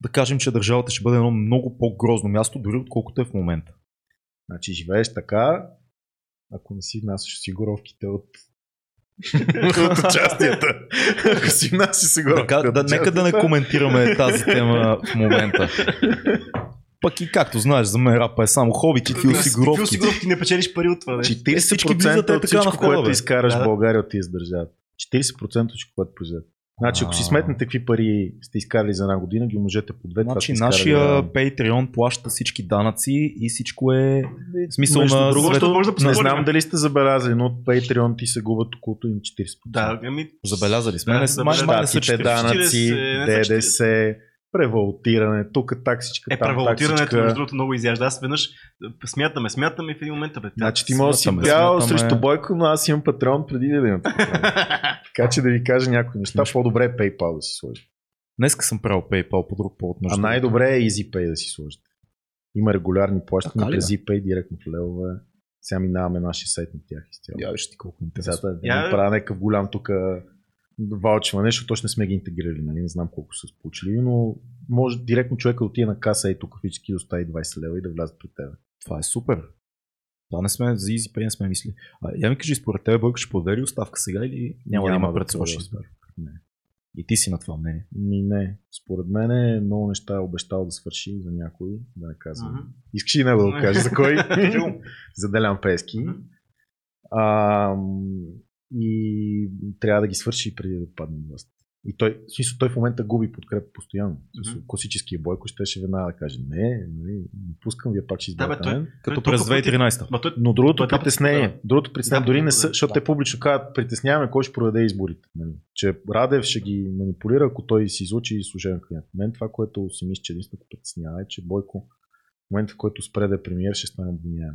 да кажем, че държавата ще бъде едно много по-грозно място, дори отколкото е в момента. Значи живееш така, ако не си внасяш осигуровките от от участията. Ако си внася сега. Нека, да, нека да не коментираме тази тема в момента. Пък и както знаеш, за мен рапа е само хоби, какви Какви осигуровки. осигуровки не печелиш пари от това. нещо. 40% всички влизат е от всичко, което изкараш Да, в да. България от тези държават. 40% от всичко, което произведат. Значи, ако си сметнете какви пари сте изкарали за една година, ги умножете по две. Значи изкарали нашия реално. Patreon плаща всички данъци и всичко е в смисъл Между на другото, свет... може да Не знам дали сте забелязали, но от Patreon ти се губят около им 40%. Да, ами... Забелязали сме. Да, не, забелязали. май, май не са Щатите, 40. данъци, 40, не са ДДС, превалутиране, тук таксичка, Е, там таксичка. между другото, много изяжда. Аз веднъж е, смятаме, смятаме и в един момент, бе, Значи ти може да си бял срещу Бойко, но аз имам патреон преди да имам. Така че да ви кажа някои неща, по-добре е PayPal да си сложите. Днеска съм правил PayPal по друг повод. А между най-добре е EasyPay да си сложите. Има регулярни плащания през EasyPay директно в левове. Сега минаваме нашия сайт на тях изцяло. Я виж ти колко интересно. Сега да Я- не правя някакъв голям тук ваучване, защото точно не сме ги интегрирали, нали? не знам колко са получили, но може директно човека да отиде на каса и тук физически да остави 20 лева и да влязат при теб. Това е супер. Това не сме, за EasyPay не сме мислили. А, я ми кажи, според тебе Бойко ще подаде ли оставка сега или няма, да Няма има да предсрочни подаде избори? Не. И ти си на това мнение. Ми не. Според мен е много неща е обещал да свърши за някой, да не казвам. Мгм. Искаш ли него да го кажа за кой? за Делян Пески. Мгм. А, и трябва да ги свърши преди да падне власт. И той, в смисъл, той в момента губи подкрепа постоянно. Мгм. Класическия бойко щеше веднага да каже, не, нали, не пускам, вие пак ще Да, бе, изберете мен. Като Той през толкова пъти- 2013. Ма той- Но другото Той там- притеснение, да. другото притеснение, Да, дори да, не са, да, защото да. те публично казват, притесняваме кой ще проведе изборите. Нали? Че Радев ще ги манипулира, ако той си излучи служебен кабинет. Мен това, което си мисля, че единственото притеснява е, че Бойко в момента, в който спре да е премиер, ще стане обвиняем.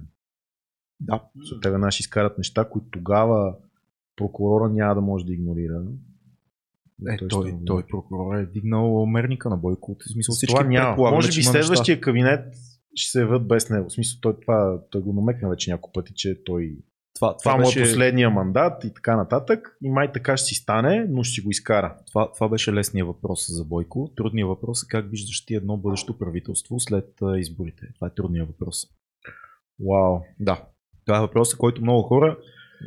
Да. Те веднага ще изкарат неща, които тогава прокурора няма да може да игнорира. Е, Той той, ще той, го- прокурор е дигнал мерника на Бойко. В смисъл всички това няма. Може би има неща. следващия кабинет ще се явят без него. В смисъл, той, това, той го намекна вече няколко пъти, че той Това, това, това, му е беше, последния мандат и така нататък. И май така ще си стане, но ще си го изкара. това, това беше лесният въпрос за Бойко. Трудният въпрос е как виждаш ти едно бъдещо правителство след изборите. Това е трудният въпрос. Вау. Да. Това е въпросът, който много хора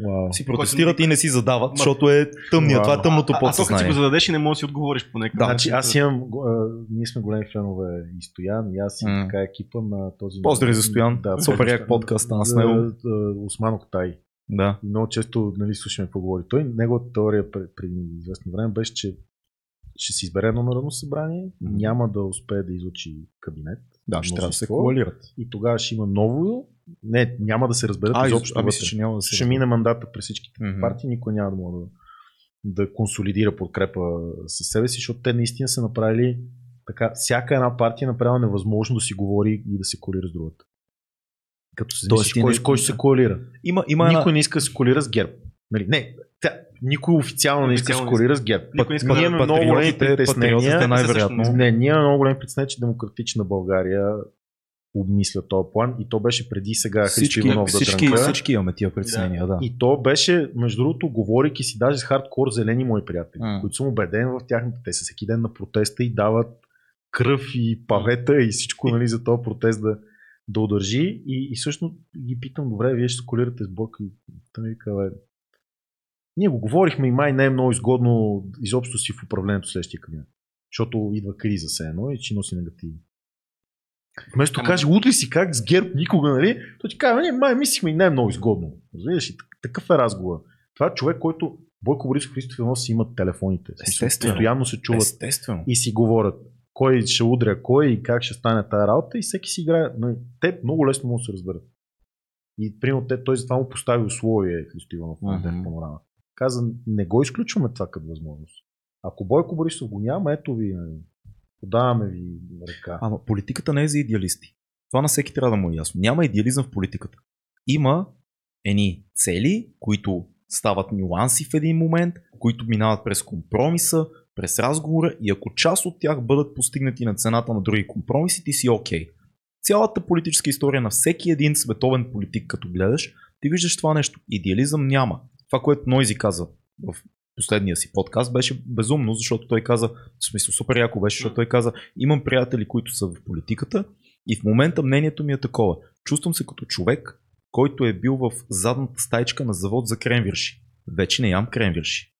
Вау. си протестират и не си задават, Ма- защото е тъмния. Вау. Това е тъмното А, а подсъзнание. го зададеш и не можеш да си отговориш по някакъв Да. Значи начин. аз имам, а, ние сме големи фенове и Стоян, и аз и М. така екипа на този... Поздрави за Стоян. Супер този- як подкаст стана с а, него. а, Осман Октай. Да. И много често нали, слушаме какво говори. Той, неговата теория пред- преди известно време беше, че ще се избере едно народно събрание, Мгм. няма да успее да излучи кабинет. Да, ще трябва да се коалират. И тогава ще има ново. Не, няма да се разберат А, изобщо. а мисля, че няма да се. ще мине мандата през всичките Мгм. партии, никой няма да може да, да консолидира подкрепа със себе си, защото те наистина са направили така, всяка една партия е направила невъзможно да си говори и да се коалира с другата. Като се Тоест кой, не- кой ще се коалира. Има, има една... Никой не иска да се коалира с ГЕРБ. Нали? Не, тя, никой официално не иска да се коалира с ГЕРБ. Иска да- ние имаме много големи притеснения. най-вероятно. Не, ние имаме много големи притеснения, че демократична България обмисля този план и то беше преди сега Христо Всички, Иванов да всички, дрънка. всички имаме тия притеснения, да. И то беше, между другото, говорейки си даже с хардкор зелени мои приятели, М. които съм убеден в тяхната. Те са всеки ден на протеста и дават кръв и павета и всичко нали, за този протест да, да удържи. И, и всъщност ги питам, добре, вие ще се колирате с Бог. И той ми бе, ние го говорихме и май не е много изгодно изобщо си в управлението следващия кабинет. Защото идва криза се едно и че носи негативи. Вместо да каже, утре си как с ГЕРБ никога, нали? Той ти казва, ние май мислихме и не е много изгодно. Разбираш ли? Так- Такъв е разговор. Това е човек, който Бойко Борисов Христов Иванов си имат телефоните. Естествено. Постоянно се чуват Естествено. и си говорят кой ще удря кой и как ще стане тази работа и всеки си играе. Но те много лесно могат да се разберат. И примерно те, той затова му постави условие Христо Иванов на mm панорама. Каза, не го изключваме това като възможност. Ако Бойко Борисов го няма, ето ви, нали, подаваме ви ръка. Ама политиката не е за идеалисти. Това на всеки трябва да му е ясно. Няма идеализъм в политиката. Има едни цели, които стават нюанси в един момент, които минават през компромиса, през разговора и ако част от тях бъдат постигнати на цената на други компромиси, ти си окей. Цялата политическа история на всеки един световен политик, като гледаш, ти виждаш това нещо. Идеализъм няма. Това, което Нойзи каза в последния си подкаст, беше безумно, защото той каза, в смисъл супер яко беше, защото той каза, имам приятели, които са в политиката и в момента мнението ми е такова. Чувствам се като човек, който е бил в задната стайчка на завод за кремвирши. вече не ям кремвирши.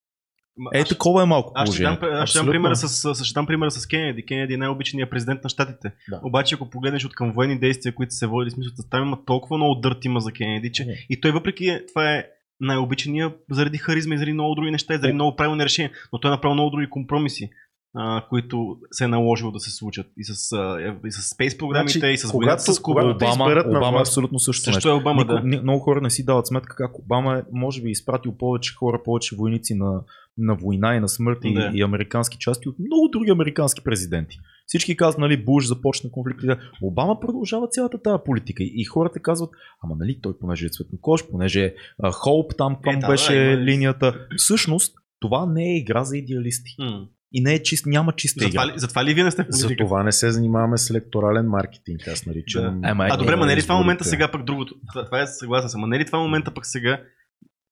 Ма, Е, аз- такова е малко Аз ще дам, положението. аз ще дам примера с, с, ще дам примера с Кенеди. Кенеди е най-обичаният президент на щатите. Да. Обаче, ако погледнеш от към военни действия, които се водили, смисъл, там има толкова много дърт има за Кенеди, че Не. и той въпреки това е най-обичания заради харизма и заради много други неща, и заради много правилни решения, но той е направил много други компромиси, а, които се е наложило да се случат. И с, а, и с спейс програмите, Значи, и с когато- войната с Куба. когато Обама, изберат на Обама е власт. абсолютно също Също е Обама, Нико, да. ни- много хора не си дават сметка как Обама е, може би, изпратил повече хора, повече войници на, на война и на смърт и, Да. и американски части от много други американски президенти. Всички казват, нали, Буш започна конфликт. Обама продължава цялата тази политика. И, и хората казват, ама нали, той понеже е цветнокож, понеже е а, Хоуп там, там Е, да, беше да, има- линията. Всъщност, това не е игра за идеалисти. М. И не е чист, няма чиста Затова, игра. ли, затова ли вие не сте в За политика? това не се занимаваме с електорален маркетинг, аз наричам. Да. Ема, А добре, е, ма не е ли това момента сега пък другото? Това, това е съгласен съм. Ма не е ли това момента пък сега?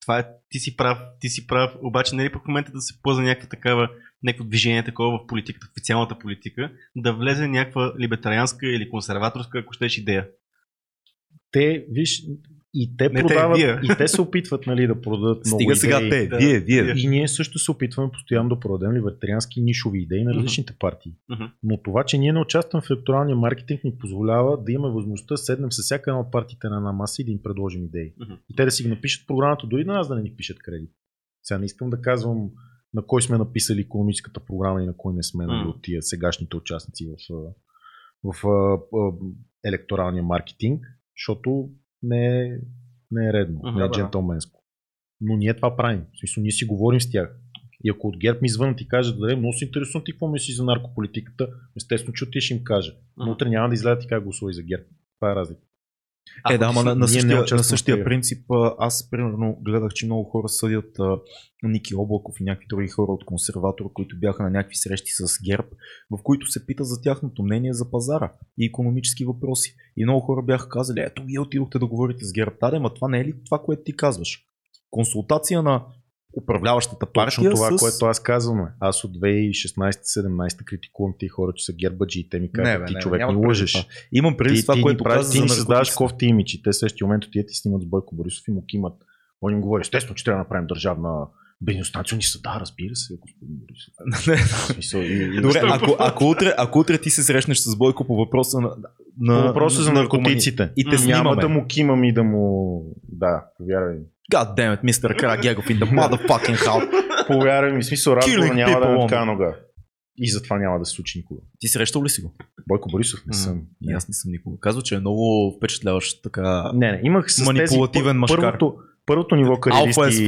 Това е, ти си прав, ти си прав, обаче не е ли пък момента да се плъза някаква такава, някакво движение такова в политиката, в официалната политика, да влезе някаква либертарианска или консерваторска, ако щеш, идея. Те, виж, и те Не те, продават, вие. и те се опитват нали, да продадат много Стига сега идеи. те, вие, вие. И ние също се опитваме постоянно да продадем либертариански нишови идеи на различните партии. Мгм. Но това, че ние не участваме в електоралния маркетинг, ни позволява да имаме възможността да седнем с всяка една от партиите на една маса и да им предложим идеи. Мгм. И те да си ги напишат в програмата, дори на нас да не ни пишат кредит. Сега не искам да казвам на кой сме написали економическата програма и на кой не сме нали, от тия сегашните участници в, в а, а, електоралния маркетинг, защото не е, не е редно, Мгм. не е джентълменско. Но ние това правим. В смисъл, ние си говорим с тях. И ако от ГЕРБ ми звънат и кажат, да, много се интересувам ти какво мислиш за наркополитиката, естествено, че ти ще им кажа. Но утре няма да излязат и как гласувай за ГЕРБ. Това е разлика. Е, да, ама на, на, същия, на същия принцип, а, аз примерно гледах, че много хора съдят а, Ники Облаков и някакви други хора от консерватор, които бяха на някакви срещи с ГЕРБ, в които се пита за тяхното мнение за пазара и економически въпроси. И много хора бяха казали, ето вие отидохте да говорите с ГЕРБ. Да, ма това не е ли това, което ти казваш? Консултация на управляващата партия Точно това, с... което аз казвам. е. Аз от 2016-17 критикувам тези хора, че са гербаджи и те ми казват, бе, ти не, човек предвид лъжеш. това. Имам преди Ти, това, ти, което каза ти ни създаваш кофти имидж и те в същия момент отиват и снимат с Бойко Борисов и му кимат. Он им говори, естествено, че трябва да направим държавна бензиностанция. Ни са, да, разбира се, господин Борисов. Добре, ако, ако, утре, ако утре ти се срещнеш с Бойко по въпроса на, на по въпроса за на наркотиците. и те М, Няма снимаме. да му кимам и да му... Да, повярвай. God damn it, Mr. Карагегов in the motherfucking house. Повярвай ми, смисъл разговор няма да е така нога. И затова няма да се случи никога. Ти срещал ли си го? Бойко Борисов не съм. И аз не съм никога. Казва, че е много впечатляващ така. Не, не, имах с Манипулативен тези, мъжкар. Първото, първото ниво Алфа кариеристи...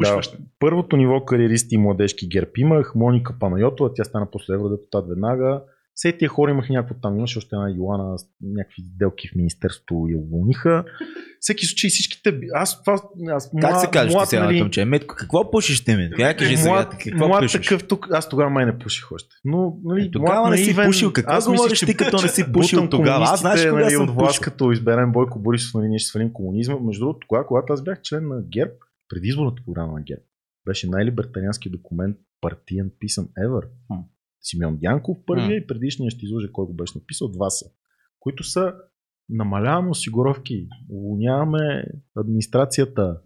Да, първото ниво кариеристи и младежки герб имах, Моника Панайотова, тя стана после евродепутат веднага. Все тия хора имах някакво там, имаше още една Йоана, някакви делки в министерството я уволниха. Всеки случай всичките, аз това, аз Как се казваш ти млад, сега нали, на към Метко, какво пушиш ти, ме? Как кажи сега? млад, Какво млад пушиш? такъв тук, аз тогава май не пуших още. Но, нали, Е, тогава млад, не си наивен, пушил. Какво аз говориш ти, като не си пушил тогава? Аз знаеш кога нали, съм от власт, като изберем Бойко Борисов, нали, ние ще свалим комунизма. Между другото, тогава, когато аз бях член на ГЕРБ, предизборната програма на ГЕРБ, беше най-либертариански документ партиен писан ever. Хм. Симеон Дянков първия Хм. и предишния ще излъжа кой го беше написал, два са, които са намаляваме осигуровки, уволняваме администрацията,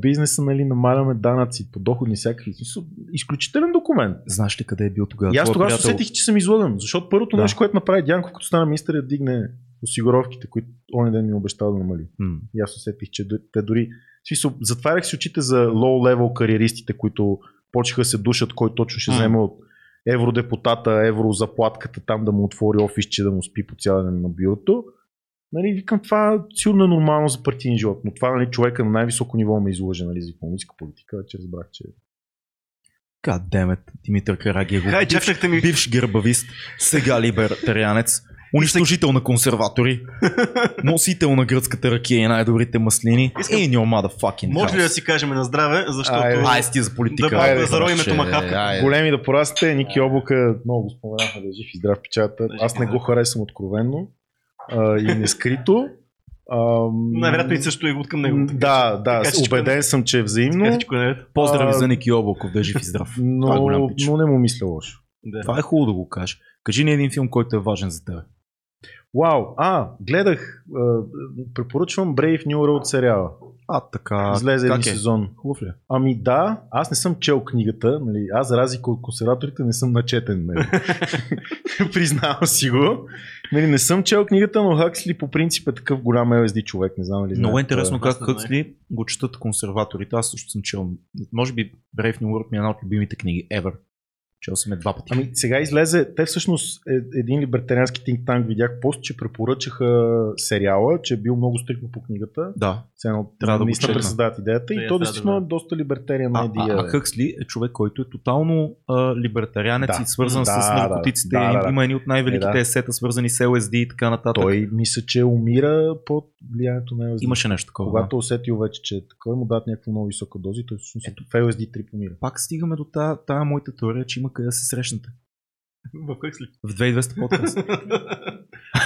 бизнеса, нали, намаляме данъци, подоходни, всякакви. Изключителен документ. Знаеш ли къде е бил тогава? И аз тогава приятел? усетих, че съм излъган, защото първото Да. нещо, което направи Дянков, като стана министър, е да дигне осигуровките, които он ден ми обещал да намали. М. И аз усетих, че те дори... Смисъл, затварях си очите за low-level кариеристите, които почеха се душат, кой точно ще вземе от евродепутата, еврозаплатката, там да му отвори офисче, да му спи по цял ден на бюрото. Нали, викам, това сигурно е нормално за партийен живот, но това нали, човека на най-високо ниво ме излъжа нали, за економическа политика, вече разбрах, че it, Димитър. Хай, бивш, бивш гербавист, сега либертарианец, унищожител на консерватори, носител на гръцката ракия и най-добрите маслини. Искам- In your motherfucking Може ли да си кажем на здраве, защото... Ай, сти за политика. Да, Айде, да заровим че- айде. големи да порасте. Ники Облака, много го споменахме да е жив и здрав печата. Да, Аз и не го харесвам откровенно а, и нескрито. А, Най-вероятно и също е от към него. м, Да, да, Така е- убеден съм, че е взаимно, Така е. Поздрави А, за Ники Облаков, да е жив и здрав. Е но, пич. но не му мисля лошо. Да. Това е хубаво да го кажеш. Кажи ни един филм, който е важен за теб. Вау, а, гледах, а, препоръчвам Brave New World сериала. А, така. Излезе един е? сезон. Хубав ли? е? Ами да, аз не съм чел книгата, нали, аз за разлика от консерваторите не съм начетен. Нали. Признавам си го. Нали, не съм чел книгата, но Хаксли по принцип е такъв голям LSD човек, не знам ли Много е интересно как не Хъксли го четат консерваторите. Аз също съм чел. Може би Brave New World ми е една от любимите книги ever. Чел съм я два пъти. Ами сега излезе, те всъщност е, един либертариански think tank видях пост, че препоръчаха сериала, че е бил много стрикно по книгата. да. Едно Трябва да го наистина представят идеята Да, и я то трябва да действително е доста либертариан А, идея. а, а Хъксли е човек, който е тотално а, либертарианец Да. и свързан Да, с наркотиците. да, да, да. Има едни от най-великите Е, да. есета, свързани с LSD и така нататък. Той мисля, че умира под влиянието на LSD. Имаше нещо такова. Когато да. усетил вече, че такова му дадат някаква много висока доза, той всъщност Ето. в LSD 3 помира. Пак стигаме до тая моята теория, че има къде да се срещнете. В Хъксли. В 2200 подкаст.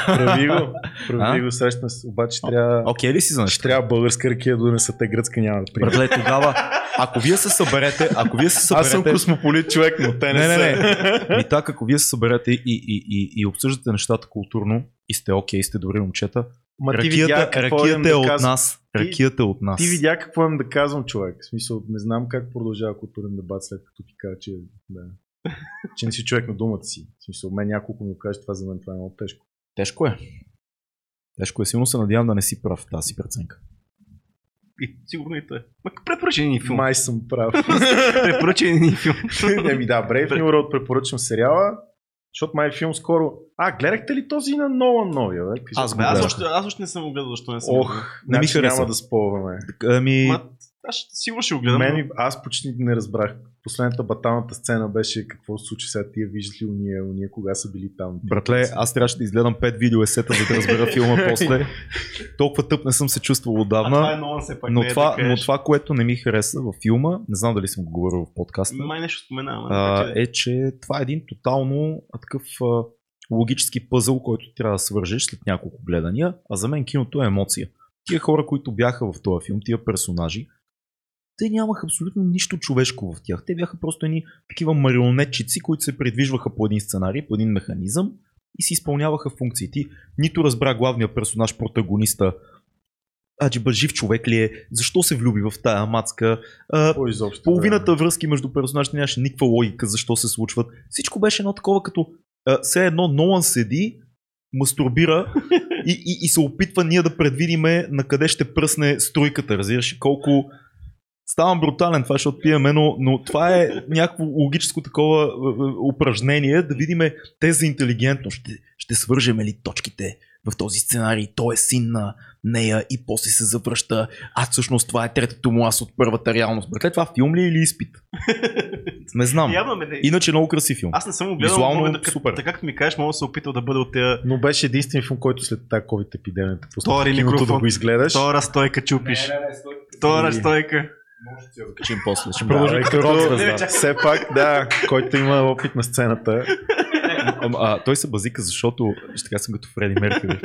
Прави го, прави А? го, срещна се. Обаче трябва, Окей ли си за ще трябва българска ракия да донеса те гръцка няма да приема. Братле, тогава, ако вие се съберете, ако вие се съберете... Аз съм космополит човек, но те не, Не, не, не. И така, ако вие се съберете и, и, и, и обсъждате нещата културно и сте окей, сте добри момчета, Ма ти видя ракията, ракията е да от казвам. нас. Ти- Ракията е от нас. Ти видя какво имам да казвам, човек. В смисъл, не знам как продължава културен дебат след като ти кажа, че, да, че не си човек на думата си. В смисъл, мен няколко ми каже, това за мен това е много тежко. Тежко е. Тежко е. Силно се надявам да не си прав в тази си преценка. И сигурно и той. Ма препоръчай ни филм. Май съм прав. Препоръчай ни филм. Еми да, Brave New World препоръчвам сериала, защото май филм скоро... А, гледахте ли този на Нолан новия? Бе? Аз Бе, аз, още, аз още не съм го гледал, защо не съм. Ох, Не ми значи хареса. няма да спълваме. Ами, Ма, аз сигурно ще го гледам. Мен, аз почти не разбрах. Последната баталната сцена беше какво се случи сега тия виждат ли уния, уния кога са били там. братле, аз трябваше да изгледам 5 видеоесета, за да разбера филма после. Толкова тъп не съм се чувствал А това е отдавна. Нолан все пак. Но не е това, да но това, което не ми хареса във филма, не знам дали съм го говорил в подкаста, Май нещо споменавам. а, е, че това е един тотално а, такъв а, логически пъзъл, който трябва да свържеш след няколко гледания, а за мен киното е емоция. Тия хора, които бяха в този филм, тия персонажи, те нямаха абсолютно нищо човешко в тях. Те бяха просто едни такива марионетчици, които се придвижваха по един сценарий, по един механизъм и си изпълняваха функции. Ти нито разбра главния персонаж, протагониста, Аджиба жив човек ли е, защо се влюби в тая мацка, а, изобщо? половината връзки между персонажите нямаше никаква логика защо се случват. Всичко беше едно такова като а, все едно Нолан седи, мастурбира и, и, и се опитва ние да предвидиме на къде ще пръсне струйката, разбираш колко Ставам брутален, това ще отпиеме, но, но това е някакво логическо такова е, е, упражнение, да видим те за интелигентно. Ще, ще свържеме ли точките в този сценарий? Той е син на нея и после се завръща. А всъщност това е третото му аз от първата реалност. Братле, това филм ли е или изпит? Не знам. Явно ме не. Иначе много красив филм. Аз не съм го гледал, Визуално мога да, супер. така както ми кажеш, мога да се опитал да бъда от тея Но беше единствен филм, който след тази COVID епидемията пусна киното микрофон. да го изгледаш. втора стойка чупиш. Втора стойка. Ще качим после. Ще Да, като чакай. Все пак, да, който има опит на сцената. А, а, той се базика, защото. Ще така съм като Фреди Меркюри.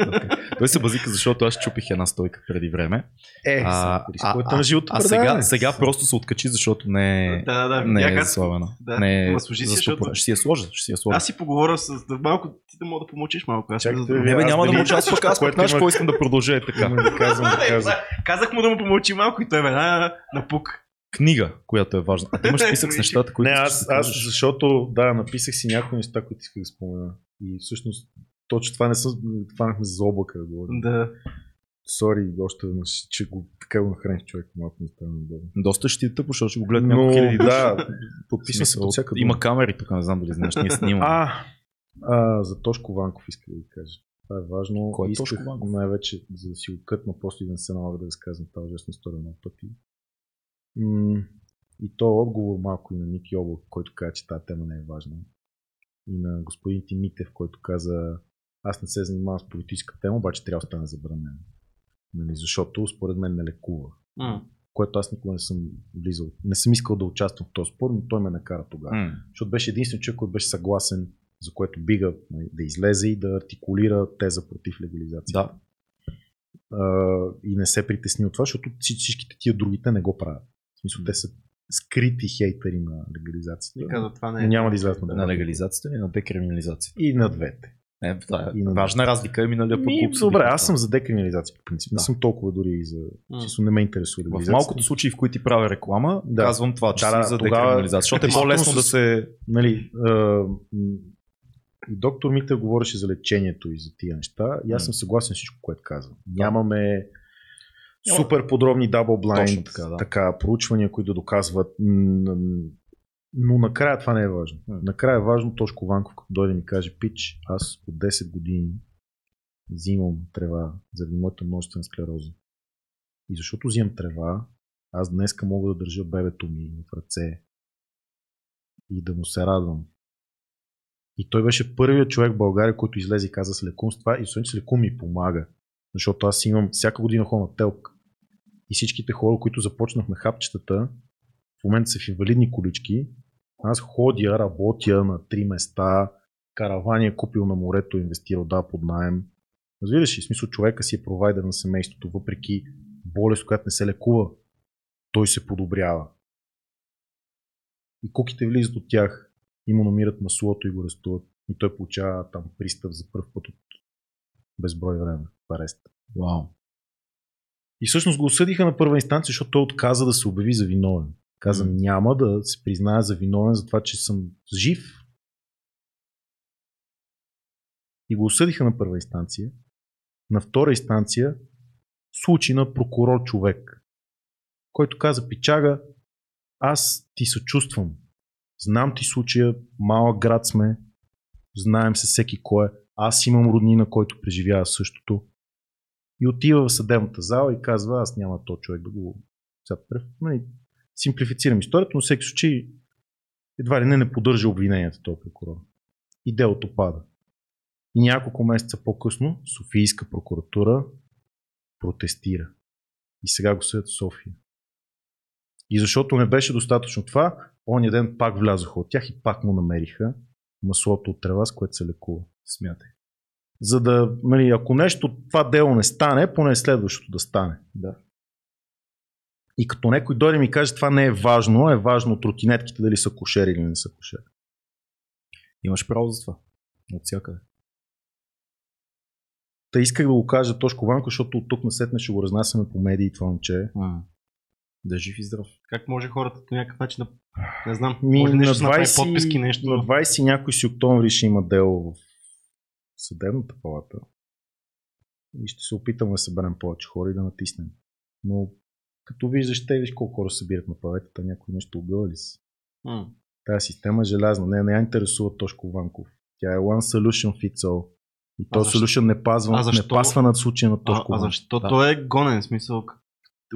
той се базика, защото аз чупих една стойка преди време. Е, А, а, а, на живото а сега, сега просто се откачи, защото не е, Да, да, да. не е заслабена. да, не е служи си, защото- Ще си я сложа. Ще си я сложа. Аз си поговоря с да, малко, ти да мога да помълчиш малко. Аз Чакайте, Не, бе, аз няма да мълча, аз пък аз пък знаеш искам да продължа е така. Казах му да му помълчи малко и той веднага напук. Книга, която е важна. А ти имаш списък с нещата, които Не, аз, аз защото, да, написах си някои неща, които исках да спомена. И всъщност, точно това не съм, хванахме за облака да говорим. Да. Сори, още веднъж, че го, така го нахраних човек, малко ми стана удобно. Доста ще ти е тъпо, защото ще го гледат Но, няколко хиляди да, подписвам се под всяка Има камери тук, не знам дали знаеш, ние снимаме. А, а, за Тошко Ванков иска да ви кажа. Това е важно. Кой е Исках Тошко Ванков? най-вече, за да си го кътна, после и да не се налага да разказвам тази ужасна история много пъти. М- и то е отговор малко и на Ники Облак, който каза, че тази тема не е важна. И на господин Тимитев, който каза, аз не се занимавам с политическа тема, обаче трябва да стане забранено. Нали, защото според мен не лекува. М. Което аз никога не съм влизал. Не съм искал да участвам в този спор, но той ме накара тогава М. защото беше единствен човек, който беше съгласен, за което бига нали, да излезе и да артикулира теза против легализация. Да. А, и не се притесни от това, защото всич- всичките тия другите не го правят. В смисъл, те са скрити хейтери на легализацията. И каза, това не е. няма да излязат на На легализацията и на декриминализация. И на двете. Е, да, И на- важна разлика е миналия път. Ми, добре, аз съм за декриминализация по принцип. Не Да. съм толкова дори и за... Чисто не ме интересува В малкото случаи, в които ти правя реклама, Да. казвам това, че Да, да, за тогава- декриминализация, защото е по-лесно с- да се... нали, а, и доктор Митев говореше за лечението и за тия неща. И аз съм съгласен с всичко, което казва. Нямаме супер подробни дабл blind Точно така, да. така, проучвания, които доказват. Но накрая това не е важно. Накрая е важно Тошко Ванков, като дойде ми каже, пич, аз от 10 години взимам трева заради моята множествена склероза. И защото взимам трева, аз днеска мога да държа бебето ми в ръце и да му се радвам. И той беше първият човек в България, който излезе и каза с лекун с това и освен, че лекун ми помага. Защото аз имам всяка година хора на телк. И всичките хора, които започнахме хапчетата, в момента са в инвалидни колички. Аз ходя, работя на три места, каравани е купил на морето, инвестирал да под найем. Разбираш ли, смисъл човека си е провайдер на семейството, въпреки болест, която не се лекува, той се подобрява. И куките влизат от тях и му намират маслото и го арестуват. И той получава там пристъп за първ път от безброй време в арест. Вау. И всъщност го осъдиха на първа инстанция, защото той отказа да се обяви за виновен. Каза, М. няма да се призная за виновен за това, че съм жив. И го осъдиха на първа инстанция. На втора инстанция случай на прокурор човек, който каза, пичага, аз ти съчувствам. Знам ти случая, малък град сме, знаем се всеки кой е. Аз имам роднина, който преживява същото. И отива в съдебната зала и казва, аз няма то човек да го... Нали, симплифицирам историята, но всеки случай едва ли не не поддържа обвиненията този прокурор. И делото пада. И няколко месеца по-късно Софийска прокуратура протестира. И сега го съдят в София. И защото не беше достатъчно това, ония ден пак влязоха от тях и пак му намериха маслото от трева, с което се лекува. Смятай. За да, нали, ако нещо това дело не стане, поне следващото да стане. Да. И като някой дойде ми каже, това не е важно, е важно тротинетките дали са кошери или не са кошери. Имаш право за това. От всякъде. Та исках да го кажа Тошко Ванко, защото от тук насетне ще го разнасяме по медии това момче. Да е жив и здрав. Как може хората по някакъв начин да... Не знам, Ми, може на нещо да направи 20, подписки, нещо. на 20 някой си октомври ще има дело в съдебната палата. И ще се опитаме да съберем повече хора и да натиснем. Но като виждаш, те виж колко хора събират на паветата, някой нещо огъвали си. М. Тая система е желязна. Не, не я интересува Тошко Ванков. Тя е one solution fits all. И А то защо- solution не, пазва, а защо- не пасва над случая на А, Тошко а Ванков. защо Да. той е гонен? Смисъл,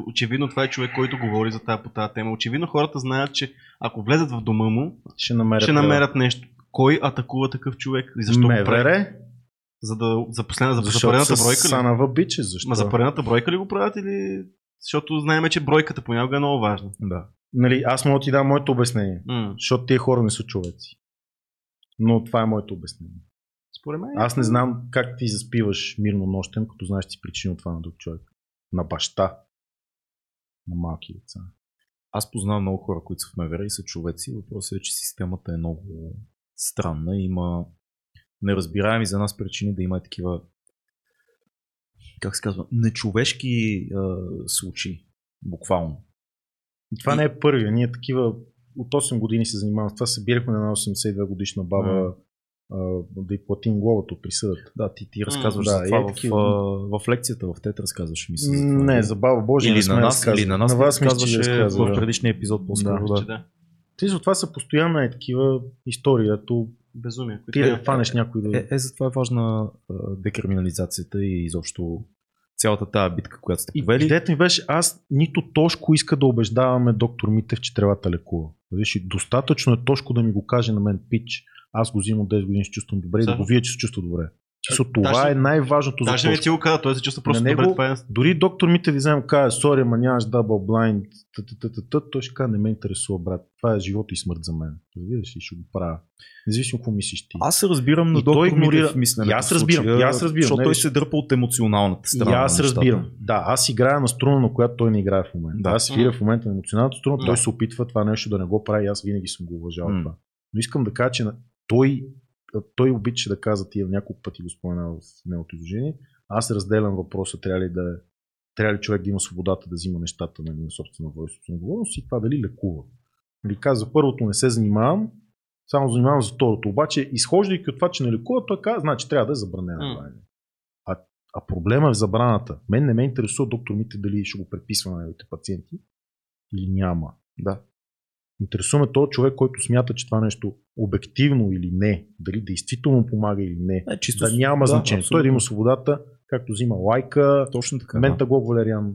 очевидно това е човек, който говори за тази, по тази тема. Очевидно хората знаят, че ако влезат в дома му, Ще намерят, ще намерят нещо. Кой атакува такъв човек? И защо го прави? За да за последна, за, за поредната бройка ли? Санава биче, защо? Ма за поредната бройка ли го правят или... Защото знаем, че бройката понякога е много важна. Да. Нали, аз мога да ти дам моето обяснение. М. Защото тия хора не са човеци. Но това е моето обяснение. Според мен. Аз не знам как ти заспиваш мирно нощем, като знаеш, че си причинил това на друг човек. На баща. На малки деца. Аз познавам много хора, които са в МВР и са човеци. Въпросът е, че системата е много странна. Има неразбираеми за нас причини да има такива как се казва, нечовешки а, случаи. Буквално. И това не е първия. Ние такива от 8 години се занимаваме с това. Събирахме на една 82 годишна баба а, да й платим главата от присъдата. Да, ти, ти разказваш да, за това е в, такива. в, в, лекцията, в тет разказваш мисля. за това. Не, за баба Божия или на нас, или на нас на вас разказваше разказвали, в да. предишния епизод по-скоро. Да. Да. Че да. Ти за това са постоянно е такива истории. Ето, Безумие. ти да фанеш някой да... Е, е, затова е важна декриминализацията и изобщо цялата тази битка, която сте повели. идеята ми беше, аз нито Тошко иска да убеждаваме доктор Митев, че тревата лекува. Виж, и достатъчно е Тошко да ми го каже на мен, пич, аз го взимам от 10 години, се чувствам добре и да го вие, че се чувства добре. Чисто А, това даже- е най-важното за Даже не ти го каза, той се чувства просто На него- добре. Това е... Дори доктор Митев ви вземе каже, сори, ама нямаш double blind, той ще каже, не ме интересува, брат. Това е живот и смърт за мен. Разбираш ли, ще го правя. Независимо какво мислиш ти. Аз се разбирам на доктор игнорира-. И аз в разбирам, аз разбирам. Защото той виж- се дърпа от емоционалната страна. И аз разбирам. Да, аз играя на струна, на която той не играе в момента. Да. Аз свиря в момента на емоционалната струна, той се опитва това нещо да не го прави и аз винаги съм го уважавал това. Но искам да кажа, че той той обича да казва, тия няколко пъти го спомена в неговото изложение, аз разделям въпроса, трябва ли да трябва ли човек да има свободата да взима нещата нали, на собствена воля, собствена отговорност и това дали лекува. Нали, каза, първото не се занимавам, само занимавам за второто. Обаче, изхождайки от това, че не лекува, той каза, значи трябва да е забранено. М. А, а проблема е в забраната. Мен не ме интересува доктор Мите дали ще го предписва на неговите пациенти или няма. Да. Интересува ме този човек, който смята, че това нещо обективно или не, дали действително помага или не, Е, чисто да няма да, значение. Той да има абсолютно. свободата, както взима лайка, Точно така. Да. Мента Глок Валериан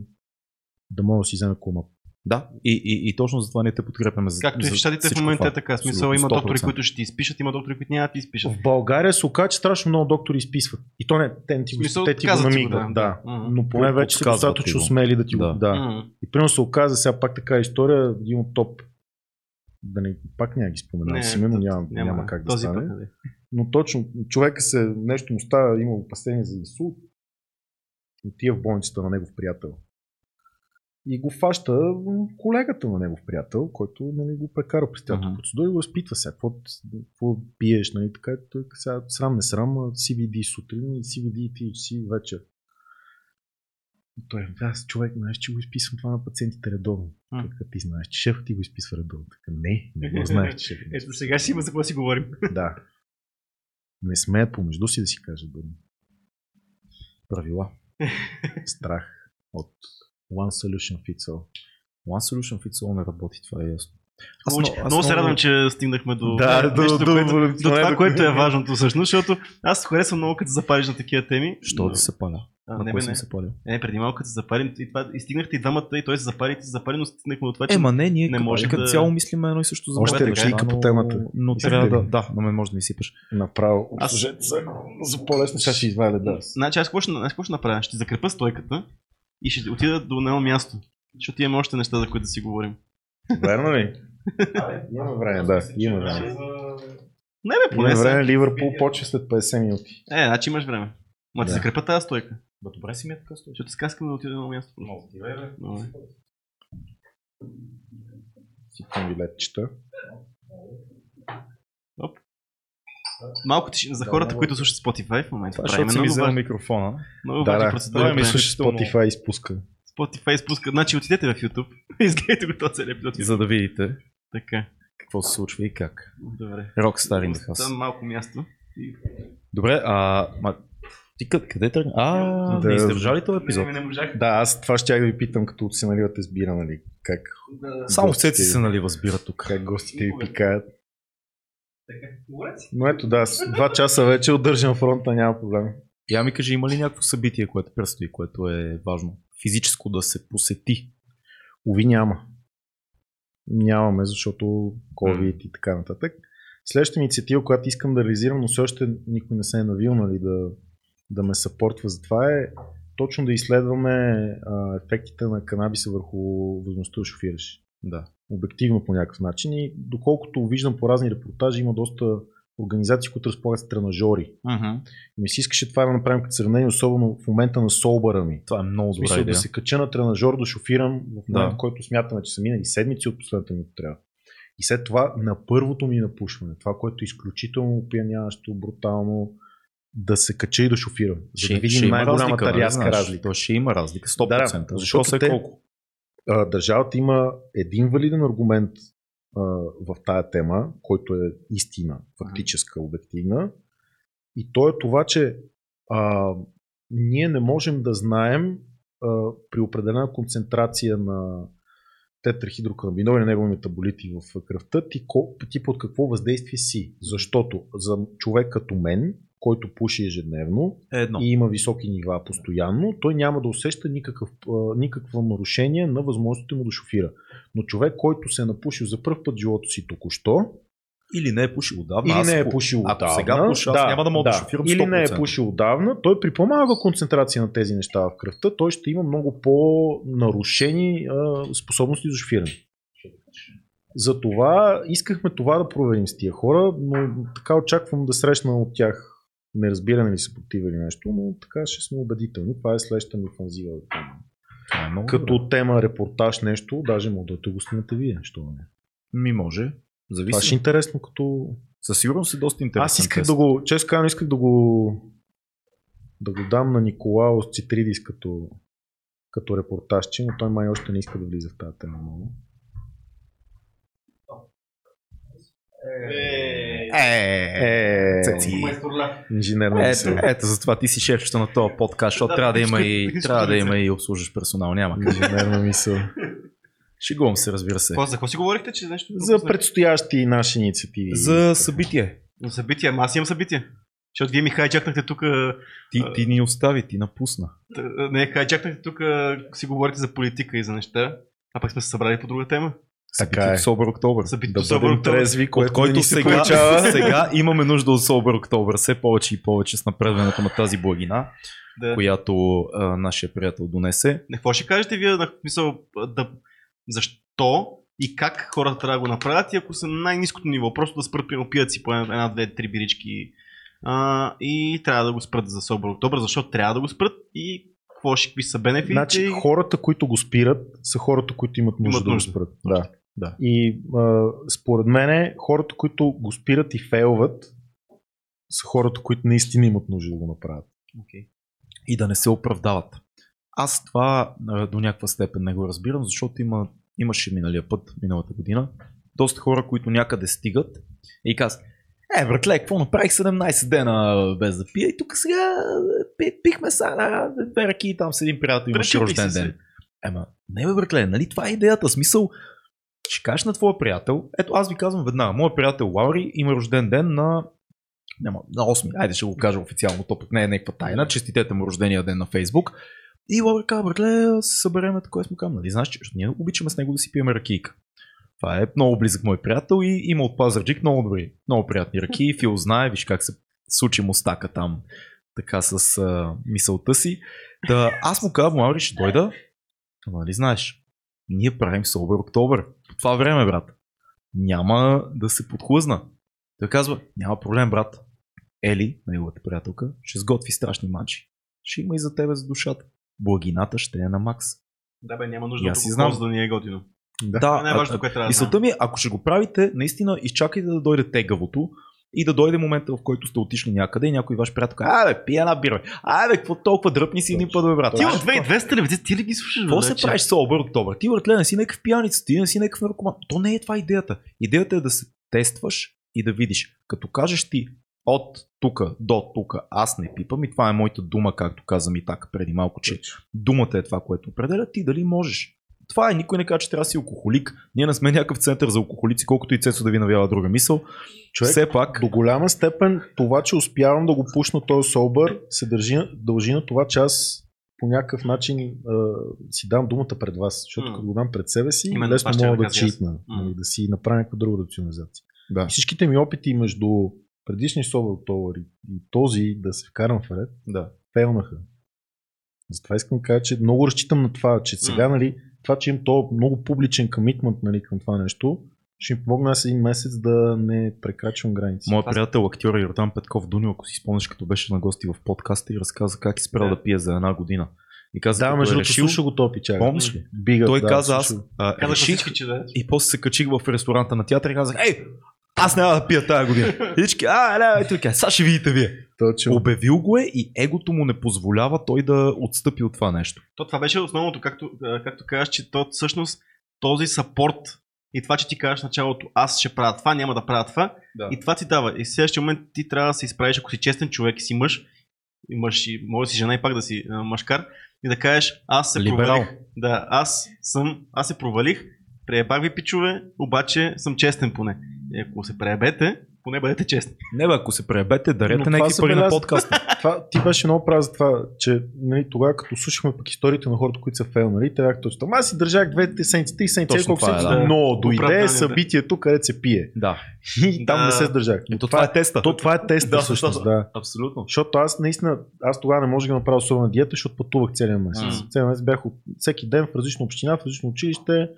да може да си вземе кома. да. И, и, и, точно затова ние те подкрепяме. За, Както и за в щатите в момента това. е така. Смисъл Абсолютно, има доктори, 100%. които ще ти изпишат, има доктори, които няма да ти изпишат. В България се оказа, че страшно много доктори изписват. И то не, те, не ти го, смисъл, те ти го намигат. да. Да. Мгм. Но поне вече са достатъчно смели да ти го. Да. Да. М. И примерно се оказа сега пак така история, един от топ. Да не, пак няма ги споменавам с име, но т- няма, няма, няма как да този стане. Път, не. Но точно, човека се, нещо му става, има опасение за инсулт. Отива в болницата на негов приятел. И го фаща колегата на негов приятел, който нали, го прекара през цялата Мгм. процедура и го разпитва сега. Какво, какво пиеш, нали, така. Той сега срам не срам, а CBD сутрин и CBD и THC вечер. Той, аз човек, знаеш, че го изписвам това на пациентите редовно. Като ти знаеш, че шефът ти го изписва редовно. Така, не, не го знаеш, че шефът Ето сега ще има за какво си говорим. да. Не смеят помежду си да си кажат думи. Правила. Страх от One Solution Fits All. One Solution Fits All не работи, това е ясно. Аз Много, аз много се радвам, че стигнахме до, Да, до- нещо, до- което, до- до това, което е важното всъщност, защото аз харесвам много като запалиш на такива теми. Що да се паля? А, не, бе, съм не. се палил? Е, преди малко като се запалим и, това, и стигнахте и двамата, и той се запали, и ти се запали, но стигнахме до това, че Е, ма не, ние не не може като да- цяло мислим едно и също за Още неща, по темата. Но, но трябва да, да, на мен може да ми сипеш. Направо. Аз- се за по-лесно. Сега ще извадя да. Значи аз какво ще, аз какво ще направя? Ще закрепа стойката и ще отида до едно място. Защото имаме още неща, за които да си говорим. Верно ли? Има време, да. Има време. Не бе, поне Има време. Ливърпул почва след 50 минути. Е, значи имаш време. Ма ти Да. закрепа тази стойка. Добре си ми е така стоиш. Защото сега искам да отида на място. Добре. Сипвам ви летчета. Малко тишина за хората, много. които слушат Spotify в момента. Това защото си ми много взел микрофона. Много Да, да. процедури. Да, ми правим. слушаш Spotify изпуска. Spotify спуска. Значи отидете в YouTube. Изгледайте го този целият епизод. За да видите Така. какво се случва и как. Добре. Rockstar in the house. Там малко място. И- Добре, а... Ти къде, къде тръгна? А, Да. не издържали този епизод. Не, не можах. Да, аз това ще да ви питам, като се наливате с бира, нали? Как, Само в гостите- цеци се нали възбира тук. как гостите ви пикаят. Но ето да, с два часа вече удържам фронта, няма проблем. Я ми кажи, има ли някакво събитие, което предстои, което е важно? Физическо да се посети. Ови няма. Нямаме, защото COVID и така нататък. Следващата инициатива, която искам да реализирам, но все още никой не се е навил нали, да, да ме съпортва за това е точно да изследваме а, ефектите на канабиса върху възможността да шофираш. Да. Обективно по някакъв начин. И доколкото виждам по разни репортажи, има доста организации, които разполагат с тренажори. Мгм. И ми се искаше това да направим като сравнение, особено в момента на солбъра ми. Това е много смисъл идея. да се кача на тренажор, да шофирам в момента, Да. в който смятаме, че са минали седмици от последната ми трябва. И след това на първото ми напушване, това, което е изключително опияняващо, брутално, да се кача и да шофирам. За да видим най-голямата нали, рязка разлика. То ще има разлика, 100%. Да, защото е те- колко? А, Държавата има един валиден аргумент а, в тая тема, който е истина, фактическа, обективна. И то е това, че а, ние не можем да знаем а, при определена концентрация на тетрахидроканабинол и негови метаболити в кръвта, ти, ти под какво въздействие си. Защото за човек като мен, който пуши ежедневно, Е едно. и има високи нива постоянно, той няма да усеща никакъв, никакво нарушение на възможностите му да шофира. Но човек, който се е напушил за първ път в живота си току-що, Или не е пушил отдавна. или аз не е пушил Ако отдавна, сега пуша, аз няма да мога да, шофирам 100%. или не е пушил отдавна, той при по-малка концентрация на тези неща в кръвта, той ще има много по-нарушени а, способности за шофиране. Затова искахме това да проверим с тия хора, но така очаквам да срещна от тях неразбиране ли се протива или нещо, но така ще сме убедителни. Това е следващата ми фанзива. Това е много Като добре. тема репортаж нещо, даже мога да те го снимате вие, що не. Ми може. Зависи. Това ще е интересно като... Със сигурност е доста интересен. Аз исках тест. да го, често казвам, исках да го да го дам на Николаус Цитридис като, като репортажче, но той май още не иска да влиза в тази тема много. Е, Цеци. инженерна Ето, мисъл. ето, затова ти си шефчето на този подкаст, защото Да, трябва да има и, трябва да има и обслужващ персонал. Няма как. Инженерна мисъл. Шегувам се, разбира се. Какво, за какво си говорихте, че нещо За предстоящи наши инициативи. За събитие. За събития, ама аз имам събитие. Защото вие ми хайджакнахте тук, Ти, ти ни остави, ти напусна. не, хайджакнахте тук, си говорите за политика и за неща, а пък сме се събрали по друга тема. Така е. Собър Октобър. Събитието Да Собър бъдем Октобър. трезви, От което който ни се сега, получава. сега имаме нужда от Собър Октобър. Все повече и повече с напредването на тази благина, Да. която а, нашия приятел донесе. Не, какво ще кажете вие, на мисъл, да, защо и как хората трябва да го направят и ако са на най-низкото ниво, просто да спрат, примерно, пият си по една, две, три бирички а, и трябва да го спрат за Собър Октобър, защо трябва да го спрат и какво ще, какви са бенефитите. Значи хората, които го спират, са хората, които имат нужда Имат да го нужда. спрат. Да. Да. И а, според мен хората, които го спират и фейлват, са хората, които наистина имат нужда да го направят. Окей. и да не се оправдават. Аз това а, до някаква степен не го разбирам, защото има, имаше миналия път, миналата година, доста хора, които някъде стигат и казват, е, братле, какво направих 17 дена без да пия и тук сега пи, пихме са на две ръки и там с един приятел имаше рожден ден. Ема, не бе, братле, нали това е идеята, смисъл, ще кажеш на твоя приятел, ето аз ви казвам веднага, моят приятел Лаури има рожден ден на няма, на 8, айде ще го кажа официално, то пък не е някаква тайна, честитете му рождения ден на Фейсбук. И Лаури казва, братле, се събереме такова сме към, нали знаеш, че ние обичаме с него да си пиеме ракийка. Това е много близък мой приятел и има от Пазарджик много добри, много приятни ръки. Фил знае, виж как се случи мустака там, така с а, мисълта си. Да, аз му казвам, Лаури, ще дойда, ама нали знаеш, ние правим Собър Октобър. Това време, брат. Няма да се подхлъзна. Той казва, няма проблем, брат. Ели, неговата приятелка, ще сготви страшни матчи. Ще има и за тебе за душата. Благината ще е на макс. Да, бе, няма нужда да си знам. да ни е готино. Да. Това е най-важното, което трябва да Мисълта ми е, ако ще го правите, наистина изчакайте да дойде тегавото и да дойде момента, в който сте отишли някъде и някой ваш приятел каже, абе, пия една бира, бе. абе, какво толкова дръпни си един път, бе, брат. Ти от 2200 ли, ти ли ги слушаш? Какво се правиш с обър октобър? Ти въртле, не си някакъв пияница, ти не си някакъв наркоман. То не е това идеята. Идеята е да се тестваш и да видиш. Като кажеш ти от тук до тук аз не пипам и това е моята дума, както каза ми така преди малко, че думата е това, което определя ти дали можеш. Това е, никой не казва, че трябва да си алкохолик. Ние не сме някакъв център за алкохолици, колкото и Цецо да ви навява друга мисъл. Човек, Все пак, До голяма степен това, че успявам да го пусна този собър, се държи, дължи на това, че аз по някакъв начин а, си дам думата пред вас, защото М. като го дам пред себе си, Именно лесно мога да читна, нали, да си направя някаква друга рационализация. да. И всичките ми опити между предишния собър октомври и този да се вкарам в ред, да. фейлнаха. Затова искам да кажа, че много разчитам на това, че сега, нали, това, че имам то много публичен комитмент нали, към това нещо, ще ми помогне аз един месец да не прекрачвам граници. Моят приятел, актьор Йордан Петков Дунил, ако си спомняш, като беше на гости в подкаста и разказа как е спрял Да. да, пие за една година. И каза, Да, между е другото, решил, слуша го то пичага. помниш ли? Бига, Той да, каза, аз а, Казаха реших всички, че да. и после се качих в ресторанта на театър и казах, ей, аз няма да пия тази година. И всички, а, не, каза, сега ще видите вие. Точно. Обявил го е и егото му не позволява той да отстъпи от това нещо. То това беше основното, както, както казаш, че то всъщност този сапорт и това, че ти кажеш в началото, аз ще правя това, няма да правя това, Да. и това ти дава. И в следващия момент ти трябва да се изправиш, ако си честен човек и си мъж, и мъж, и може да си жена и пак да си а, мъжкар, и да кажеш, аз се Либерал. провалих. Да, аз съм, аз се провалих, преебах ви пичове, обаче съм честен поне. И ако се преебете, поне бъдете честни. Не бе, ако се пребете, Но дарете това някакви пари на подкаста. Това, ти беше много прав за това, че нали, тогава като слушахме пък историите на хората, които са фейлнали, те бяха точно. Аз си държах двете седмици, три седмици, колко това седмици, да. но дойде събитието, където се пие. да. И там Да. не се сдържах. Но Ето това е теста. то, това е теста Да, всъщност, да. Абсолютно. Защото аз наистина, аз тогава не можех да направя особена диета, защото пътувах целия месец. М. Целия месец бях от, всеки ден в различна община, в различно училище.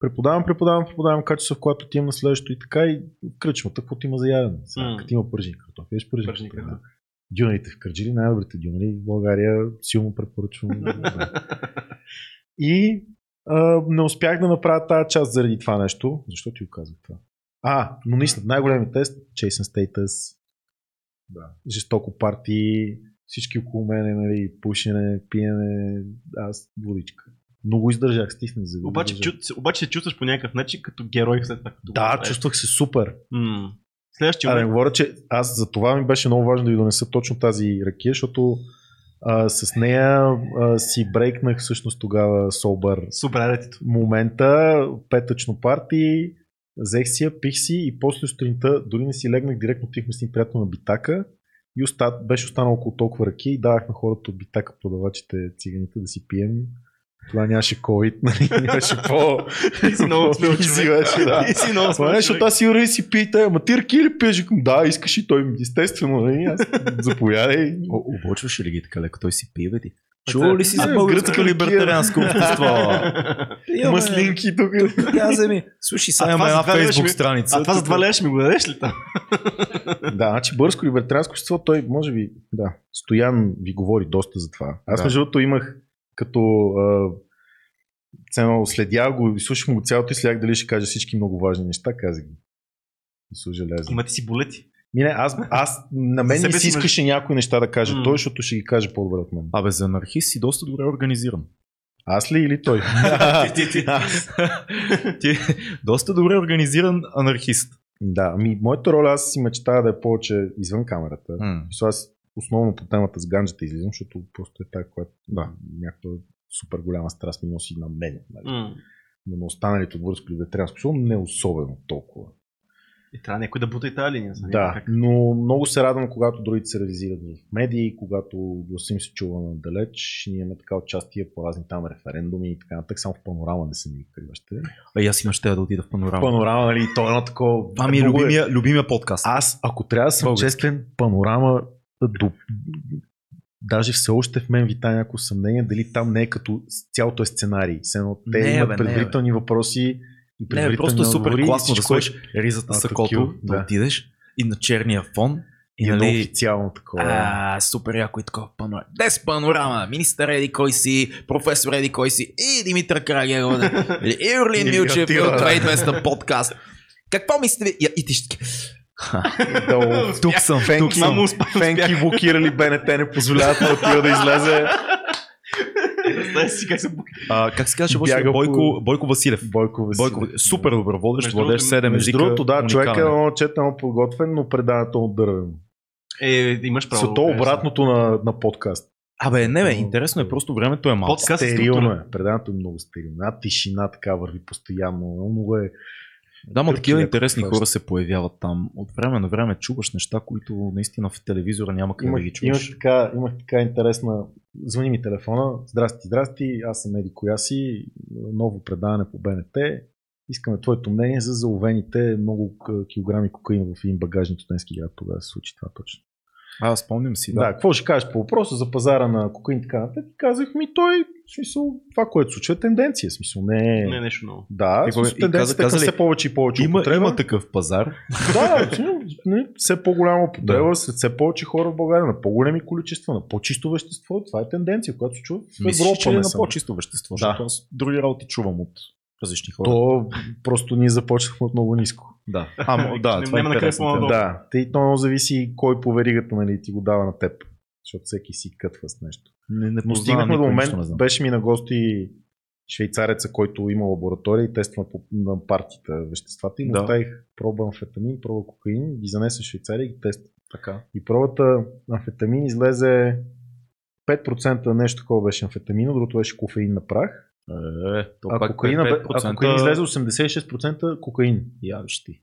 Преподавам, преподавам, преподавам качество, в което отивам на следващото и така и кръчмата, каквото има за ядене. Сега, М. Като има пържени картофи, еш Пържени картофи. картофи. Дюнерите в Кърджили, най-добрите дюнери в България, силно препоръчвам. И а, не успях да направя тази част заради това нещо. Защо ти го казах това? А, но наистина, най-големият тест, Чейсен Стейтъс, да. жестоко парти, всички около мене, нали, пушене, пиене, аз водичка. Много издържах, стиснах за Обаче, чу, обаче се чувстваш по някакъв начин като герой след това. Да, чувствах се супер. М. Следващия да не говоря, че аз за това ми беше много важно да ви донеса точно тази ракия, защото а, с нея а, си брейкнах всъщност тогава Собър Супер, ретито. момента, петъчно парти, взех си я, пих си и после сутринта дори не си легнах, директно отихме с един приятел на битака и оста, беше останало около толкова ръки и давах на хората от битака, продавачите, циганите да си пием. Това нямаше COVID, нали? Нямаше по... Ти си много смел човек. беше, да. Ти си много смел човек. аз си и си пиете, ама ти ръки ли пиеш? Да, искаш и той ми, естествено, нали? Аз заповядай. О, обочваш ли ги така леко? Той си пие, бе ти. Чувал ли си за Е, българско гръцка либертарианско общество? Маслинки тук. Каза ми, слушай, сега А имаме това една фейсбук страница. А това за два ще ми го дадеш ли там? Да, значи българско либертарианско общество, той може би, да, Стоян ви говори доста за това. Аз между другото имах като цено, следях го, слушах му го цялото и следях дали ще каже всички много важни неща, казах ги. Исус железо. Имате си болети. Мине, аз, аз на мен не си си искаше някои неща да каже М. той, защото ще ги каже по-добре от мен. Абе, за анархист си доста добре организиран. Аз ли или той? ти, ти, ти доста добре организиран анархист. да, ами моята роля аз си мечтая да е повече извън камерата. Мисля, аз основно по темата с ганджата излизам, защото просто е тази, която Да. някаква супер голяма страст ми носи на мен. Нали? М. Но на останалите от българско либертарианско общество не особено толкова. И трябва някой да бута и тази линия. няма Да, как. но много се радвам, когато другите се реализират в медии, когато гласа им се чува надалеч. Ние имаме така участие по разни там референдуми и така нататък. Само в панорама не са ми викали още. А и аз имаш да отида в панорама. Панорама, нали, то е едно такова. Това ми е много любимия, любимия подкаст. Аз, ако трябва да съм Български. честен, панорама до... Даже все още в мен вита някакво съмнение дали там не е като цялото е сценарий. Все едно те Не, имат бе, не, предварителни въпроси и Не, предварителни просто е супер класно да сложиш ризата А, с такива, сакото, да. да. отидеш и на черния фон и, И едно нали, официално такова. а, супер яко и такова панорама. Дес панорама, министър Еди кой си, професор Еди кой си и Димитър Крагеров, Ирлин Милчев от да. 2200 подкаст. Какво мислите и ти ще... Долу. тук съм, тук Фенки, съм. Само успях. Фенки блокирали БНТ, не позволяват на Атила да излезе. Как се. А, как се казваше? Бяга Бойко, Бойко, Василев. Бойко Василев. Бойко, супер добър водещ, другото, 7 Между езика. другото, да, човек е много четено подготвен, но предаването му дървен. Е, имаш право. С то обратното на, на подкаст. Абе, не бе, Но- интересно е, просто времето е малко. Подкаст е Стерилно е. Предаването е много стерилно. Една тишина така върви постоянно. Много е. Да, ма Търки такива интересни хора се появяват там. От време на време чуваш неща, които наистина в телевизора няма къде Имах, да ги имах, чуеш. така, имах така интересна. Звъни ми телефона. Здрасти, здрасти. Аз съм Еди Коя си. Ново предаване по БНТ. Искаме твоето мнение за заловените много килограми кокаин в един багажник студентски град. Тогава се случи това точно. А, спомням си, Да, да. какво ще кажеш по въпроса за пазара на кокаин и така нататък? Казах ми той, в смисъл, това, което се случва е тенденция. В смисъл, не е... Не, нещо ново. Да, И в смисъл, тенденцията каза е все повече и повече Има, употреба. има такъв пазар. Да, не, все по-голяма употреба, Да. след все повече хора в България, на по-големи количества, на по-чисто вещество. Това е тенденция, която се чува в Мислиш, Европа. че е не на само. по-чисто вещество, Да. защото аз други работи чувам от различни хора. То просто ние започнахме от много ниско. Да. А, да, това е интересно. Да, те, то много зависи кой по веригата нали, ти го дава на теб. Защото всеки си кътва с нещо. Не, не Но стигнахме до момент, нищо не знам. беше ми на гости швейцареца, който има лаборатория и тества по- на партията веществата и му Да. оставих проба амфетамин, проба кокаин, ги занесе в Швейцария и ги тества. Така. И пробата амфетамин излезе 5% нещо такова беше амфетамина, другото беше кофеин на прах. Е, то А пак кокаина, бе- 5%... а кокаин излезе 86% кокаин. Явиш ти.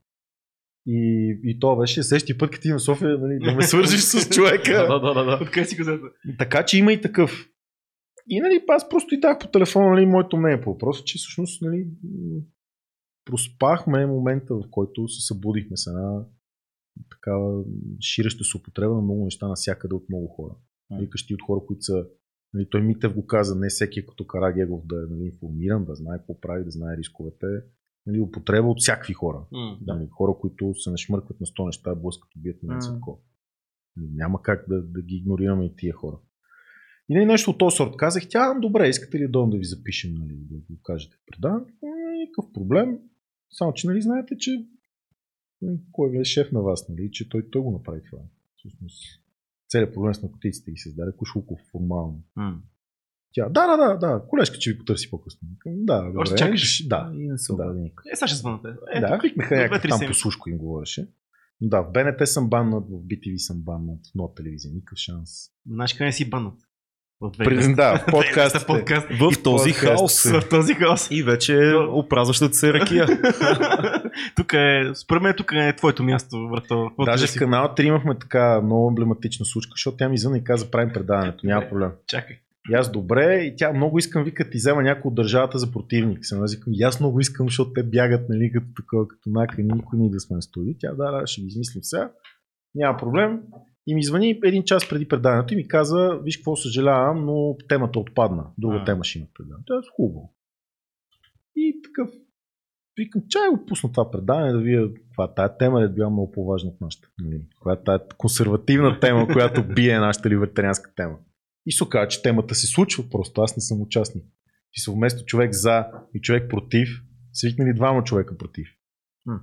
И, и то беше същия път, като ти на София, нали, да ме свържиш с човека. да, да, да, да. Откъде си го взета? Така че има и такъв. И нали, аз просто и дах по телефона нали, моето мнение по въпроса, че всъщност нали, проспахме момента, в който се събудихме с една такава ширеща се употреба на много неща навсякъде от много хора. Викащи от хора, които са Нали, той Митев го каза, не всеки като Карагегов да е нали, информиран, да знае какво прави, да знае рисковете. Нали, употреба от всякакви хора. М. Нали, хора, които се нашмъркват на 100 неща, блъскат, убият на mm. Няма как да, да ги игнорираме и тия хора. И нали, нещо от този сорт. Казах, тя, добре, искате ли дом да ви запишем, нали, да го кажете предаването? М, Никакъв проблем. Само, че нали знаете, че Ами, Кой е шеф на вас, нали? Че той, той го направи това. Всъщност, целият проблем с наркотиците ги създаде Кошлуков формално. М. Тя, да, да, да, да, колежка, че ви потърси по-късно. Да, добре. Още чакаш? Да. И не се Да. никой. Е, сега ще звънате. Е, да, викнаха някакъв там седмици. по слушко им говореше. Но да, в БНТ съм баннат, в BTV съм баннат, нова телевизия, никакъв шанс. Знаеш къде си банът? Да, в подкастите. подкаст. В този подкаст. хаос. В този хаос. И вече опразващата се ракия. тук е, според мен тук е твоето място, брато. Даже да в канала 3 имахме така много емблематична случка, защото тя ми извън и каза правим предаването, няма Добре. проблем. Чакай. И аз добре, и тя много искам, вика, ти взема някой от държавата за противник. Съм аз викам, и аз много искам, защото те бягат, нали, като такова, като накани, никой ни да сме студии. Тя, да, да, ще ги измислим сега. Няма проблем. И ми звъни един час преди предаването и ми каза, виж какво съжалявам, но темата отпадна. Друга А. тема ще има предаване. Това е хубаво. И такъв, викам, чай го пусна това предаване да видя каква тая тема е била много по-важна от нашата. Нали? Коя тая консервативна тема, която бие нашата либертарианска тема. И се оказа, че темата се случва, просто аз не съм участник. И са вместо човек за и човек против, свикнали двама човека против. Хм.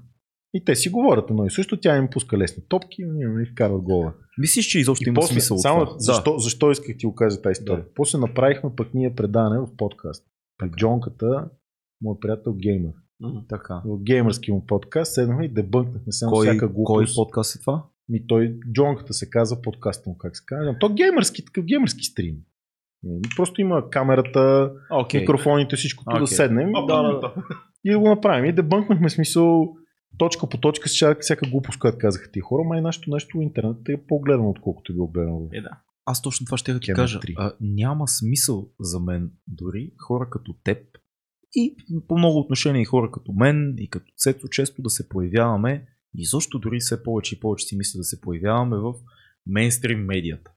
И те си говорят едно и също, тя им пуска лесни топки, и вкарват гола. Мислиш, че изобщо И има после, смисъл само това? защо, защо исках ти го кажа тази история? Да. После направихме пък ние предаване в подкаст. При Джонката, моят приятел геймер. Да. Така. В геймърски му подкаст седнахме и дебънкнахме само Кой, всяка кой глупост. подкаст е това? Ми той, Джонката се казва подкаста му, как се казва. То геймърски, такъв геймърски стрим. Ами, Просто има камерата, Окей. микрофоните, всичко okay. да седнем О, да, да. и да го направим. И дебънкнахме смисъл точка по точка всяка, всяка глупост, която казаха тия хора, май нашето нещо интернет е по-гледано, отколкото е било гледано. Е, да. Аз точно това ще да ти кажа. А, няма смисъл за мен дори хора като теб и по много отношения и хора като мен и като Цето често да се появяваме и защо дори все повече и повече си мисля да се появяваме в мейнстрим медията.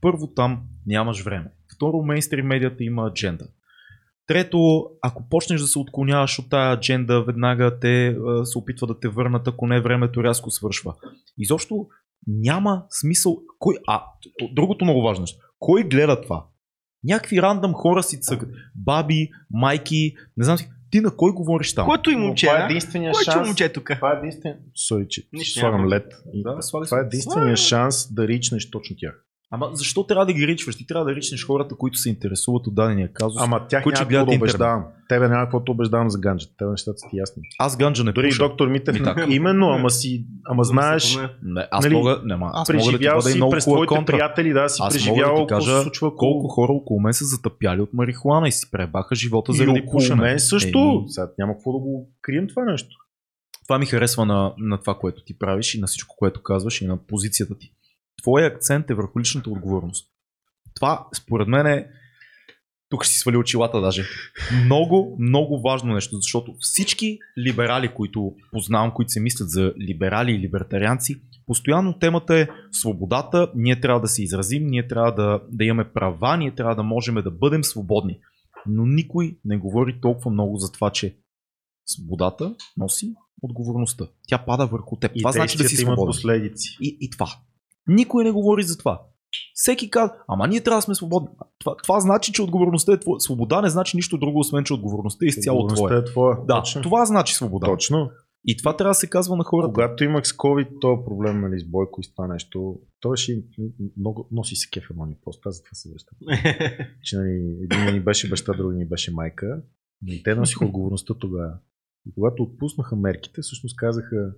Първо там нямаш време. Второ, мейнстрим медията има адженда. Трето, ако почнеш да се отклоняваш от тая адженда, веднага те а, се опитва да те върнат, ако не времето рязко свършва. Изобщо няма смисъл. Кой, а, другото много важно нещо. Кой гледа това? Някакви рандъм хора си цъкат. Баби, майки, не знам си. Ти на кой говориш там? Който и момче, това е единствения Който шанс. момче тук? Това е единствен... Сори, че Нищо слагам няма. лед. Да, това е единствения шанс да ричнеш точно тях. Ама защо трябва да ги ричваш? Ти трябва да ричнеш хората, които се интересуват от дадения казус. Ама тях които няма гледат какво да убеждавам. Тебе няма какво да убеждавам за ганджата. Тебе нещата са ти ясни. Аз ганджа не Дори пуша. доктор Митев. Ми така. Именно, ама си, ама знаеш, Не, аз Нали, мога, не, ма, аз мога да ти преживял си много през твоите контра. приятели, да, си Аз мога да преживял ти какво кажа се случва Колко около хора около мен са затъпяли от марихуана и си пребаха живота заради пушене. мен също. Сега няма какво да го крием това нещо. това ми харесва на, на това, което ти правиш и на всичко, което казваш и на позицията ти. Твоя акцент е върху личната отговорност. Това, според мен е тук ще си свали очилата даже. Много, много важно нещо, защото всички либерали, които познавам, които се мислят за либерали и либертарианци, постоянно темата е свободата, ние трябва да се изразим, ние трябва да, да имаме права, ние трябва да можем да бъдем свободни. Но никой не говори толкова много за това, че свободата носи отговорността. Тя пада върху теб. И това значи да си действията имат свободен. последици. И, и това. Никой не говори за това. Всеки казва, ама ние трябва да сме свободни. Това, това значи, че отговорността е твоя. Свобода не значи нищо друго, освен че отговорността е изцяло твоя. е твоя. Да, Точно. това значи свобода. Точно. И това трябва да се казва на хората. Когато имах с COVID този проблем нали, с Бойко и с това нещо, той ще много носи се кефа мони пост, аз затова се връщам. Че нали, един ни беше баща, други ни беше майка. И те носиха отговорността тогава. И когато отпуснаха мерките, всъщност казаха,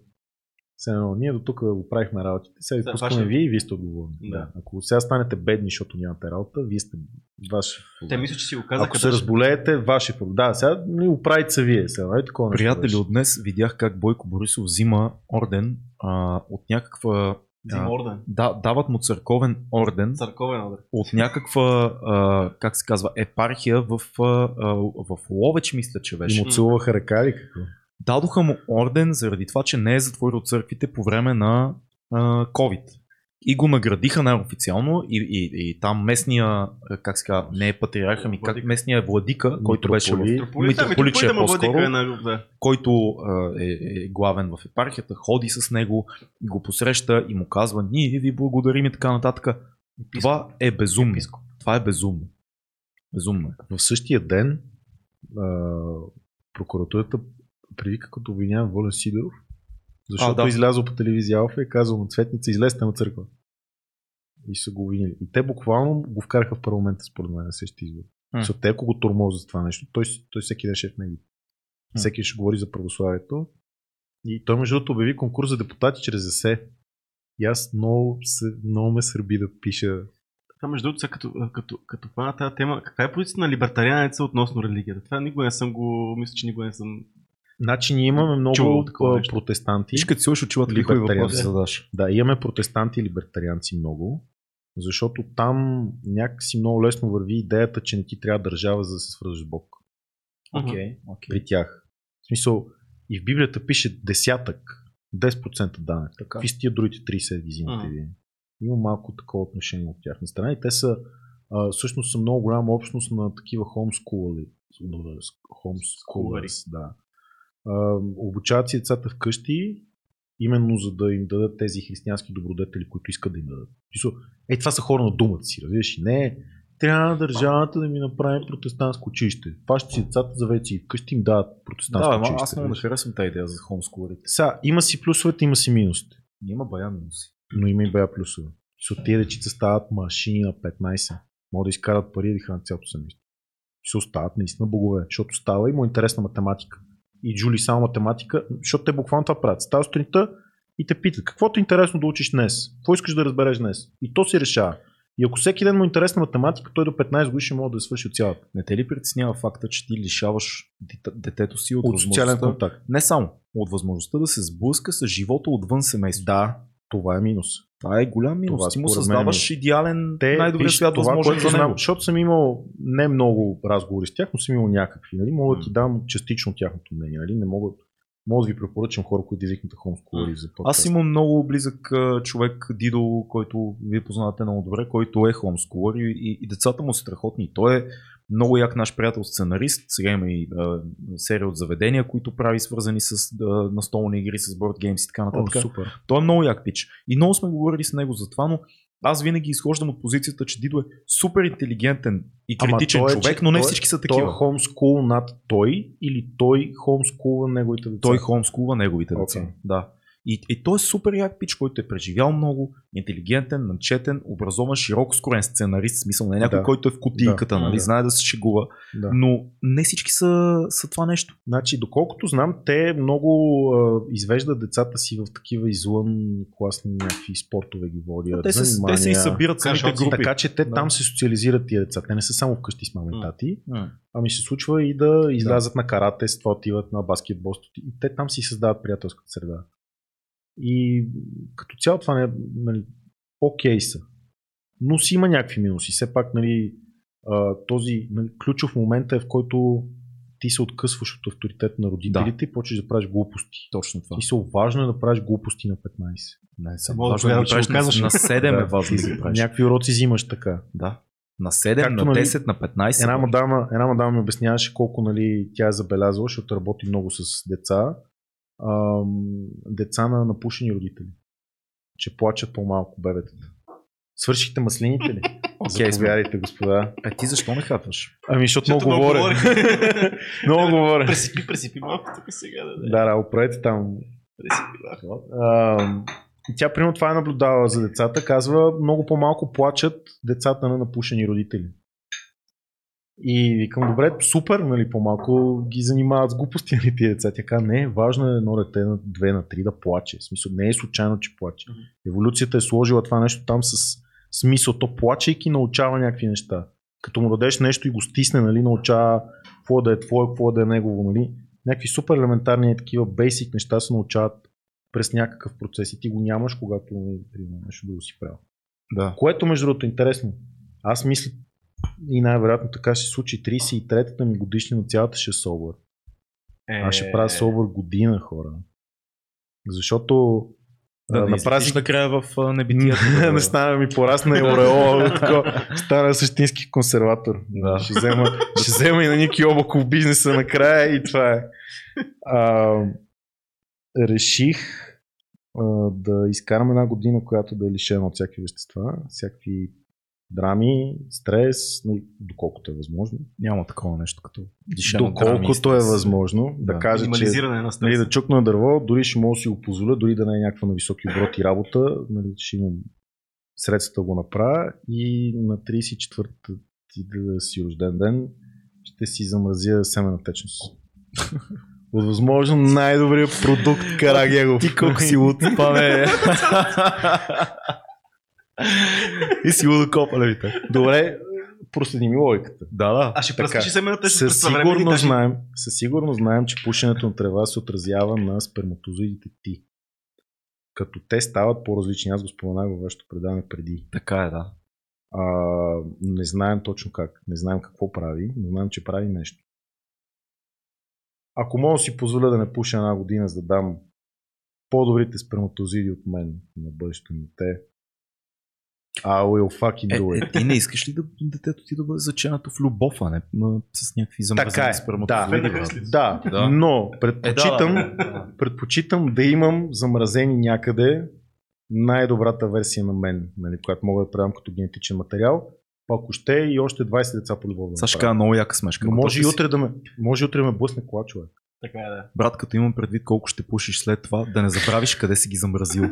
едно, ние до тук го правихме работите, сега ви Сега пускаме ваша- вие и вие сте отговорни. Да. Да. Ако сега станете бедни, защото нямате работа, вие сте ваш. Те мисля, че си го казаха. Ако се разболеете, ваши проблем. Да, сега нали, оправите се вие. Сега, нали, такова Приятели, от днес видях как Бойко Борисов взима орден а, от някаква... Взима а, орден. Да, дават му църковен орден Църковен орден. от някаква, а, как се казва, епархия в, а, в Ловеч, мисля, че И беше. му целуваха ръка или какво? Дадоха му орден заради това, че не е затворил църквите по време на а, COVID. И го наградиха най-официално и, и, и там местния, как се казва, не е патриарха ми, как Владика. местния владика, който беше в Митрополит. Митрополита, Митрополит ще е по-скоро. е на... Да. който е, е главен в епархията, ходи с него, го посреща и му казва, ние ви благодарим и така нататък. Това е безумно. Това е безумно. Безумно е. В същия ден а, прокуратурата привика като обвиняем Волен Сидоров Защото А, да. излязъл по телевизия Алфа и е казал на цветница, излезте на църква. И са го винили. И те буквално го вкараха в парламента, според мен, на същия избор. Защото те, ако го тормозят за това нещо, той, той всеки ден ще е в медиите. Всеки ще говори за православието. И той, между другото, обяви конкурс за депутати чрез ЕСЕ. И аз много, се, много ме сърби да пиша. Това между другото, сега като, като, като хвана тази тема, каква е позицията на либертарианеца относно религията? Това никога не съм го, мисля, че никога не съм... Значи ние имаме много Чувал протестанти. Виж като си очилата, Либертарианци. въпроси задаш. Да, имаме протестанти и либертарианци много, защото там някакси много лесно върви идеята, че не ти трябва държава за да се свържеш с Бог. Окей, окей. При тях. В смисъл, и в Библията пише десятък, 10% данък. Така. Какви са тия другите 30 ги взимате вие? Има малко такова отношение от тяхна страна и те са а, всъщност са много голяма общност на такива хомскулъри. Хомскулъри, да. Обучават си децата вкъщи, именно за да им дадат тези християнски добродетели, които искат да им дадат. Е, това са хора на думата си, разбираш? Не, трябва държавата да ми направи протестантско училище. Фащат си децата, заведат си вкъщи, им дават протестантско Да, училище. аз много не харесвам тази идея за хомскуларите. Сега, има си плюсовете, има си минусите. Има бая минуси. Но има и бая плюсове. Защото тия дечица стават машини на 15. Могат да изкарат пари и да хранят цялото семейство. И се остават наистина богове. Защото става и му е интересна математика. И Джули само математика, защото те буквално това правят. Става сутринта и те питат, какво ти е интересно да учиш днес? Какво искаш да разбереш днес? И то си решава. И ако всеки ден му е интересна математика, той до 15 години ще може да я свърши от цялата. Не те ли притеснява факта, че ти лишаваш дете- детето си от, От социален контакт. не само, от възможността да се сблъска с живота отвън семейството. Да, това е минус. Това е голям минус. Това ти му според мен е създаваш идеален, те, най-добрият виж, свят това, възможен за знам, него. защото съм имал не много разговори с тях, но съм имал някакви. Нали? Мога да ти дам частично тяхното мнение. Нали? Не мога, мога да ви препоръчам хора, които извикнат хомскулари за подкаст. Аз имам много близък човек, Дидо, който вие познавате много добре, който е хомскулър и, и, и децата му са страхотни. Той е много як наш приятел сценарист. Сега има и а, серия от заведения, които прави свързани с а, настолни игри, с board games и така О, нататък. супер. Той е много як пич. И много сме говорили с него за това, но аз винаги изхождам от позицията, че Дидо е супер интелигентен и Ама критичен той е, човек, но не той е- всички са Той е такива. хомскул над той или той хомскулва неговите деца? Той хомскулва неговите деца. Окей. Да. И, и той е супер як пич, който е преживял много, интелигентен, начетен, образован, широко скорен сценарист, в смисъл не е някой, Да. който е в кутийката, Да. нали, Да. знае да се шегува, Да. но не всички са, са това нещо. Значи, доколкото знам, те много а, извеждат децата си в такива извън класни някакви спортове ги водят. Те се, те се и събират самите групи. Така че те Да. там се социализират тия деца. Те не са само вкъщи с мама и тати, ами се случва и да излязат на карате, с това отиват на баскетбол. И те там си създават приятелската среда. И като цяло това не е нали, окей са. Но си има някакви минуси. Все пак нали, този нали, ключов момент е в който ти се откъсваш от авторитет на родителите и почваш да правиш глупости. Точно това. И се важно е да правиш глупости на 15. Не, Само да важно е да повярвам, ги че правиш на, на 7 е важно да правиш. Някакви уроци взимаш така. Да. На 7, Както, на нали, 10, на 15. Една мадама, една мадама ми обясняваше колко нали, тя е забелязала, защото работи много с деца. Деца на напушени родители. Че плачат по-малко бебетата. Свършихте маслините ли? Окей, Заповядайте, господа. Е, ти защо не хапваш? Ами, защото много говоря. много говоря. Пресипи, пресипи малко тук сега. Да, да. Да, да, оправете там. Пресипи и тя, примерно, това е наблюдава за децата. Казва, много по-малко плачат децата на напушени родители. И викам, добре, супер, нали, по-малко ги занимават с глупости, нали, тия деца. Тя каза, не, важно е едно дете на 2 на 3 да плаче. В смисъл, не е случайно, че плаче. Еволюцията е сложила това нещо там с смисъл. То плачейки научава някакви неща. Като му дадеш нещо и го стисне, нали, научава какво да е твое, какво да е негово, нали. Някакви супер елементарни такива бейсик неща се научават през някакъв процес и ти го нямаш, когато нали, примерно, нещо друго си правил. Да. Което между другото е интересно. Аз мисля и най-вероятно така ще случи 33-та ми годишнина цялата ще е собър. Е, Аз ще правя собър година, хора. Защото Да, а, не на излетиш празник накрая в небитието. не стана ми порасна и ореола, стана същински консерватор. Да. Ще, взема, ще взема и на Ники Обаков бизнеса накрая и това е. А, реших а, да изкарам една година, която да е лишена от всякакви вещества, всякакви драми, стрес, нали, доколкото е възможно. Няма такова нещо като дишане, драми Доколкото е стрес. възможно, да, Да. кажа, че на нали, стрес. да чукна дърво, дори ще мога да си го позволя, дори да не е някаква на високи обороти работа, нали, ще имам средствата да го направя и на 34-та ти да си рожден ден ще си замразя семена течност. От възможно най-добрият продукт Карагегов. Ти колко си луд, паме. и си лудокопа, левите. Добре, проследи ми логиката. Да, да. А ще пръскаш семената ще Със сигурно, знаем, със сигурно знаем, че пушенето на трева се отразява на сперматозоидите ти. Като те стават по-различни. Аз го споменах във вашето предаване преди. Така е, да. А, не знаем точно как. Не знаем какво прави, но знаем, че прави нещо. Ако мога да си позволя да не пуша една година, за да дам по-добрите сперматозиди от мен на бъдещето ми те, I will fucking Е, do it. е, ти не искаш ли да детето ти да бъде заченато в любов, а не с някакви Така замразени е, сперматозоиди? да. Да, Да. но Е, предпочитам, да, да, да. предпочитам да имам замразени някъде най-добрата версия на мен, нали, която мога да предам като генетичен материал. Па ако ще и още 20 деца по любов. да кажа много яка смешка. Но може и утре да ме, може и утре да ме блъсне кола, човек. Така е, да. Брат, като имам предвид колко ще пушиш след това, да не забравиш къде си ги замразил.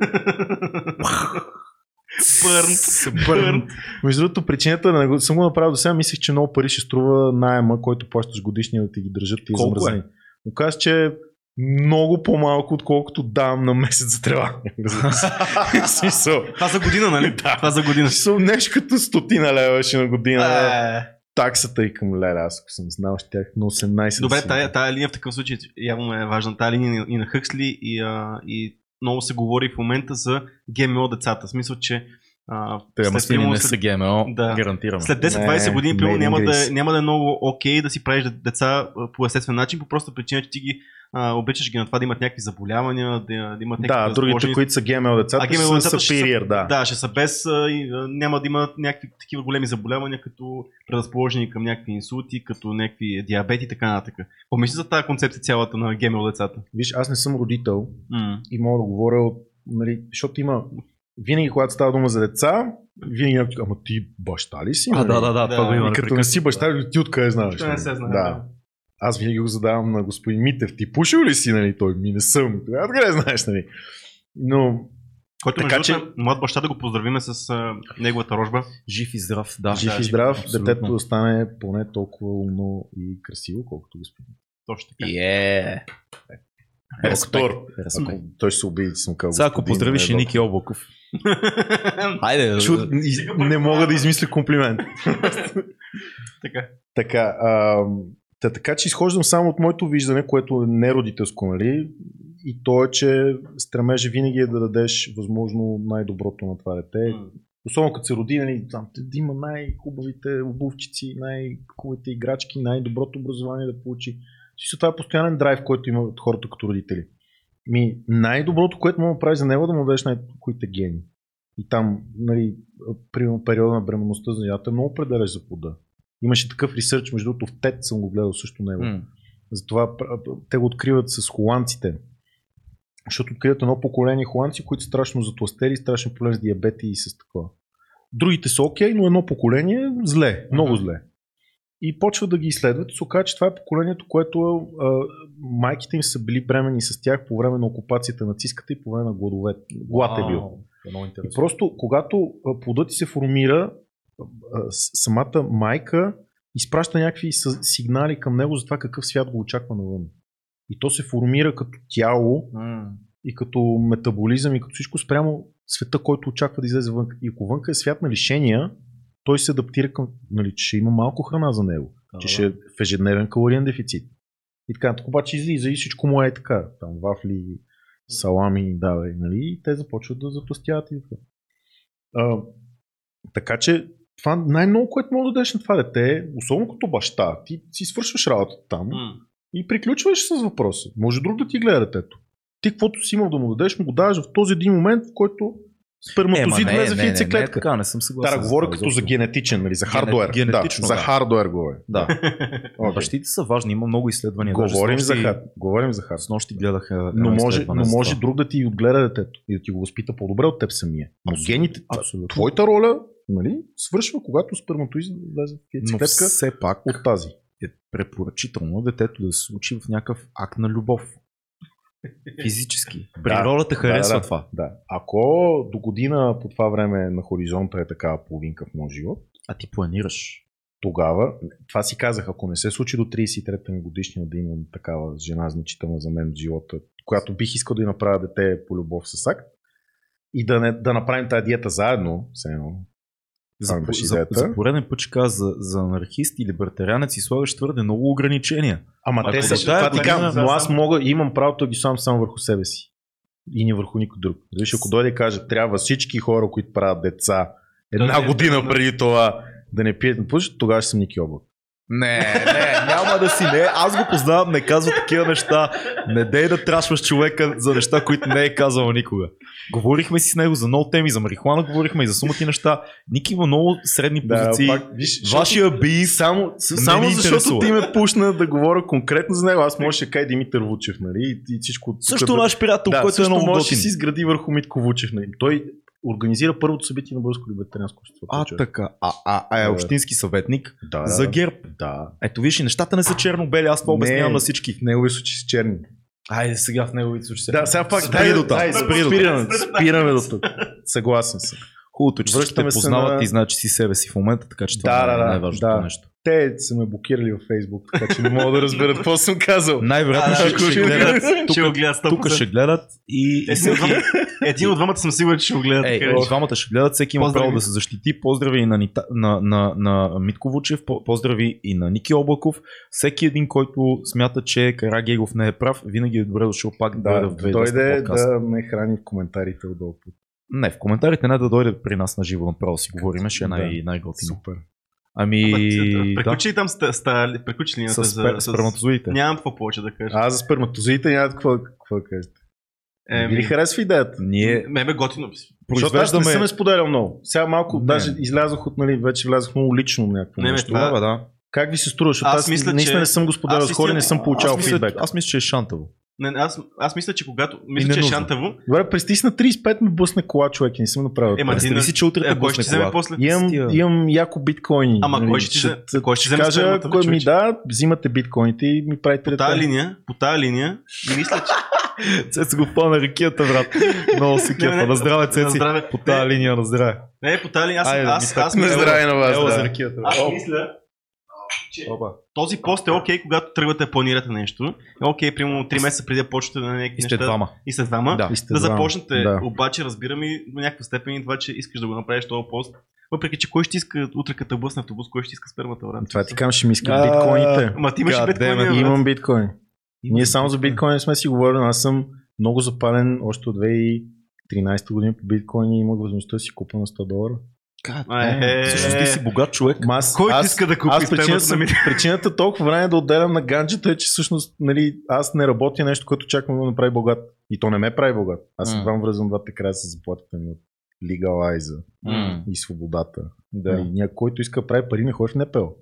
Бърн. Между другото, причината го съм го направил до сега, мислех, че много пари ще струва найема, който плащаш годишния да ти ги държат и е? замразени. Оказа, че е много по-малко, отколкото давам на месец за трева. Смисъл. Това за година, нали? Да. Това за година. Смисъл, нещо като стотина лева ще на година. Е. Таксата и към леля, аз ако съм знал, ще тях на 18. Добре, тая, тая линия в такъв случай явно е важна. Тая линия и на Хъксли и, а, и много се говори в момента за ГМО децата. В смисъл, че а, Те след, маслини примерно не са ГМО, Да. гарантираме. След 10-20 Не, години примерно, made in няма, да, е- няма да е много окей да си правиш деца по естествен начин, по проста причина, че ти ги а, обичаш ги на това да имат някакви заболявания, да, да имат някакви Да, другите, които са ГМО децата, А ГМО са децата са- superior, да. Да, ще са без, а, и, а, няма да имат някакви такива големи заболявания, като предразположени към някакви инсулти, като някакви диабети и така нататък. Помисли за тази концепция цялата на ГМО децата. Виж, аз не съм родител М. и мога да говоря от, нали, защото има винаги, когато става дума за деца, винаги някой ама ти баща ли си? А, нали? да, да, да, това Да. го има. И като не си баща, ти откъде знаеш? Не нали? се знае. Да. Аз винаги го задавам на господин Митев. Ти пушил ли си, нали? Той ми не съм. Тогава откъде знаеш, нали? Но Който Така че- че... млад баща да го поздравиме с а, неговата рожба. Жив и здрав, да. жив да, и здрав, абсолютно. детето да стане поне толкова умно и красиво, колкото господин. Точно така. Е. Респект. Ако той ще се обиди, че съм казал. Сега ако поздравиш не и е Ники Облаков. Хайде, из- не мога да измисля комплимент. така. така, а, та, така, че изхождам само от моето виждане, което е неродителско, нали? И то е, че стремежа винаги е да дадеш възможно най-доброто на това дете. Особено като се роди, нали, там, да има най-хубавите обувчици, най-хубавите играчки, най-доброто образование да получи. Всичко това е постоянен драйв, който имат хората като родители. Ми, най-доброто, което да прави за него, да му дадеш най-хубавите гени. И там, нали, примерно периода на бременността за жената е много определяш за плода. Имаше такъв ресърч, между другото в TED съм го гледал също него. М. Затова те го откриват с холандците. Защото откриват едно поколение холандци, които са страшно затластели, страшно проблем с диабети и с такова. Другите са окей, но едно поколение зле, много зле. И почват да ги изследват се оказа, че това е поколението, което а, майките им са били бремени с тях по време на окупацията на циската и по време на гладове. Глад е бил. Много И просто, когато плодът ти се формира, а, самата майка изпраща някакви сигнали към него за това какъв свят го очаква навън. И то се формира като тяло М. и като метаболизъм и като всичко спрямо света, който очаква да излезе вън. И ако вънка е свят на лишения, той се адаптира към, нали, че ще има малко храна за него, Да, че да. ще е в ежедневен калориен дефицит. И така, нататък обаче излиза и всичко му е така. Там вафли, салами, да, бе, нали, и те започват да затластяват и така. А, така че това най-много, което мога да дадеш на това дете, особено като баща, ти си свършваш работата там М. и приключваш с въпроса. Може друг да ти гледа детето. Ти каквото си имал да му дадеш, му го даваш в този един момент, в който сперматозит Е, влезе в не, не, не, не, яйцеклетка. така, не съм съгласен. Да, говоря като за генетичен, нали, за хардуер. генетично, да, за хардуер говоря. Да. Окей. Бащите са важни, има много изследвания. Говорим с за нощи- хард. Говорим за хард. С нощи гледах е, Но може, но може друг да ти отгледа детето и да ти го възпита по-добре от теб самия. Но Абсолютно. гените, Абсолютно. твоята роля, нали, свършва, когато сперматоизът влезе в Но яйцеклетка все пак от тази. е препоръчително детето да се случи в някакъв акт на любов. Физически. Природата харесва да, да, това. Да. Ако до година по това време на хоризонта е такава половинка в моят живот, А ти планираш. тогава, това си казах, ако не се случи до 33-та ми годишния да имам такава жена значителна за мен в живота, която бих искал да й направя дете по любов с акт, и да, не, да направим тази диета заедно, все едно. За, за, за пореден път ще кажа, за, за анархист и либертарианец и слагаш твърде много ограничения. Ама Ако те са, това ти година- но аз мога, имам правото да ги сам само върху себе си. И не върху никой друг. Виж, ако дойде и каже, трябва всички хора, които правят деца, една не, година не. преди това да не пият пушат, тогава ще съм Ники Облак. Не, не, няма да си не. Аз го познавам, не казва такива неща. Не дей да трашваш човека за неща, които не е казвал никога. Говорихме си с него за много теми, за марихуана говорихме и за сумати неща. Ники има много средни позиции. пак, виж, Вашия би само, само защото интересува. ти ме пушна да говоря конкретно за него, аз може да кажа Димитър Вучев, нали? И, и всичко. също да- наш приятел, да, който е много може да си изгради върху Митко Вучев. Нали? Той организира първото събитие на Българско либертарианско общество. А, така. А, а, а е Да. общински съветник да, за ГЕРБ. Да. Ето виж, и нещата не са черно-бели, аз това Не. обяснявам на всички. В негови случаи с черни. Айде сега в неговите случаи. Да, сега пак. Спри до там. спираме до тук. Съгласен съм. Хубавото, е, че всички те Връщаме се познават на- и знаят, че си себе си в момента, така че това Да, е да, най-важното да. нещо. Те са ме блокирали във Фейсбук, така че не мога да разберат какво съм казал. Най-вероятно ще, да, ще ще гледат. Ще го Тук, гледат тук 100%. ще гледат и, и Един от двамата- Един от двамата съм сигурен, че ще го гледат. И че- двамата ще гледат, всеки има право да се защити. Поздрави и на, Нита, на, на, на Митко Вучев, по- поздрави и на Ники Облаков. Всеки един, който смята, че Карагегов не е прав, винаги е добре дошъл пак да, Да, дойде в да 2020 дойде да ме храни в коментарите отдолу. Не, в коментарите не да дойде при нас на живо, направо си говорим, ще е Да. най- най-готино. Супер. Ами, да, Приключи ли там ста, ста, приключи линията с, за... спер, сперматозоидите. Нямам какво повече да кажа. Аз за сперматозоидите няма какво, какво да кажете. Не ви Еми, харесва идеята? Ние ме бе готино. Защото аз не съм я споделял много. Сега малко, Не. даже излязох от, нали, вече влязох много лично някакво Не, нещо. това- да. Как ви се струва? Защото Аз аз, мисля, наистина че- не съм го споделял с хора и не съм получавал аз, мисля, фидбек. аз мисля, че е шантаво. Не, не, аз, аз мисля, че когато... Мисля, не че е шантаво. Добре, през на 35 ми блъсне кола човек и не съм направил. Ема ти на- си, че утре Е, кой ще вземе после? Имам, имам яко биткоини. Ама Нали, кой ще ще, взе- кой ще ще вземе кажа, кой ми да, взимате биткоините и ми правите По тази линия, по тази линия, мисля, че... Цеци го пълна ракията, брат. Много се Не, кефа. не, На здраве, Цеци. По тази Не. линия, на здраве. Не, по тази линия, аз, Айде, аз, ми аз, На мисля, здраве на вас, Ела да. за ракията. аз Оп, мисля, че опа. този пост е окей, когато тръгвате да планирате нещо. Е окей, примерно 3 месеца преди да почнете на някакви И сте неща. двама. И след двама. Да. И сте да двама. започнете. Да. Обаче разбирам и до някаква степен и това, че искаш да го направиш този пост. Въпреки, че кой ще иска утре като блъсне автобус, кой ще иска спермата, брат? Това ти казвам, ще ми искат А, биткоините. Ма ти имаш биткоини. Имам биткоин. Ние само за биткоин сме си говорили, аз съм много запален още от 2013 година по биткоин и имах възможността да си купа на 100 долара. Е, Всъщност ти си богат човек. Аз, Който аз, иска да купи аз причината, ми. причината толкова време да отделям на ганджата е, че всъщност нали, аз не работя нещо, което чакам да направи богат. И то не ме прави богат. Аз М. едва връзвам двата края с заплатата ми от легалайза М. и свободата. Да. Нали, някой, който иска да прави пари, не ходи в НПО.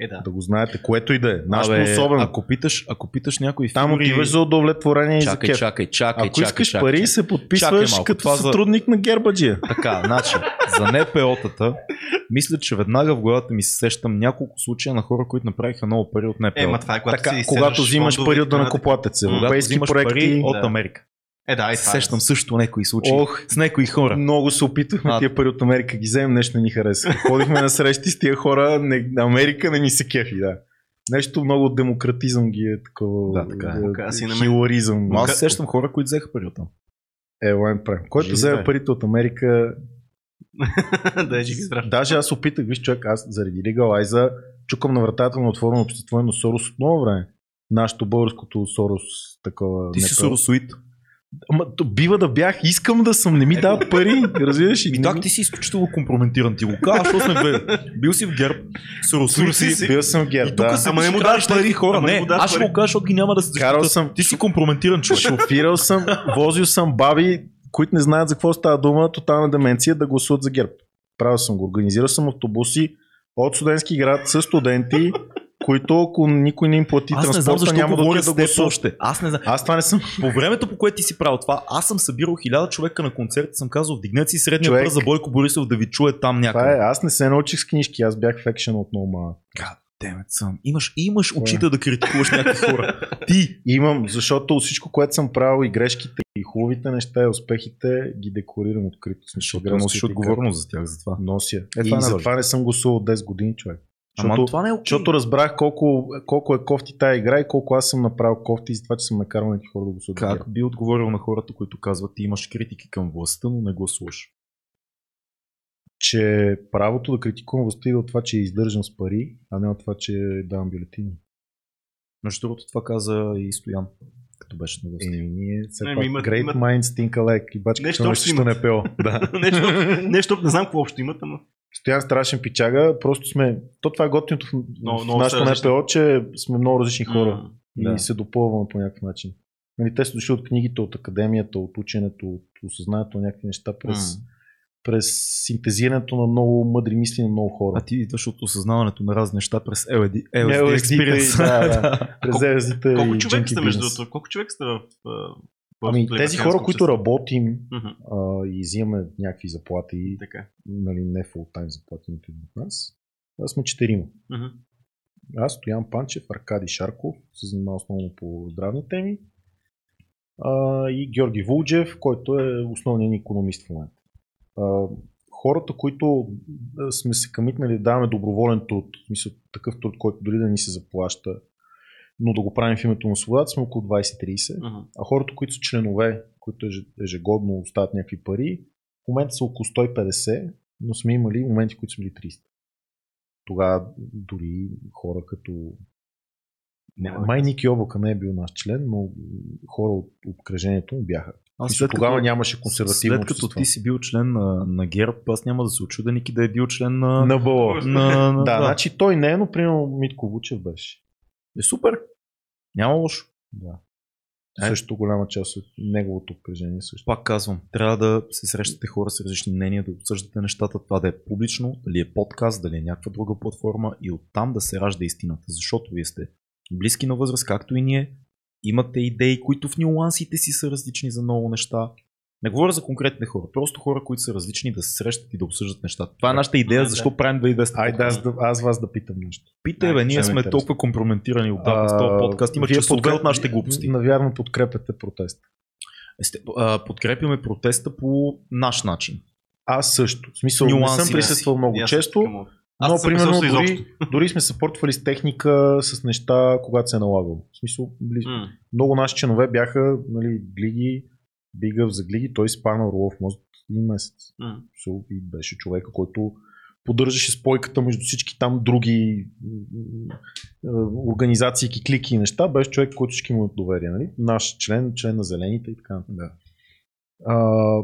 Е, да. Да го знаете, което и да е. Нашето Абе, особено. Ако питаш, ако питаш някой Там фигури... отиваш за удовлетворение и за Чакай, кеф. чакай, чакай, Ако чакай, искаш чакай. пари, се подписваш Чакай малко, като това за- сътрудник на Гербаджия. Така, значи, за НПО-тата, мисля, че веднага в главата ми се сещам няколко случая на хора, които направиха много пари от НПО. Е, ма това е когато Така, си когато взимаш пари от така нататък. данакоплатец, М, когато европейски проекти. пари от Да. Америка. Е, да, и е. Сещам също някои случаи. Ох, С някои хора. много се опитвахме А. тия пари от Америка, ги вземем, нещо не ни хареса. Ходихме на срещи с тия хора, не, Америка не ни се кефи, да. Нещо много демократизъм ги е такова. Да, така е. е, на мен. Хиларизъм. Но аз се сещам хора, които взеха пари от там. Е, лайн правим. Който Живи, вземе парите от Америка, да, е жиги здрав. даже аз опитах, виж човек, аз заради легалайза чукам на вратата на отворено общество и на Сорос от много време. Нашето българското Сорос такова. Ти си НПО. Ама то бива да бях, искам да съм, не ми дават пари, разбираш? И так ти си изключително компрометиран. Ти го казваш, защото сме бе. Бил си в ГЕРБ. Соросоид си. Бил съм гер, И тук да. Ама не му даваш пари хора. Не аз ще го кажа, защото ги няма да се Карал съм, Ти си компрометиран човек. шофирал съм, возил съм баби, които не знаят за какво става дума, тотална деменция, да гласуват за ГЕРБ. Правил съм го. Организирал съм автобуси от студентски град с студенти, които ако никой не им плати Аз не знам транспорта, защо няма да говоря отидат с теб още. Аз не знам. Аз това не съм. По времето, по което ти си правил това, аз съм събирал хиляда човека на концерт, съм казал, вдигнете си средния Човек. пръст за Бойко Борисов да ви чуе там някъде. Това е, аз не се научих с книжки, аз бях в екшен от много малък. Демет съм. Имаш, имаш очите да критикуваш някакви хора. Ти. Имам, защото всичко, което съм правил и грешките, и хубавите неща, и успехите, ги декорирам открито. Защото носиш отговорност за тях за това. Нося. Е, и това не е затова не съм гласувал 10 години, човек. Ама Защото, това не е окей. защото разбрах колко, колко е кофти тая игра и колко аз съм направил кофти и за това, че съм накарал някакви хора да гласуват. за Как би отговорил на хората, които казват, ти имаш критики към властта, но не гласуваш? Че правото да критикувам властта идва от това, че е издържан с пари, а не от това, че давам бюлетини. Между другото, това каза и Стоян, като беше на власт. Е, ние все Не, пак имат- Great имат- Minds think alike и бачка Нещо нещо общо имат. не пео. Да. нещо, нещо, не знам какво общо имат, ама. Стоян страшен пичага, просто сме... То това е готиното в, Много- в различни. НПО, че сме много различни хора М. и Да. се допълваме по някакъв начин. Нали, те са дошли от книгите, от академията, от ученето, от осъзнанието на някакви неща през, М. през синтезирането на много мъдри мисли на много хора. А ти идваш от осъзнаването на разни неща през LSD, LSD LSD-та experience. да, да. През Колко- езите Колко човека джънки сте между другото? Колко човека сте в... Ами, тези хора, които работим а, и взимаме някакви заплати, Така. нали, не тайм заплати нито от нас, това сме четирима. Аз, Стоян Панчев, Аркади Шарков, се занимава основно по здравни теми. А, и Георги Вулджев, който е основният ни економист в момента. Хората, които а, сме се камитнали да даваме доброволен труд, смисъл такъв труд, който дори да ни се заплаща, но да го правим в името на свободата, сме около 20-30. Мгм. А хората, които са членове, които еж- ежегодно остават някакви пари, в момента са около 150, но сме имали моменти, които са били 300. Тогава дори хора като... Да Май Ники Облака не е бил наш член, но хора от обкръжението му бяха. Аз Мисля, тогава нямаше консервативно След като общество. ти си бил член на, на ГЕРБ, аз няма да се очуда Ники да е бил член на... На БО. на, на Да, значи той не е, но примерно Митко Вучев беше. Е супер. Няма лошо. Да. Е. Също голяма част от неговото обкръжение също. Пак казвам, трябва да се срещате хора с различни мнения, да обсъждате нещата, това да е публично, дали е подкаст, дали е някаква друга платформа и оттам да се ражда истината, защото вие сте близки на възраст, както и ние, имате идеи, които в нюансите си са различни за много неща. Не говоря за конкретни хора, просто хора, които са различни да се срещат и да обсъждат нещата. Това е нашата идея, Да, защо правим 2200. Айде аз, да, аз вас да питам нещо. Питай, бе, ние сме толкова компрометирани отдавна с този подкаст. Има часове подкреп- от нашите глупости. Навярно подкрепяте протест. Есте, а, подкрепяме протеста по наш начин. Аз също. В смисъл, не Нюанси, съм да. присъствал много често. Аз но примерно дори, изобщо. дори сме съпортвали с техника, с неща, когато се е налагало. В смисъл, бли... М. много наши членове бяха нали, глиги, бигъв за глиги, той спана Орлов мост един месец. В смисъл, И беше човека, който поддържаше спойката между всички там други м, организации, клики и неща. Беше човек, който всички му доверие. Нали? Наш член, член на зелените и така. Да. А,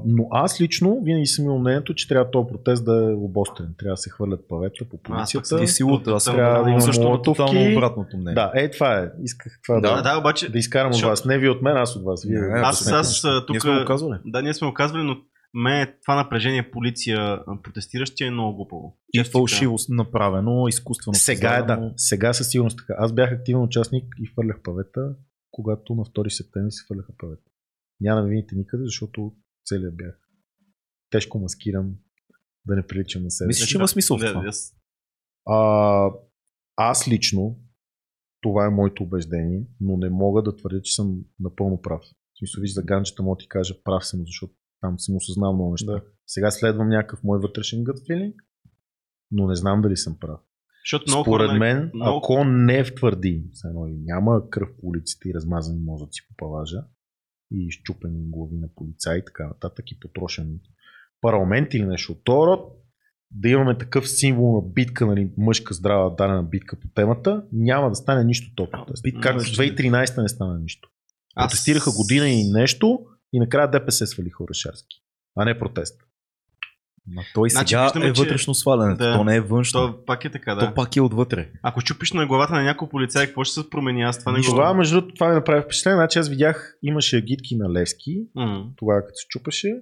но аз лично винаги съм имал мнението, че трябва този протест да е обострен. Трябва да се хвърлят павета по Аз полицията. съм Ти си лута, аз Трябва да има също тотално обратното мнение. Да, е това е. Исках това да, Да, да, да, обаче да изкарам от Защото- вас. Не ви от мен, аз от вас. Вие, Не, аз, да аз, сметнете. а, тук... Ние сме го казвали. Да, ние сме го казвали, но ме това напрежение полиция а, протестиращи е много глупаво. И фалшиво направено, изкуствено. Сега е да. Сега със сигурност така. Аз бях активен участник и хвърлях павета, когато на 2 септември се хвърляха павета. Няма да ме видите никъде, защото целият бях тежко маскиран, да не приличам на себе Мислиш, си. че има смисъл в това? аз- А, аз лично, това е моето убеждение, но не мога да твърдя, че съм напълно прав. В смисъл, виж за ганчета мога да ти кажа прав съм, защото там съм осъзнал много неща. Да. Сега следвам някакъв мой вътрешен гът филинг, но не знам дали съм прав. Защото много Според хора, мен, много- ако не втвърди, едно и няма кръв по улиците и размазани мозъци по палажа и изчупени глави на полицаи и така нататък и потрошен парламент или нещо от този род, да имаме такъв символ на битка, нали, мъжка здрава дадена битка по темата, няма да стане нищо то протест. битка Как в мъжка. 2013 не стана нищо. Протестираха година и нещо и накрая ДПС свалиха Орешарски, а не протест. Ма той Значи сега виждаме, е че- вътрешно свалянето, Да. то не е външно. То пак е така, да. То пак е отвътре. Ако чупиш на главата на някой полицай, какво ще се промени? Аз това не го... Тогава, между другото, това ми направи впечатление. Значи аз видях, имаше агитки на Левски, М. тогава като се чупеше.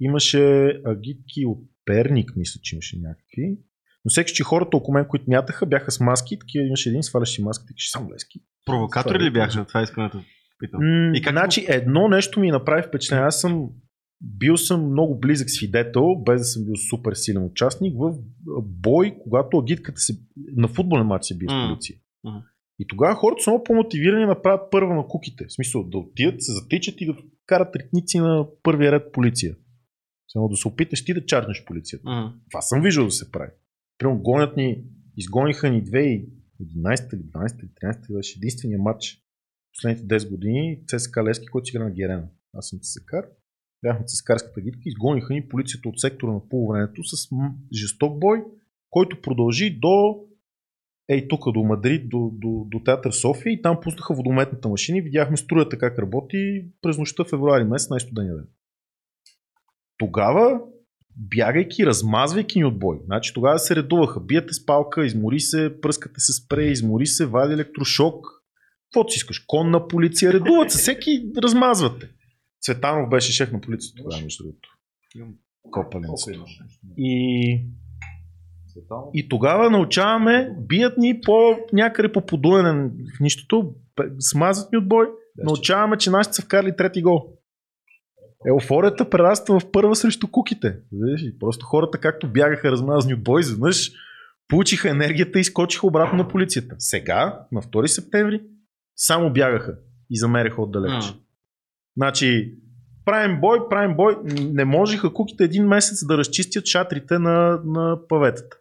Имаше агитки от Перник, мисля, че имаше някакви. Но всеки, че хората около мен, които мятаха, бяха с маски, такива имаше един, сваляше си маската и ще само лески. Провокатори Това е ли бяха? Това искам да питам. М, И как значи едно нещо ми направи впечатление. Аз съм бил съм много близък свидетел, без да съм бил супер силен участник, в бой, когато агитката се, на футболен матч се бие с полиция. М. И тогава хората са много по-мотивирани да направят първа на куките. В смисъл да отидат, се затичат и да карат ритници на първия ред полиция. Само да се опиташ ти да чарнеш полицията. М. Това съм виждал да се прави. Примерно гонят ни, изгониха ни 2011 или 12 или 13 беше единствения матч последните 10 години ЦСКА Лески, който си игра на Герена. Аз съм ЦСКАР. Бяхме ЦСКАРската гидка, изгониха ни полицията от сектора на полувремето с жесток бой, който продължи до ей тук, до Мадрид, до, до, до театър София и там пуснаха водометната машина и видяхме струята как работи през нощта февруари месец, най-студения ден. Тогава бягайки, размазвайки ни от бой. Значи тогава се редуваха. Биете с палка, измори се, пръскате се спрей, измори се, вади електрошок. Каквото си искаш. Конна полиция, редуват се, всеки размазвате. Цветанов беше шеф на полицията тогава, между другото. Копаленцето. И, и тогава научаваме, бият ни по някъде по подуене в нищото, смазват ни от бой, научаваме, че нашите са вкарали трети гол. Еуфорията прераства в първа срещу куките. Просто хората, както бягаха размазани от бой, изведнъж получиха енергията и скочиха обратно на полицията. Сега, на 2 септември, само бягаха и замеряха отдалеч. Значи, правим бой, правим бой. Не можеха куките един месец да разчистят шатрите на, на паветата.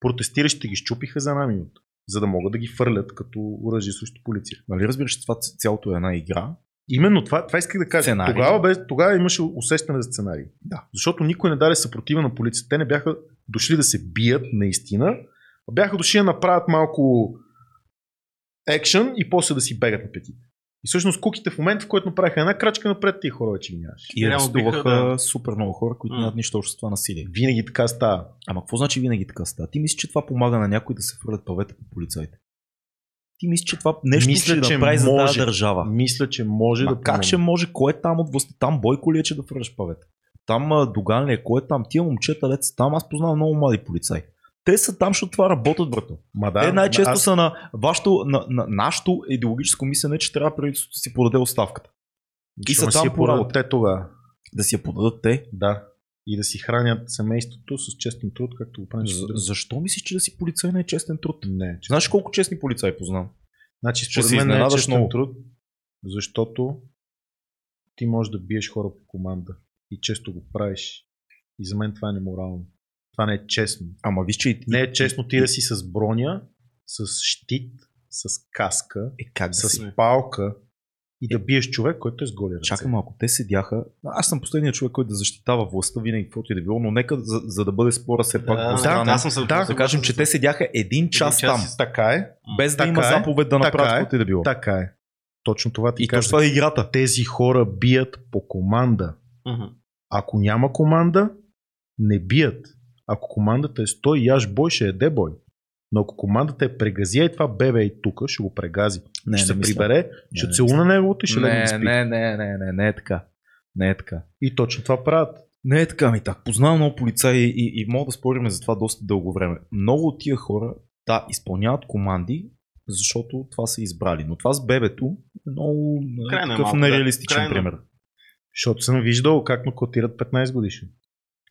Протестиращите ги щупиха за една минута, за да могат да ги фърлят като оръжие срещу полиция. Нали разбираш, че това цялото е една игра? Именно това, това исках да кажа. Сценарий. Тогава, бе, тогава имаше усещане за сценарий. Да. Защото никой не даде съпротива на полицията. Те не бяха дошли да се бият наистина, а бяха дошли да направят малко екшен и после да си бегат на петите. И всъщност куките в момента, в който направиха една крачка напред, тия хора вече ги нямаше. И арестуваха да. супер много хора, които нямат нищо общо с това насилие. Винаги така става. Ама какво значи винаги така става? Ти мислиш, че това помага на някой да се фърлят павета по полицайите? Ти мислиш, че това нещо Мисля, ще че направи за тази може. държава? Мисля, че може Ма да как ще може? Кой е там от властта? Там Бойко ли е, че да фърляш павета? Там Доган ли е? Кой е там? Тия момчета, деца там, аз познавам много млади полицаи. Те са там, защото това работят, брато. Ма Да, Те най-често аз- са на, вашето, на, на нашето идеологическо мислене, че трябва правителството да си подаде оставката. И са там си по работа. те тогава. Да си я подадат те. Да. И да си хранят семейството с честен труд, както го правим. За, защо мислиш, че да си полицай не е честен труд? Не. че- Знаеш колко честни полицаи познавам? Значи, според мен не е честен много. труд, защото ти можеш да биеш хора по команда и често го правиш. И за мен това е неморално. Това не е честно. Ама виж, че и, Не е честно ти да си с броня, с щит, с каска, е как да с си. палка и да биеш човек, който е с голи ръце. Чакай малко, те седяха. Аз съм последният човек, който да защитава властта винаги, каквото и да било, но нека за, за да бъде спора все пак Да, двустранен, да, аз съм се- да, да кажем, че те седяха един час, час там, Така е. без да Така има е. заповед да направят е. каквото и да било. Така е. Точно това ти И казах. това е играта. Тези хора бият по команда. Ако няма команда, не бият. Ако командата е стой яш бой, ще еде бой. Но ако командата е прегазия и това бебе и тук, ще го прегази. Не, ще не се мисля. прибере, ще не целуна неговото и ще да Не, спи. не, не, не, не, не е така. Не е така. И точно това правят. Не е така ми так. Познавам много полицаи и, и мога да спорим за това доста дълго време. Много от тия хора, да, изпълняват команди, защото това са избрали. Но това с бебето е много е, Крайно е такъв малко, да. нереалистичен Крайно. пример. Защото съм виждал как нокаутират 15 годишни.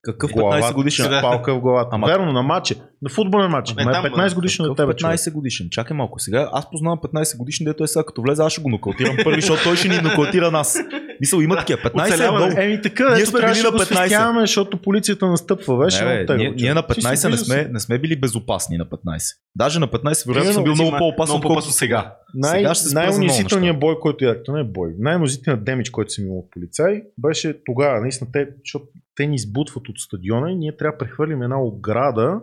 Какъв Глава 15 годишен? С палка в главата. Ама- Верно, на матче. На футболен матч. Абе, Ма е там, 15 годишен на тебе, човек. 15 годишен. Чакай малко. Сега аз познавам 15 годишен, дето е сега като влезе, аз ще го нокаутирам първи, защото той ще ни нокаутира нас. Мисъл, има такива. 15 е много. Еми така, Ние сме били на го 15. свестяваме, защото полицията настъпва. Беше Не, бе, ние, човек. ние на Ти си 15 не сме, не сме били безопасни на 15. Даже на 15 вероятно съм бил много по-опасен, отколкото сега. Най- Сега най-унизителният бой, който ядах, то не е бой, най-унизителният демидж, който съм имал от полицай, беше тогава, наистина, те, защото те ни избутват от стадиона и ние трябва да прехвърлим една ограда,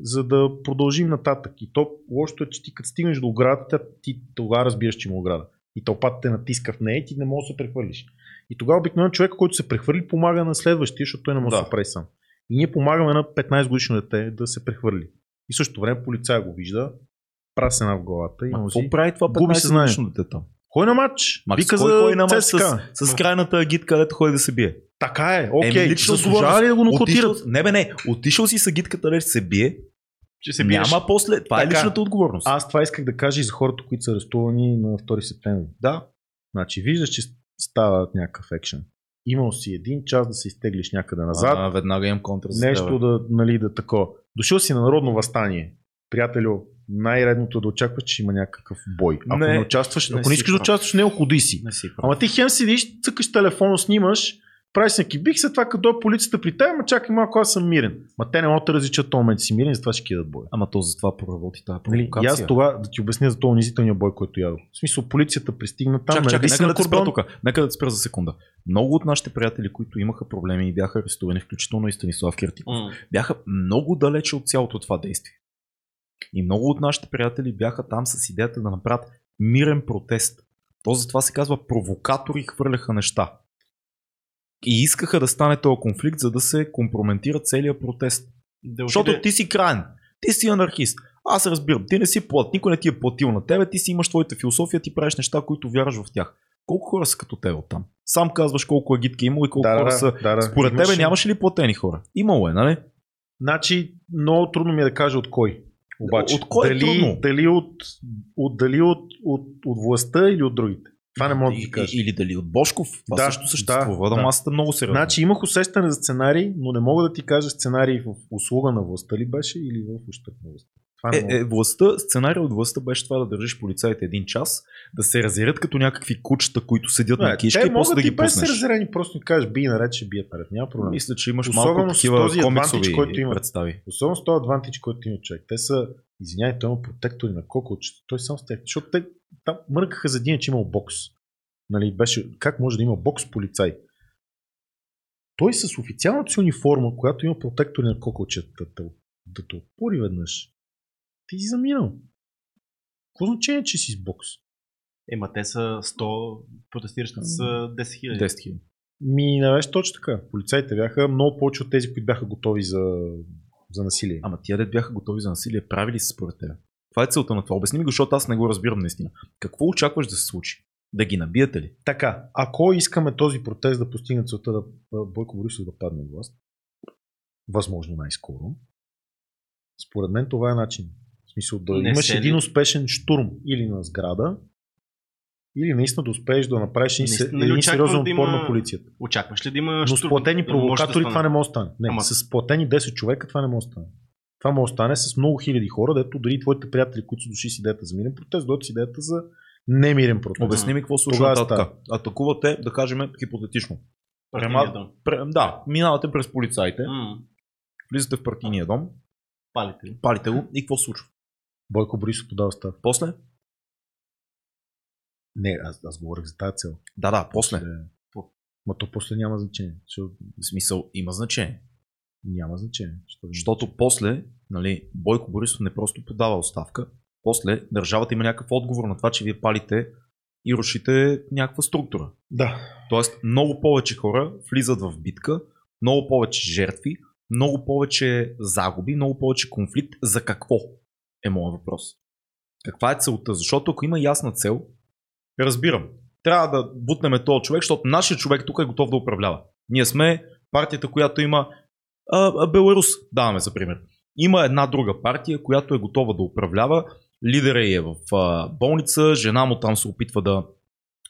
за да продължим нататък. И то лошото е, че ти като стигнеш до оградата, ти тогава разбираш, че има ограда. И тълпата те натиска в нея и ти не можеш да се прехвърлиш. И тогава обикновено човек, който се прехвърли, помага на следващия, защото той не може да се прави сам. И ние помагаме на 15 годишно дете да се прехвърли. И в същото време полицай го вижда, прасена в главата и носи. какво прави това Губи 15 съзнание. годишно дете там? Кой на матч? Макс, Вика кой за ходи на матч ЦСКА. с, с крайната агит, където ходи да се бие? Така е, окей. Еми, лична Заслужава ли да го нокаутират? Отишъл, не бе, не. Отишъл си с агитката, където се бие Ще се биеш. Няма после. Това е Така. личната отговорност. Аз това исках да кажа и за хората, които са арестувани на 2 септември. да. Значи, виждаш, че става някакъв екшен. Имал си един час да се изтеглиш някъде назад, А, веднага имам контра нещо да, нали, да тако. Дошъл си на народно възстание. Приятелю, най-редното е да очакваш, че има някакъв бой. Ако Не, не, участваш, не ако не искаш да участваш, не ходи си. Не си прав. Ама ти хем седиш, цъкаш телефона, снимаш, правиш някакви бих, след това като полицията при теб, ма чакай малко, аз съм мирен. Ма те не могат да различат този момент, си мирен, затова ще кидат бой. Ама то за това проработи тази Нали, и провокация. аз това да ти обясня за този унизителния бой, който ядох. В смисъл, полицията пристигна там, Чакай, чакай, нека на да спра тук. Нека да спра за секунда. Много от нашите приятели, които имаха проблеми и бяха арестувани, включително и Станислав Киртиков, М. бяха много далече от цялото това действие. И много от нашите приятели бяха там с идеята да направят мирен протест. То затова се казва провокатори хвърляха неща. И искаха да стане този конфликт, за да се компрометира целият протест. Да Защото отиде- ти си крайен. Ти си анархист. Аз разбирам. Ти не си плат. Никой не ти е платил на тебе. Ти си имаш твоята философия. Ти правиш неща, които вярваш в тях. Колко хора са като тебе оттам? Сам казваш колко агитки е имало и колко Да, хора да, са. да, да. Според Имаше- тебе нямаше ли платени хора? Имало е, нали? Значи, много трудно ми е да кажа от кой. Обаче, От кой е дали, трудно? дали, от, от, дали от, от, от властта или от другите. Това не мога да ти кажа. Или дали от Бошков. Това Да, също съществува. да, Да, масата много сериозно. Значи имах усещане за сценарий, но не мога да ти кажа сценарий в услуга на властта ли беше или в ущърб на властта. Това мога. Е, е, властта, сценария от властта беше това да държиш полицаите един час, да се разярят като някакви кучета, които седят на Не, кишка те и после могат да ги пуснеш. се разрени, просто ни кажеш би наред, ще бият наред. Няма проблем. Мисля, че имаш Особено малко такива този комиксови който има. представи. Особено с този адвантич, който има човек. Те са, извиняй, той има протектори на кокълчета. Той само с тях. Защото те там мъркаха за един, че имал бокс. Нали, беше, как може да има бокс полицай? Той с официалната си униформа, която има протектори на кокълчета, да, да те опори веднъж. Ти си заминал. Какво значение, че си с бокс? Ема те са 100, протестиращите са 10 хиляди. 10 хиляди. Ми, не беше точно така. Полицайите бяха много повече от тези, които бяха готови за, за насилие. Ама тия дет бяха готови за насилие, правили се според теб. Това е целта на това. Обясни ми го, защото аз не го разбирам наистина. Какво очакваш да се случи? Да ги набиете ли? Така, ако искаме този протест да постигне целта да Бойко Борисов да падне власт, възможно най-скоро, според мен това е начин. В смисъл да Не имаш ли- един успешен штурм или на сграда, или наистина да успееш да направиш Наистина един сериозен да отпор има- на полицията. Очакваш ли да има Но с штурм? платени да провокатори стане. това не може да стане. Не, Ама- с платени 10 човека това не може да стане. Това може да стане с много хиляди хора, дето дори твоите приятели, които са дошли с идеята за мирен протест, дойдат с идеята за немирен протест. Обясни ми какво се случва Тогава нататък. Атакувате, да кажем, хипотетично. Према- дом. Пре- Да, минавате през полицаите, М, влизате в партийния дом, Палите ли? палите го и какво случва? Бойко Борисов подава став. После? Не, аз, аз говорих за тази цел. Да, да, после. Ма то после няма значение. Защото В смисъл има значение. няма значение. Защото, Защото после, нали, Бойко Борисов не просто подава оставка, после държавата има някакъв отговор на това, че вие палите и рушите някаква структура. Да. Тоест, много повече хора влизат в битка, много повече жертви, много повече загуби, много повече конфликт. За какво е моят въпрос? Каква е целта? Защото ако има ясна цел, разбирам. Трябва да бутнем този човек, защото нашия човек тук е готов да управлява. Ние сме партията, която има а, а, Беларус, даваме за пример. Има една друга партия, която е готова да управлява. Лидера е в а, болница, жена му там се опитва да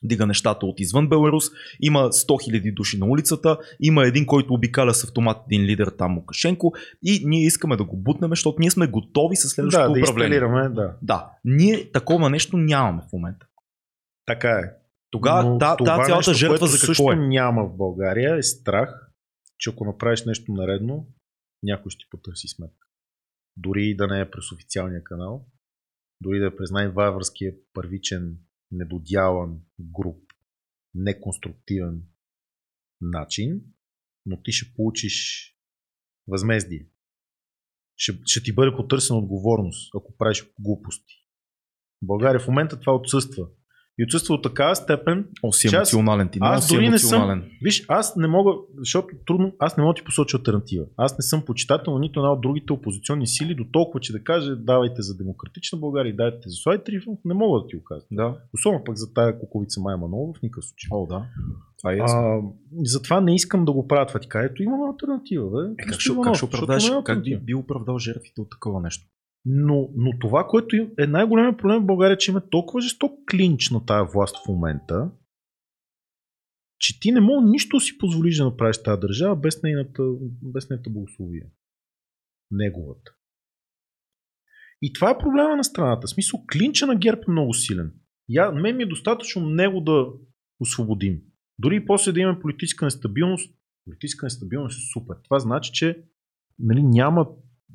дига нещата от извън Беларус. Има 100 000 души на улицата. Има един, който обикаля с автомат един лидер там Лукашенко. И ние искаме да го бутнем, защото ние сме готови с Да, следващото да управление. инсталираме, да. Да, ние такова нещо нямаме в момента. Така е. Тогава та, тази цялата нещо, жертва за също какво е? няма в България е страх, че ако направиш нещо наредно, някой ще ти потърси сметка. Дори и да не е през официалния канал, дори да е през най-варварския първичен, недодялан груп, неконструктивен начин, но ти ще получиш възмездие. Ще, ще ти бъде потърсена отговорност, ако правиш глупости. В България в момента това отсъства. И отсъства от такава степен, О, си аз- емоционален ти. аз си дори не съм-. Виж, аз не мога, защото трудно, аз не мога да ти посоча альтернатива. Аз не съм почитател на нито една от другите опозиционни сили, до толкова, че да каже давайте за демократична България, дайте за Слави Трифонов, не мога да ти го кажа. Да. Особено пък за тая куковица Майя Манова в никакъв случай. О, да. Това е ясно. А, затова не искам да го правя това. Ето имаме альтернатива. Бе. Е, как, ще, как ще оправдаш, как би, би оправдал жертвите от такова нещо? Но, но това, което е най-големият проблем в България, е, че има толкова жесток клинч на тая власт в момента, че ти не мога нищо си позволиш да направиш тази държава без нейната, без нейната благословия. Неговата. И това е проблема на страната. В смисъл, клинча на ГЕРБ е много силен. Я, мен ми е достатъчно него да освободим. Дори и после да имаме политическа нестабилност, политическа нестабилност е супер. Това значи, че нали, няма,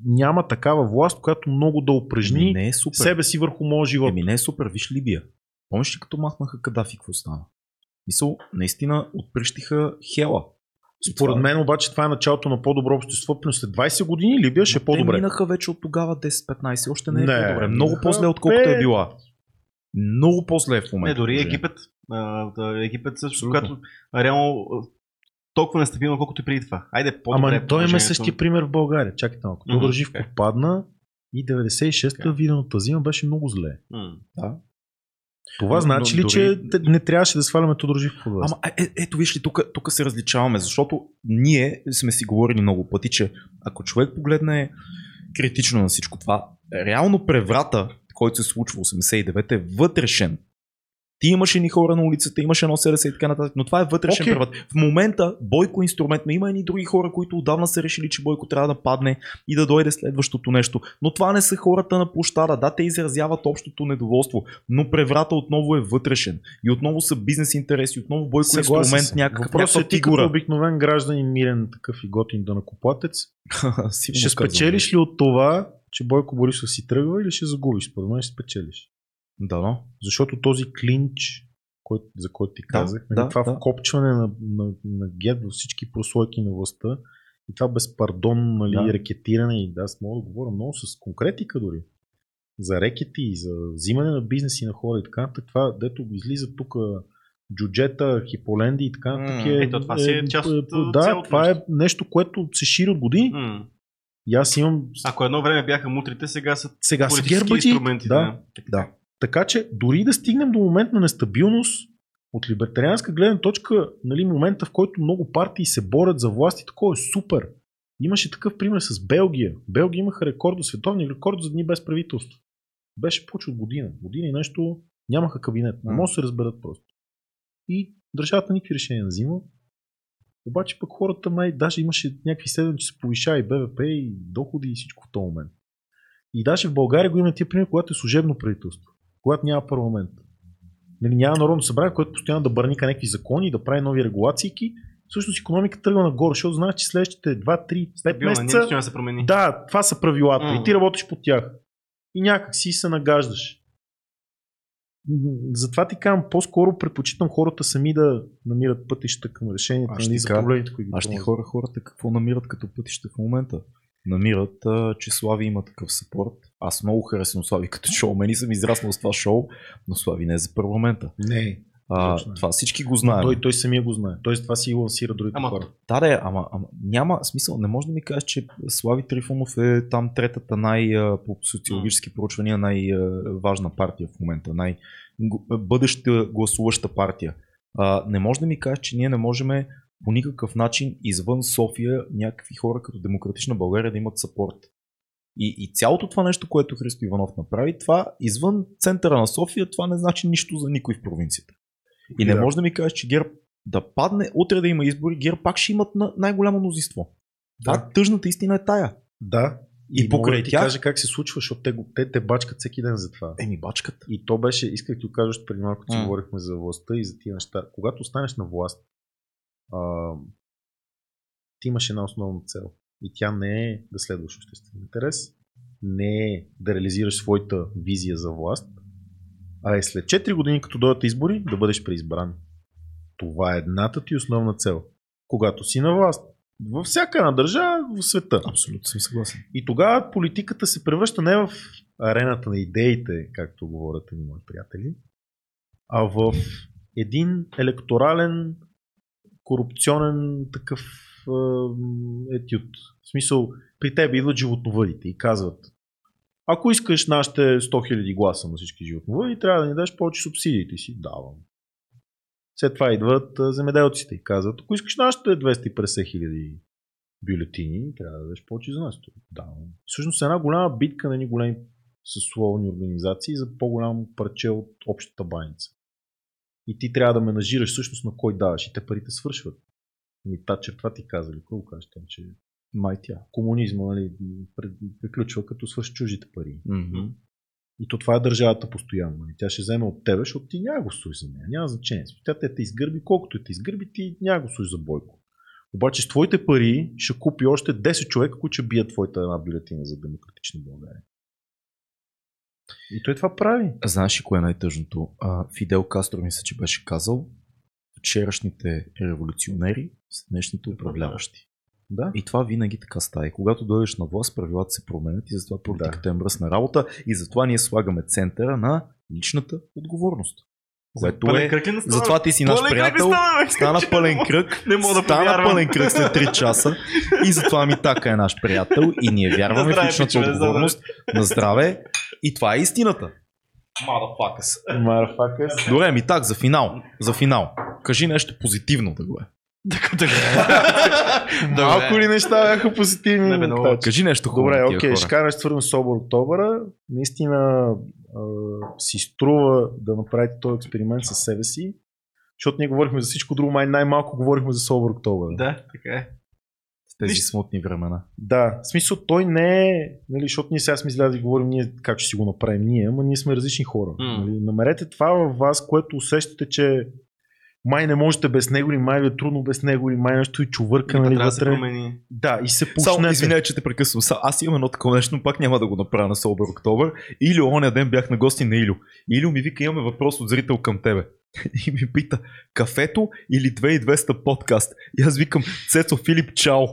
няма такава власт, която много да упражни Еми, не е супер. себе си върху моя живот. Еми не е супер, виж Либия. Помниш ли като махнаха Кадафи, какво стана? Мисъл, наистина отприщиха Хела. Според това- мен обаче това е началото на по-добро общество, но след 20 години Либия ще е Те по-добре. минаха вече от тогава 10-15, още не е Не, по-добре. Много минаха по-зле, отколкото е била. Много по-зле е в Не, момента. дори положението. Египет. Египет също, Абсолютно. която реално толкова нестабилно, колкото и преди това. Айде, по-добре. Ама е той има същия пример в България. Чакайте малко. Тодор Живков окей. падна и 96-та Така. видената зима беше много зле. М. Да. Това Но- значи но ли, дори- че не трябваше да сваляме Тодор Живков от власт? Ама е, е, ето виж ли, тук, тук се различаваме, защото ние сме си говорили много пъти, че ако човек погледне критично на всичко това, реално преврата, който се случва в 89 е вътрешен. Ти имаш едни хора на улицата, имаш едно СРС и така нататък, но това е вътрешен Окей. преврат. В момента Бойко инструмент, но има едни други хора, които отдавна са решили, че Бойко трябва да падне и да дойде следващото нещо. Но това не са хората на площада. Да, те изразяват общото недоволство, но преврата отново е вътрешен. И отново са бизнес интереси, отново Бойко Съгласен инструмент, съм. някакъв, Въпросът е ти като обикновен гражданин, мирен такъв и готин данакоплатец. Ще спечелиш ли от това, че Бойко Борисов си тръгва или ще загубиш? Според мен ще спечелиш. Да, но. Защото този клинч, който, за който ти Да, казах, да, нали, това да. вкопчване на, на, на ГЕРБ във всички прослойки на властта и това безпардон, нали, Да. рекетиране и да, аз мога да говоря много с конкретика дори. За рекети, за взимане на бизнеси на хора и така нататък. Това, дето излиза тук джуджета, хиполенди и така. М, е, ето, това си е част от, а, Да, цялото това е нещо. което се шири от години. М. И аз имам... Ако едно време бяха мутрите, сега са Сега са гербаджи. инструменти. Да. Да. Така че дори да стигнем до момент на нестабилност, от либертарианска гледна точка, нали, момента в който много партии се борят за власт и такова е супер. Имаше такъв пример с Белгия. Белгия имаха рекорд, световни рекорд за дни без правителство. Беше повече от година. Година и нещо нямаха кабинет. Не може да се разберат просто. И държавата никакви решения не взима. Обаче пък хората май, даже имаше някакви изследвания, че се повишава и БВП, и доходи и всичко в този момент. И даже в България го има тия пример, когато е служебно правителство, когато няма парламент. Нали, няма народно събрание, което постоянно да бърника някакви закони, да прави нови регулации. Всъщност економиката тръгва нагоре, защото знаеш, че следващите 2, 3, 5 Стабилна, месеца няма се промени. да, това са правилата. М. И ти работиш по тях. И някак си се нагаждаш. Затова ти казвам, по-скоро предпочитам хората сами да намират пътища към решението нали, ти за проблемите, които ги Аз промозват. хора, хората какво намират като пътища в момента? Намират, а, че Слави има такъв съпорт. Аз много харесвам Слави като шоумен и съм израснал с това шоу, но Слави не е за парламента. Не, А, Точно е. това всички го знаем. той, той самия го знае. Той това си лансира другите Ама- хора. Да, да, ама, ама няма смисъл. Не може да ми кажеш, че Слави Трифонов е там третата най, по социологически проучвания най-важна партия в момента, най- бъдеща гласуваща партия. А, не може да ми кажеш, че ние не можем по никакъв начин извън София някакви хора като Демократична България да имат сапорт. И, и цялото това нещо, което Христо Иванов направи, това извън центъра на София, това не значи нищо за никой в провинцията. И не Да. може да ми кажеш, че ГЕРБ да падне, утре да има избори, ГЕРБ пак ще имат на- най-голямо мнозинство. Да. Тъжната истина е тая. Да. И, И покрай да ти тях... кажа как се случва, защото те, те те бачкат всеки ден за това. Еми, бачката. И то беше, исках да кажа преди малко, че М. говорихме за властта и за тия неща. Когато останеш на власт, а, ти имаш една основна цел. И тя не е да следваш обществен интерес, не е да реализираш своята визия за власт, а е след 4 години, като дойдат избори, да бъдеш преизбран. Това е едната ти основна цел. Когато си на власт. Във всяка една държава в света. Абсолютно съм съгласен. И тогава политиката се превръща не в арената на идеите, както говорят ми мои приятели, а в един електорален, корупционен такъв етюд. В смисъл, при теб идват животновъдите и казват ако искаш нашите 100 000 гласа на всички животновъди, трябва да ни дадеш повече субсидии. Ти си давам. След това идват земеделците и казват, ако искаш нашите 250 хиляди бюлетини, трябва да дадеш повече за нас. Да. Всъщност една голяма битка на едни големи съсловни организации за по-голямо парче от общата баница. И ти трябва да менажираш всъщност на кой даваш и те парите свършват. Ми Тачер това ти казали, какво го кажеш там, че Май тя. комунизма нали, приключва като свърши чужите пари. Мгм. И то това е държавата постоянно. нали. Тя ще вземе от тебе, защото ти няма го служи за нея. Няма значение. Тя те те изгърби, колкото те изгърби, ти няма го служи за бойко. Обаче с твоите пари ще купи още 10 човека, които ще бият твоята една бюлетина за демократична България. И той това прави. Знаеш ли кое е най-тъжното? А, Фидел Кастро мисля, че беше казал вчерашните революционери с днешните управляващи. Да. И това винаги така става. И когато дойдеш на власт, правилата се променят и затова политиката е мръсна работа и затова ние слагаме центъра на личната отговорност. Което Пълен е... кръг? Затова ти си наш Пълен приятел. стана? Стана пълен кръг. Не мога да Стана повярвам. пълен кръг след 3 часа. И затова ми така е наш приятел. И ние вярваме здраве, в личната пичове, на отговорност. На здраве. И това е истината. Motherfuckers. Марафакъс. Добре, ми так, за финал. За финал. Кажи нещо позитивно да го е. Малко ли неща бяха позитивни? Не бе, много. Кажи нещо хубаво. Добре, окей, хора. ще кажа нещо свързано с Обър Октобъра. Наистина а, си струва да направите този експеримент със себе си, защото ние говорихме за всичко друго, май най-малко говорихме за Собър Октобър. Да, така е. В тези Виж- смутни времена. Да, в смисъл той не е, нали, защото ние сега сме излязли да говорим ние как ще си го направим ние, ама ние сме различни хора. М. Нали. Намерете това във вас, което усещате, че май не можете без него, или май ви е трудно без него, или май нещо и чувърка, нали, Трябва да се вътре. промени. Да, и се Само пушнете. извинявай, че те прекъсвам. Са- Аз имам едно такова нещо, но пак няма да го направя на Собър Октобър. Или оня ден бях на гости на Илю. Илю ми вика, имаме въпрос от зрител към тебе. И ми пита, кафето или 2200 подкаст? И аз викам, Цецо Филип, чао.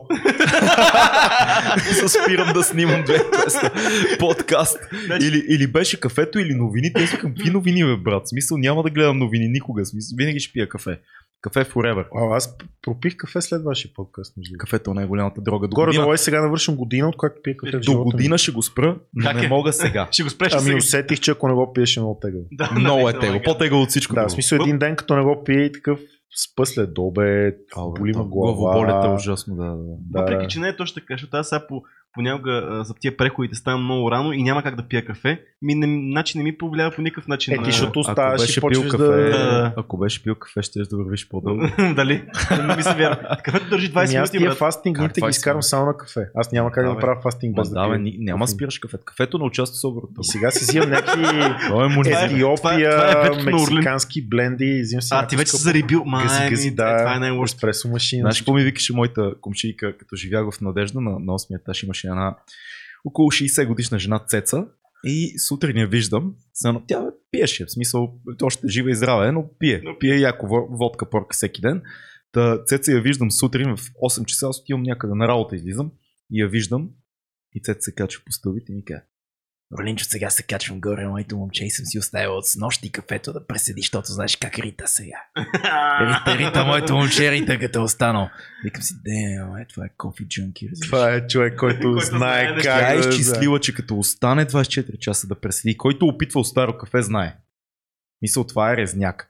Се спирам да снимам 2200 подкаст. Значи- Или, или беше кафето или новините. Аз викам, какви новини, бе, брат? В Смисъл, няма да гледам новини никога. В Смисъл, винаги ще пия кафе. Кафе forever. А, аз пропих кафе след вашия подкаст. Между. Кафето е най-голямата дрога. До Горе година, е сега навършим година, от когато пия кафе в до живота ми. година ще го спра, но Как не е? мога сега. Ще го спреш Ами сега. усетих, че ако не го пиеш е много тегаво. Да, Много е да, тегло. да. По-тегло от всичко. Да, в смисъл един ден като не го пие и такъв спа след обед, боли ме глава. Главоболята е ужасно, да, да. да. Да, Въпреки, че не е точно така, защото аз сега по, понякога за тия преходите ставам много рано и няма как да пия кафе. Ми, не, значи не ми повлиява по никакъв начин. Е, ти на- защото Ако оставаш и беше пил почваш кафе, да... Да. ако беше пил кафе, ще да вървиш по-дълго. Дали? Не ми се вярва. Кафето държи 20 Ами аз минути, тия брат. фастинг Как дните ги 20 изкарвам само на кафе. Аз няма как да направя фастинг без да, няма спираш кафето. Кафето не участва с оборота. И сега си взимам някакви е е- Етиопия, е- е на Орлин. мексикански бленди. А, ти вече си. Гази, Май, гази, ми, да. това е най-лошо. Еспресо машина. Знаеш какво ми викаше моята комшийка, като живях в Надежда на, на 8 етаж, имаше една около 60 годишна жена Цеца и сутрин я виждам, само тя пиеше, в смисъл, още жива и здрава е, но пие. Пие яко во- водка порка всеки ден. Та Цеца я виждам сутрин в 8 часа, аз отивам някъде на работа, излизам и я виждам и Цеца се качва по стълбите и ми казва Ролинчо, сега се качвам горе, моето момче и съм си оставил от снощи кафето да преседи, защото знаеш как рита сега. Рита, рита, моето момче, рита, като е останал. Викам си, де, е, това е кофи джунки. Това е човек, който Който знае как Тя е изчислила, че като остане 24 часа да преседи, който опитва от старо кафе, знае. Мисъл, това е резняк.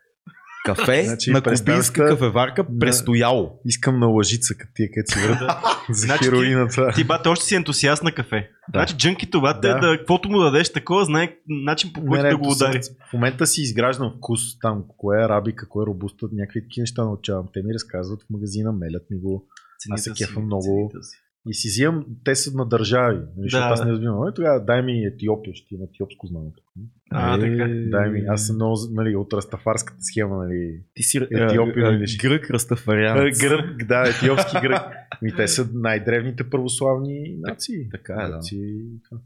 Кафе Значи, на кубинска кафеварка Да. престояло. Искам на лъжица, като тия къде си врат. За Значи ти- хероината. Ти бате още си ентусиаст на кафе. Да. Значи джънкито бате Да. да, каквото му дадеш такова, знае начин по който да го удари. В момента си изграждам вкус там, кое е арабика, кое е робуста, някакви такива неща научавам. Те ми разказват в магазина, мелят ми го. Аз се Цените кефам си, много. цените си. И си взимам, те са на държави. нали, Защото Да. аз не разбирам. Е, тогава дай ми Етиопия, ще имам етиопско знаме. А, Е, така. Дай ми, аз съм много нали, от растафарската схема. Нали. Ти си Етиопия, нали? грък Е, растафарианец. Грък, да, етиопски грък. Ми, те са най-древните православни нации. Така е, да. И това.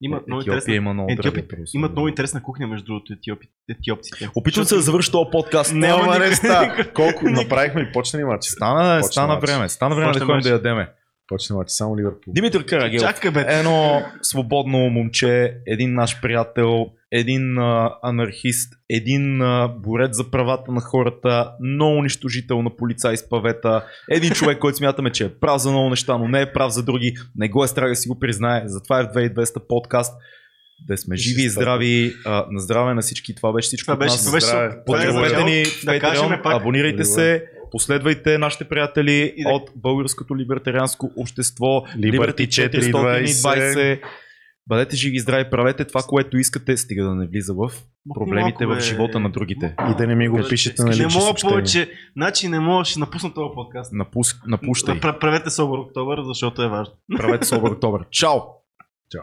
Имат много Етиопия интересна има много Етиопи-. Имат много интересна кухня, между другото, етиопи, етиопците. Опитвам се да завърша този подкаст. Няма Няма не ста. Колко направихме ли? Почна ли? Стана, стана време. Стана време да ходим да ядеме. Почна матч. Само Ливърпул. Димитър Карагел. Чакай, бе. Едно свободно момче, един наш приятел, един а, анархист, един а, борец за правата на хората, много унищожител на полицай с павета, един човек, който смятаме, че е прав за много неща, но не е прав за други, не го е страх да си го признае, затова е в 2200 подкаст. Да сме живи и здрави, а, на здраве на всички, това беше всичко Това от беше, нас. това беше, е Подкрепете ни в Да Patreon, пак. абонирайте се, Последвайте нашите приятели да- от Българското либертарианско общество Liberty 420. Бъдете живи и здрави, правете това, което искате, стига да не влиза в проблемите малко, в бе. живота на другите. И да не ми го Кажете, пишете на Не лични мога съобщения. повече. Значи не мога, ще напусна този подкаст. Напус... Напущай. Правете Собор Октобър, защото е важно. Правете Собър Октобър. Чао! Чао.